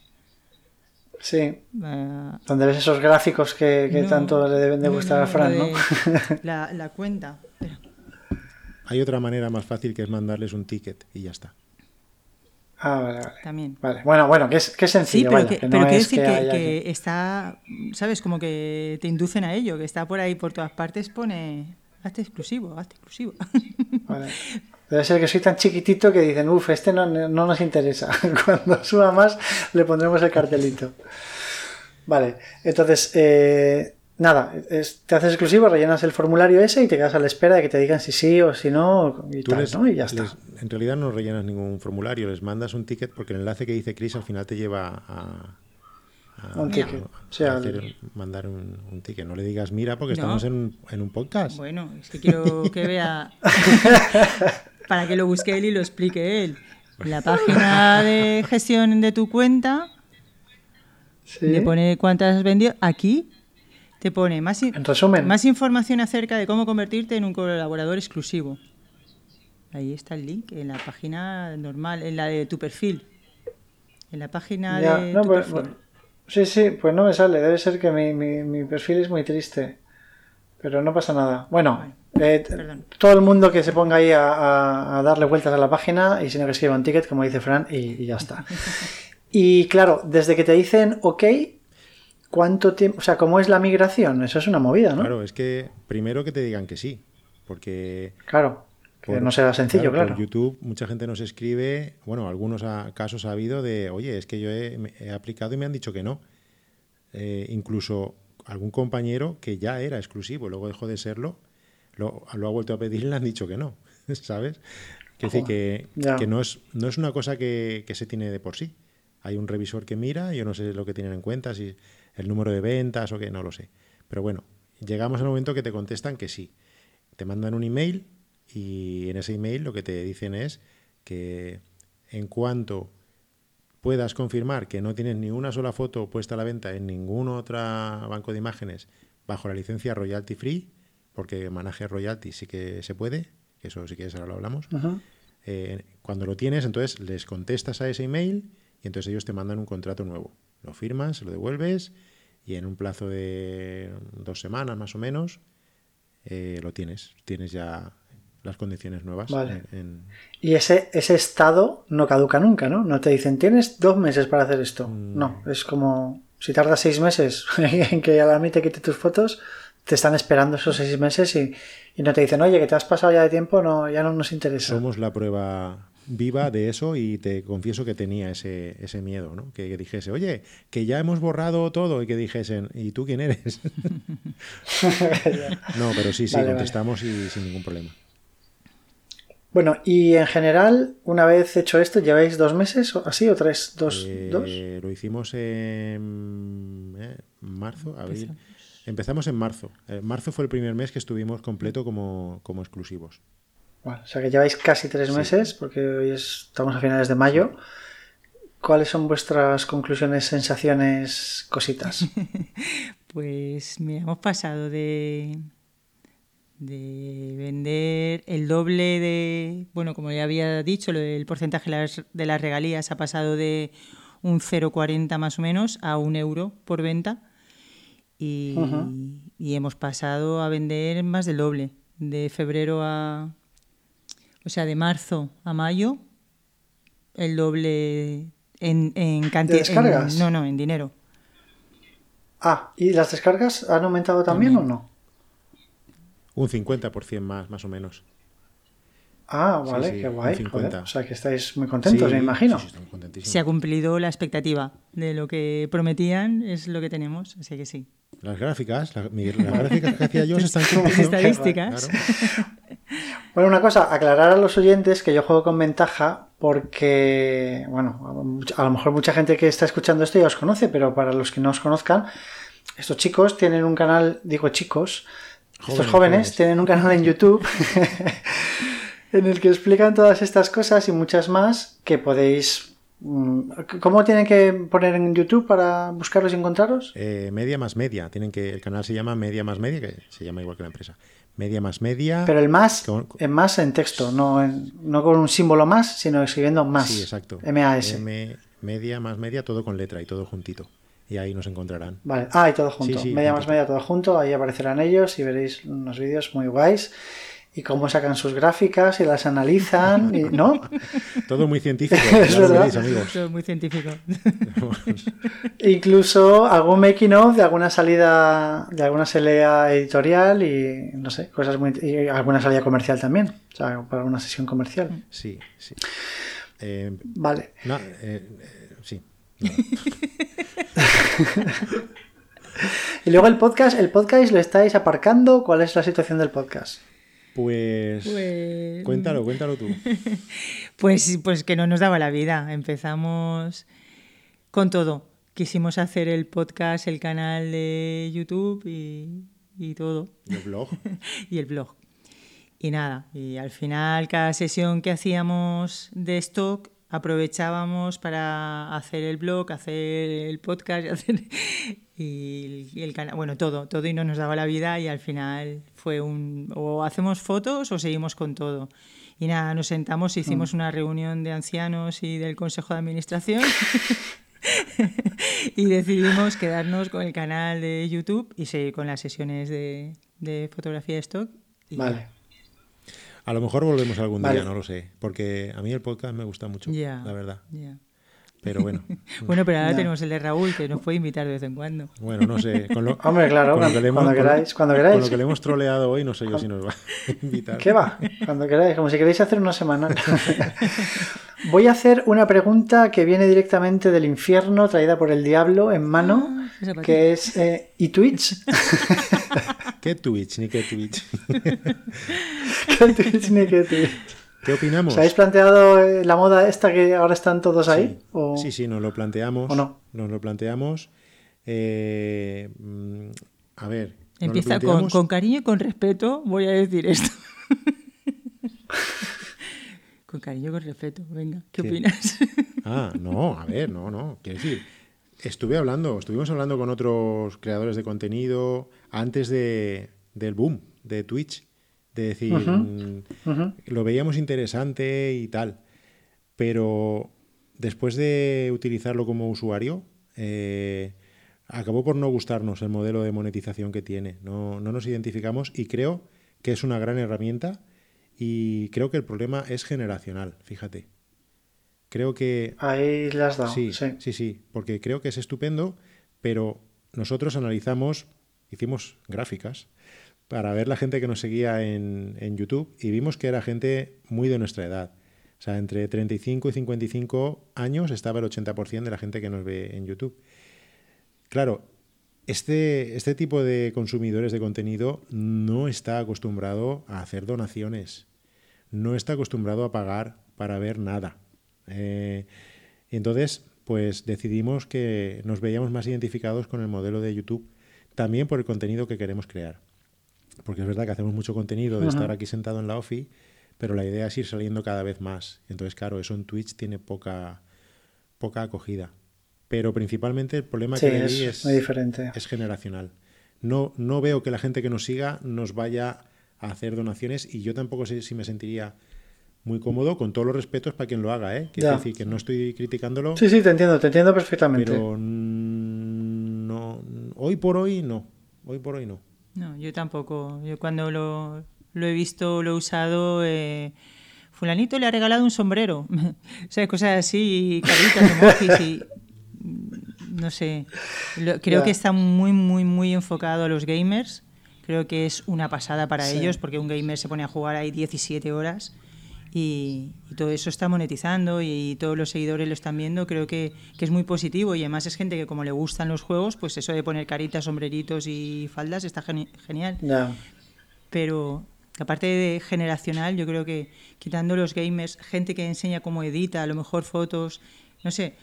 Sí. Ah. donde ves esos gráficos que, tanto le deben de gustar a Fran, ¿no? La, la cuenta. Hay otra manera más fácil que es mandarles un ticket y ya está. Ah, vale, vale. También. Vale. Bueno, bueno, que es, que sencillo. Sí, pero, que, quiero decir que, está, ¿sabes? Como que te inducen a ello, que está por ahí por todas partes, pone, hazte exclusivo, hazte exclusivo. Vale. Debe ser que soy tan chiquitito que dicen, uff, este no, no nos interesa. Cuando suba más le pondremos el cartelito. Vale, entonces, eh, nada, te haces exclusivo, rellenas el formulario ese y te quedas a la espera de que te digan si sí o si no y, tal, ¿no? y ya está. en realidad no rellenas ningún formulario, les mandas un ticket porque el enlace que dice Chris al final te lleva a, un ticket. mandar un, ticket. No le digas mira porque estamos en, en, un podcast. Bueno, es que quiero que vea para que lo busque él y lo explique él. La página de gestión de tu cuenta le pone cuántas has vendido. Aquí te pone más, más información acerca de cómo convertirte en un colaborador exclusivo. Ahí está el link, en la página normal, en la de tu perfil. En la página de tu pues, perfil. sí, sí, pues no me sale. Debe ser que mi, perfil es muy triste. Pero no pasa nada. Bueno, eh, todo el mundo que se ponga ahí a, darle vueltas a la página y si no que escriba un ticket, como dice Fran, y, y ya está. y claro, desde que te dicen OK, ¿Cuánto tiempo? O sea, ¿cómo es la migración? Eso es una movida, ¿no? Claro, es que primero que te digan que sí, porque... Claro, que no será sencillo, claro. Por YouTube mucha gente nos escribe, bueno, algunos casos ha habido de, oye, es que yo he, aplicado y me han dicho que no. Eh, incluso algún compañero que ya era exclusivo, luego dejó de serlo, lo, ha vuelto a pedir y le han dicho que no, ¿sabes? Que decir que, que, no, es, no es una cosa que, que, se tiene de por sí. Hay un revisor que mira, yo no sé lo que tienen en cuenta, si el número de ventas o qué, no lo sé. Pero bueno, llegamos al momento que te contestan que sí. Te mandan un email y en ese email lo que te dicen es que en cuanto puedas confirmar que no tienes ni una sola foto puesta a la venta en ningún otro banco de imágenes bajo la licencia royalty free, porque maneje royalty sí que se puede, que eso sí que ahora lo hablamos. Eh, cuando lo tienes, entonces les contestas a ese email y entonces ellos te mandan un contrato nuevo. Lo firmas, lo devuelves y en un plazo de dos semanas más o menos eh, lo tienes. Tienes ya las condiciones nuevas. Vale. Y ese, ese estado no caduca nunca, ¿no? No te dicen, tienes dos meses para hacer esto. Mm. No, es como si tardas seis meses en que mí te quite tus fotos, te están esperando esos seis meses y, y, no te dicen, oye, que te has pasado ya de tiempo, no, ya no nos interesa. Somos la prueba viva de eso y te confieso que tenía ese, ese miedo, ¿no? Que, dijese, oye, que ya hemos borrado todo y que dijesen, ¿y tú quién eres? no, pero sí, sí, contestamos y sin ningún problema. Bueno, y en general, una vez hecho esto, ¿lleváis dos meses o así o tres? ¿Dos? Eh, ¿dos? Lo hicimos en eh, marzo, abril. Empezamos en marzo. Eh, marzo fue el primer mes que estuvimos completo como, como exclusivos o sea que lleváis casi tres meses, porque hoy estamos a finales de mayo. ¿Cuáles son vuestras conclusiones, sensaciones, cositas? pues me hemos pasado de, de vender el doble de, bueno, como ya había dicho, el porcentaje de las regalías ha pasado de un 0,40 más o menos a un euro por venta y, y hemos pasado a vender más del doble, de febrero a, o sea, de marzo a mayo, el doble En, en cantidad. descargas? no, no, en dinero. Ah, ¿y las descargas han aumentado también, o no? Un 50% más, más o menos. Ah, vale, sí, qué guay. 50. joder. O sea que estáis muy contentos, Sí, me imagino. sí, sí, estamos contentísimos. Se ha cumplido la expectativa de lo que prometían, es lo que tenemos, así que sí. Las gráficas, la- mi- las gráficas que hacía yo se están cumpliendo. Estadísticas. Claro. Bueno, una cosa, aclarar a los oyentes que yo juego con ventaja porque, bueno, a lo mejor mucha gente que está escuchando esto ya os conoce, pero para los que no os conozcan, estos chicos tienen un canal, digo chicos, estos jóvenes. tienen un canal en YouTube en el que explican todas estas cosas y muchas más que podéis... mm, ¿Cómo tienen que poner en YouTube para buscarlos y encontraros? Eh, media más media. Tienen que, el canal se llama Media más Media, que se llama igual que la empresa. Media más Media. Pero el más Con- en más en texto, no, en- no con un símbolo más, sino escribiendo más. Sí, exacto. M-A-S. M, media más media, todo con letra y todo juntito. Y ahí nos encontrarán. Vale, ah, y todo junto. Sí, sí, media más media, todo junto. Ahí aparecerán ellos y veréis unos vídeos muy guays. Y cómo sacan sus gráficas y las analizan, y, ¿no? Todo muy científico. Es ya lo verdad. veréis, amigos. Todo muy científico. Incluso algún making of de alguna salida, de alguna salida editorial y no sé, cosas muy. y alguna salida comercial también. O sea, para una sesión comercial. Sí, sí. Eh, Vale. no, eh, eh, sí. No. Y luego el podcast, el podcast lo estáis aparcando. ¿Cuál es la situación del podcast? Pues, Pues- cuéntalo, cuéntalo tú. Pues, pues que no nos daba la vida. Empezamos con todo. Quisimos hacer el podcast, el canal de YouTube y, y todo. ¿Y el blog? y el blog. Y nada, y al final cada sesión que hacíamos de stock aprovechábamos para hacer el blog, hacer el podcast hacer- y el, canal, bueno, todo, todo y no nos daba la vida y al final fue un o hacemos fotos o seguimos con todo. Y nada, nos sentamos, hicimos una reunión de ancianos y del consejo de administración y decidimos quedarnos con el canal de YouTube y seguir con las sesiones de, de fotografía de stock. y Vale. A lo mejor volvemos algún Vale. día, no lo sé. Porque a mí el podcast me gusta mucho, Ya, la verdad. ya. Pero bueno, Bueno, pero ahora tenemos el de Raúl, que nos puede invitar de vez en cuando. bueno, no sé. Con lo, Hombre, claro, con lo cuando, le hemos- cuando queráis, cuando Con queráis. lo que le hemos troleado hoy, no sé yo si nos va a invitar. ¿Qué va? Cuando queráis, como si queréis hacer una semana. Voy a hacer una pregunta que viene directamente del infierno, traída por el diablo en mano, Ah, que es eh, ¿y Twitch? ¿Qué Twitch? Ni qué Twitch. ¿Qué Twitch ni qué Twitch? ¿Qué opinamos? ¿Os habéis planteado eh, la moda esta que ahora están todos ahí? Sí. ¿O- sí, sí, nos lo planteamos. ¿O no? Nos lo planteamos. Eh, mm, a ver. Empieza con, cariño y con respeto, voy a decir esto. con cariño y con respeto, venga, ¿qué ¿Qué? opinas? Ah, no, a ver, no, no. Quiero decir, estuve hablando, estuvimos hablando con otros creadores de contenido antes de, del boom de Twitch. De decir, lo veíamos interesante y tal. Pero después de utilizarlo como usuario, eh, acabó por no gustarnos el modelo de monetización que tiene. No, no nos identificamos y creo que es una gran herramienta y creo que el problema es generacional, fíjate. Creo que Ahí le has dado. Sí, sí. sí, sí, porque creo que es estupendo, pero nosotros analizamos, hicimos gráficas para ver la gente que nos seguía en, YouTube y vimos que era gente muy de nuestra edad. O sea, entre 35 y 55 años estaba el 80% de la gente que nos ve en YouTube. Claro, este, este tipo de consumidores de contenido no está acostumbrado a hacer donaciones, no está acostumbrado a pagar para ver nada. Eh, entonces, pues decidimos que nos veíamos más identificados con el modelo de YouTube, también por el contenido que queremos crear. Porque es verdad que hacemos mucho contenido de estar aquí sentado en la OFI, pero la idea es ir saliendo cada vez más. Entonces, claro, eso en Twitch tiene poca, poca acogida. Pero principalmente el problema Sí, que es es, muy diferente. es generacional. No, no veo que la gente que nos siga nos vaya a hacer donaciones y yo tampoco sé si me sentiría muy cómodo, con todos los respetos para quien lo haga, ¿eh? Quiero decir que no estoy criticándolo, Sí, sí, te entiendo, te entiendo perfectamente. pero no, hoy por hoy no. Hoy por hoy no. No, yo tampoco. Yo cuando lo, lo he visto, lo he usado, eh, fulanito le ha regalado un sombrero. o sea, cosas así, caritas, emojis y... No sé, creo que está muy, muy, muy enfocado a los gamers. Creo que es una pasada para ellos porque un gamer se pone a jugar ahí 17 horas y, todo eso está monetizando y, todos los seguidores lo están viendo. Creo que, que, es muy positivo y además es gente que como le gustan los juegos, pues eso de poner caritas, sombreritos y faldas está genial. Pero aparte de generacional, yo creo que quitando los gamers, gente que enseña cómo edita, a lo mejor fotos, no sé,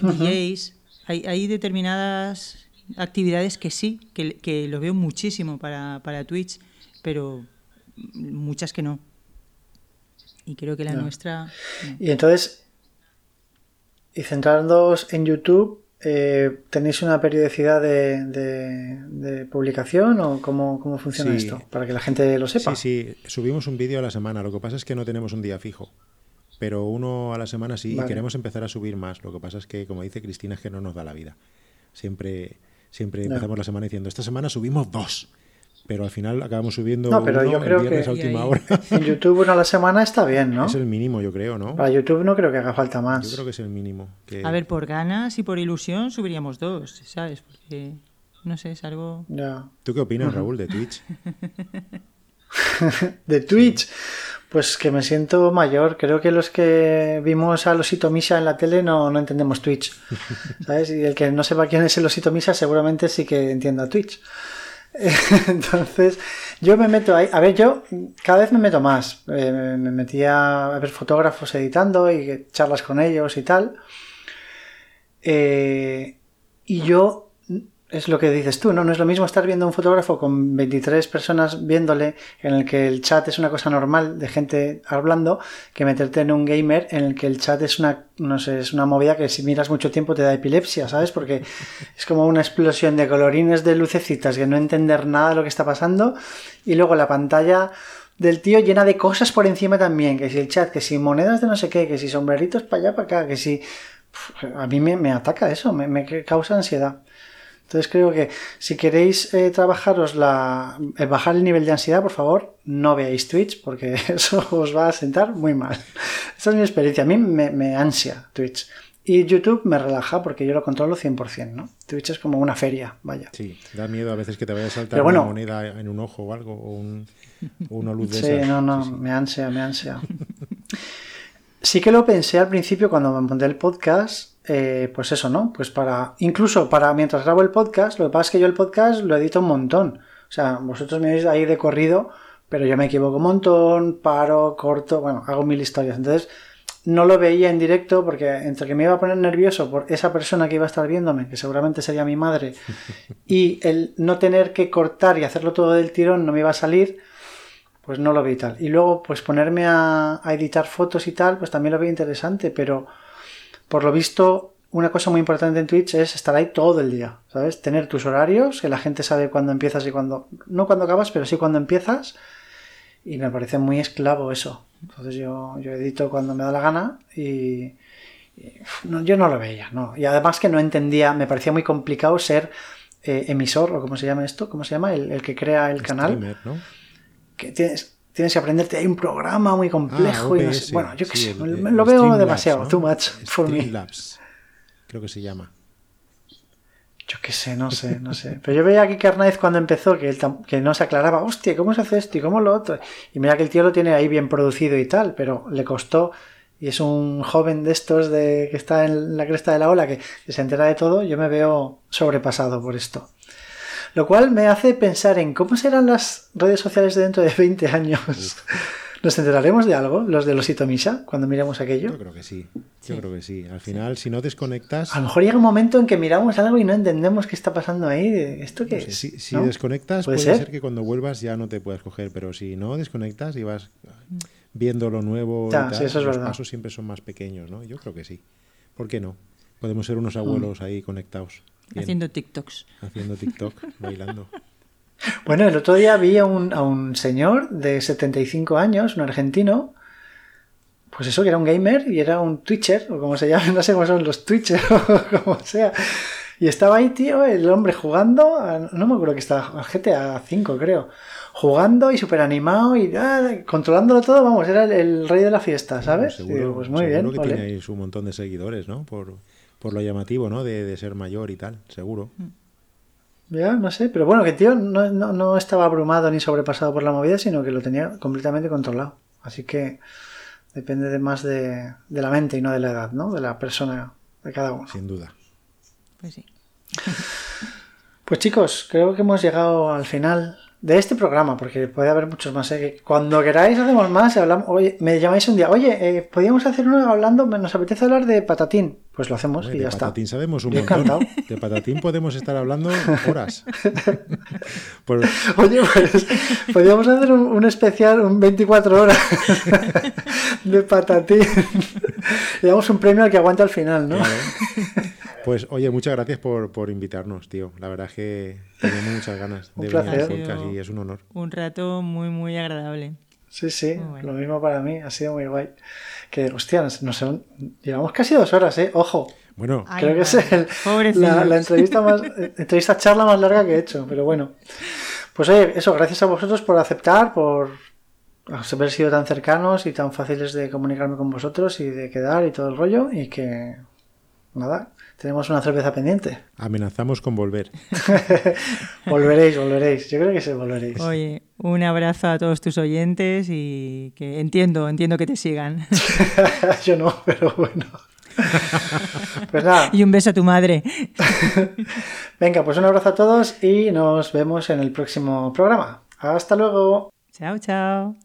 DJs, hay, hay, determinadas actividades que sí, que, que lo veo muchísimo para, para Twitch, pero muchas que no. Y creo que la nuestra... Y entonces, y centrándoos en YouTube, eh, ¿Tenéis una periodicidad de, de, publicación o cómo, cómo funciona esto? Para que la gente lo sepa. Sí, sí, subimos un vídeo a la semana. Lo que pasa es que no tenemos un día fijo. Pero uno a la semana sí, y queremos empezar a subir más. Lo que pasa es que, como dice Cristina, es que no nos da la vida. Siempre, siempre empezamos la semana diciendo, esta semana subimos dos pero al final acabamos subiendo no, pero yo creo que última hora. En YouTube una a la semana está bien, ¿no? Es el mínimo, yo creo, ¿no? Para YouTube no creo que haga falta más. Yo creo que es el mínimo. A ver, por ganas y por ilusión subiríamos dos, ¿sabes? Porque, no sé, es algo... Ya. ¿Tú qué opinas, Raúl, de Twitch? de Twitch, pues que me siento mayor. Creo que los que vimos a Losito Misa en la tele no, no entendemos Twitch, ¿sabes? Y el que no sepa quién es el Osito Misa seguramente sí que entienda Twitch. Entonces, yo me meto ahí. A ver, yo cada vez me meto más. Eh, me metía a ver fotógrafos editando y charlas con ellos y tal. Eh, y yo es lo que dices tú, ¿no? No es lo mismo estar viendo un fotógrafo con 23 personas viéndole, en el que el chat es una cosa normal de gente hablando, que meterte en un gamer en el que el chat es una, no sé, es una movida que si miras mucho tiempo te da epilepsia, ¿sabes? Porque es como una explosión de colorines, de lucecitas, que no entender nada de lo que está pasando, y luego la pantalla del tío llena de cosas por encima también, que si el chat, que si monedas de no sé qué, que si sombreritos para allá, para acá, que si... A mí me, me ataca eso, me, me causa ansiedad. Entonces creo que si queréis eh, trabajaros la, eh, bajar el nivel de ansiedad, por favor, no veáis Twitch porque eso os va a sentar muy mal. Esta es mi experiencia. A mí me, ansia Twitch. Y YouTube me relaja porque yo lo controlo 100%, ¿no? Twitch es como una feria, vaya. Sí, da miedo a veces que te vaya a saltar una moneda en un ojo o algo, o, una luz de Sí, no, no, me ansia, me ansia. sí que lo pensé al principio cuando me monté el podcast eh, pues eso, ¿no? Pues para, incluso para mientras grabo el podcast, lo que pasa es que yo el podcast lo edito un montón. O sea, vosotros me veis ahí de corrido, pero yo me equivoco un montón, paro, corto, bueno, hago mil historias. Entonces, no lo veía en directo porque entre que me iba a poner nervioso por esa persona que iba a estar viéndome, que seguramente sería mi madre, y el no tener que cortar y hacerlo todo del tirón no me iba a salir, pues no lo vi tal. Y luego, pues ponerme a, a editar fotos y tal, pues también lo veo interesante, pero por lo visto, una cosa muy importante en Twitch es estar ahí todo el día, ¿sabes? Tener tus horarios, que la gente sabe cuándo empiezas y cuándo... No cuándo acabas, pero sí cuándo empiezas. Y me parece muy esclavo eso. Entonces yo, yo edito cuando me da la gana y... yo no lo veía, ¿no? Y además que no entendía, me parecía muy complicado ser eh, emisor, o cómo se llama esto, ¿cómo se llama? El, que crea el canal. ¿no? Que tienes, tienes que aprenderte. Hay un programa muy complejo y no sé. Bueno, yo qué sé, lo veo demasiado, too much for me. creo que se llama. Yo qué sé, no sé, no sé. Pero yo veía aquí que Arnaiz cuando empezó que, que no se aclaraba, hostia, ¿cómo se hace esto y cómo lo otro? Y mira que el tío lo tiene ahí bien producido y tal, pero le costó. Y es un joven de estos de que está en la cresta de la ola que se entera de todo. Yo me veo sobrepasado por esto. Lo cual me hace pensar en cómo serán las redes sociales de dentro de 20 años. ¿Nos enteraremos de algo, los de los Misa, cuando miremos aquello? Yo creo que sí, yo creo que sí. Al final, si no desconectas... A lo mejor llega un momento en que miramos algo y no entendemos qué está pasando ahí. ¿Esto qué es? Si, desconectas, puede, ser? que cuando vuelvas ya no te puedas coger, pero si no desconectas y vas viendo lo nuevo, los pasos siempre son más pequeños, ¿no? Yo creo que sí. ¿Por qué no? Podemos ser unos abuelos mm. ahí conectados. Haciendo TikToks. Haciendo TikTok, bailando. Bueno, el otro día vi a un, a un señor de 75 años, un argentino, pues eso, que era un gamer y era un Twitcher, o como se llama, no sé cómo son los Twitchers o como sea. Y estaba ahí, tío, el hombre jugando, no me acuerdo que estaba, GTA 5 creo, jugando y súper animado y ah, controlándolo todo, vamos, era el, rey de la fiesta, ¿sabes? seguro, pues muy bien. que tiene ahí su montón de seguidores, ¿no? Por, lo llamativo, ¿no? De, ser mayor y tal, seguro. Ya, no sé, pero bueno, que tío no, no estaba abrumado ni sobrepasado por la movida, sino que lo tenía completamente controlado. Así que depende de más de, la mente y no de la edad, ¿no? De la persona, de cada uno. Sin duda. Pues sí. Pues chicos, creo que hemos llegado al final de este programa, porque puede haber muchos más. ¿eh? Cuando queráis hacemos más y hablamos. Oye, me llamáis un día, oye, eh, podríamos hacer uno hablando, nos apetece hablar de patatín. Pues lo hacemos y ya está. De patatín sabemos un montón. De patatín podemos estar hablando horas. Oye, pues podríamos hacer un, especial, un 24 horas de patatín. Le damos un premio al que aguanta al final, ¿no? Pues oye, muchas gracias por, por, invitarnos, tío. La verdad es que tenemos muchas ganas de venir al podcast y es un honor. Un rato muy, muy agradable. Sí, sí, lo mismo para mí, ha sido muy guay. Que, hostia, nos, llevamos casi dos horas, ¿eh? Ojo. Bueno, creo que es la, la, entrevista más, entrevista charla más larga que he hecho, pero bueno. Pues oye, eso, gracias a vosotros por aceptar, por haber sido tan cercanos y tan fáciles de comunicarme con vosotros y de quedar y todo el rollo y que nada, tenemos una cerveza pendiente. Amenazamos con volver. volveréis, volveréis. Yo creo que sí, volveréis. Oye, un abrazo a todos tus oyentes y que entiendo, entiendo que te sigan. Yo no, pero bueno. Pues nada. Y un beso a tu madre. Venga, pues un abrazo a todos y nos vemos en el próximo programa. Hasta luego. Chao, chao.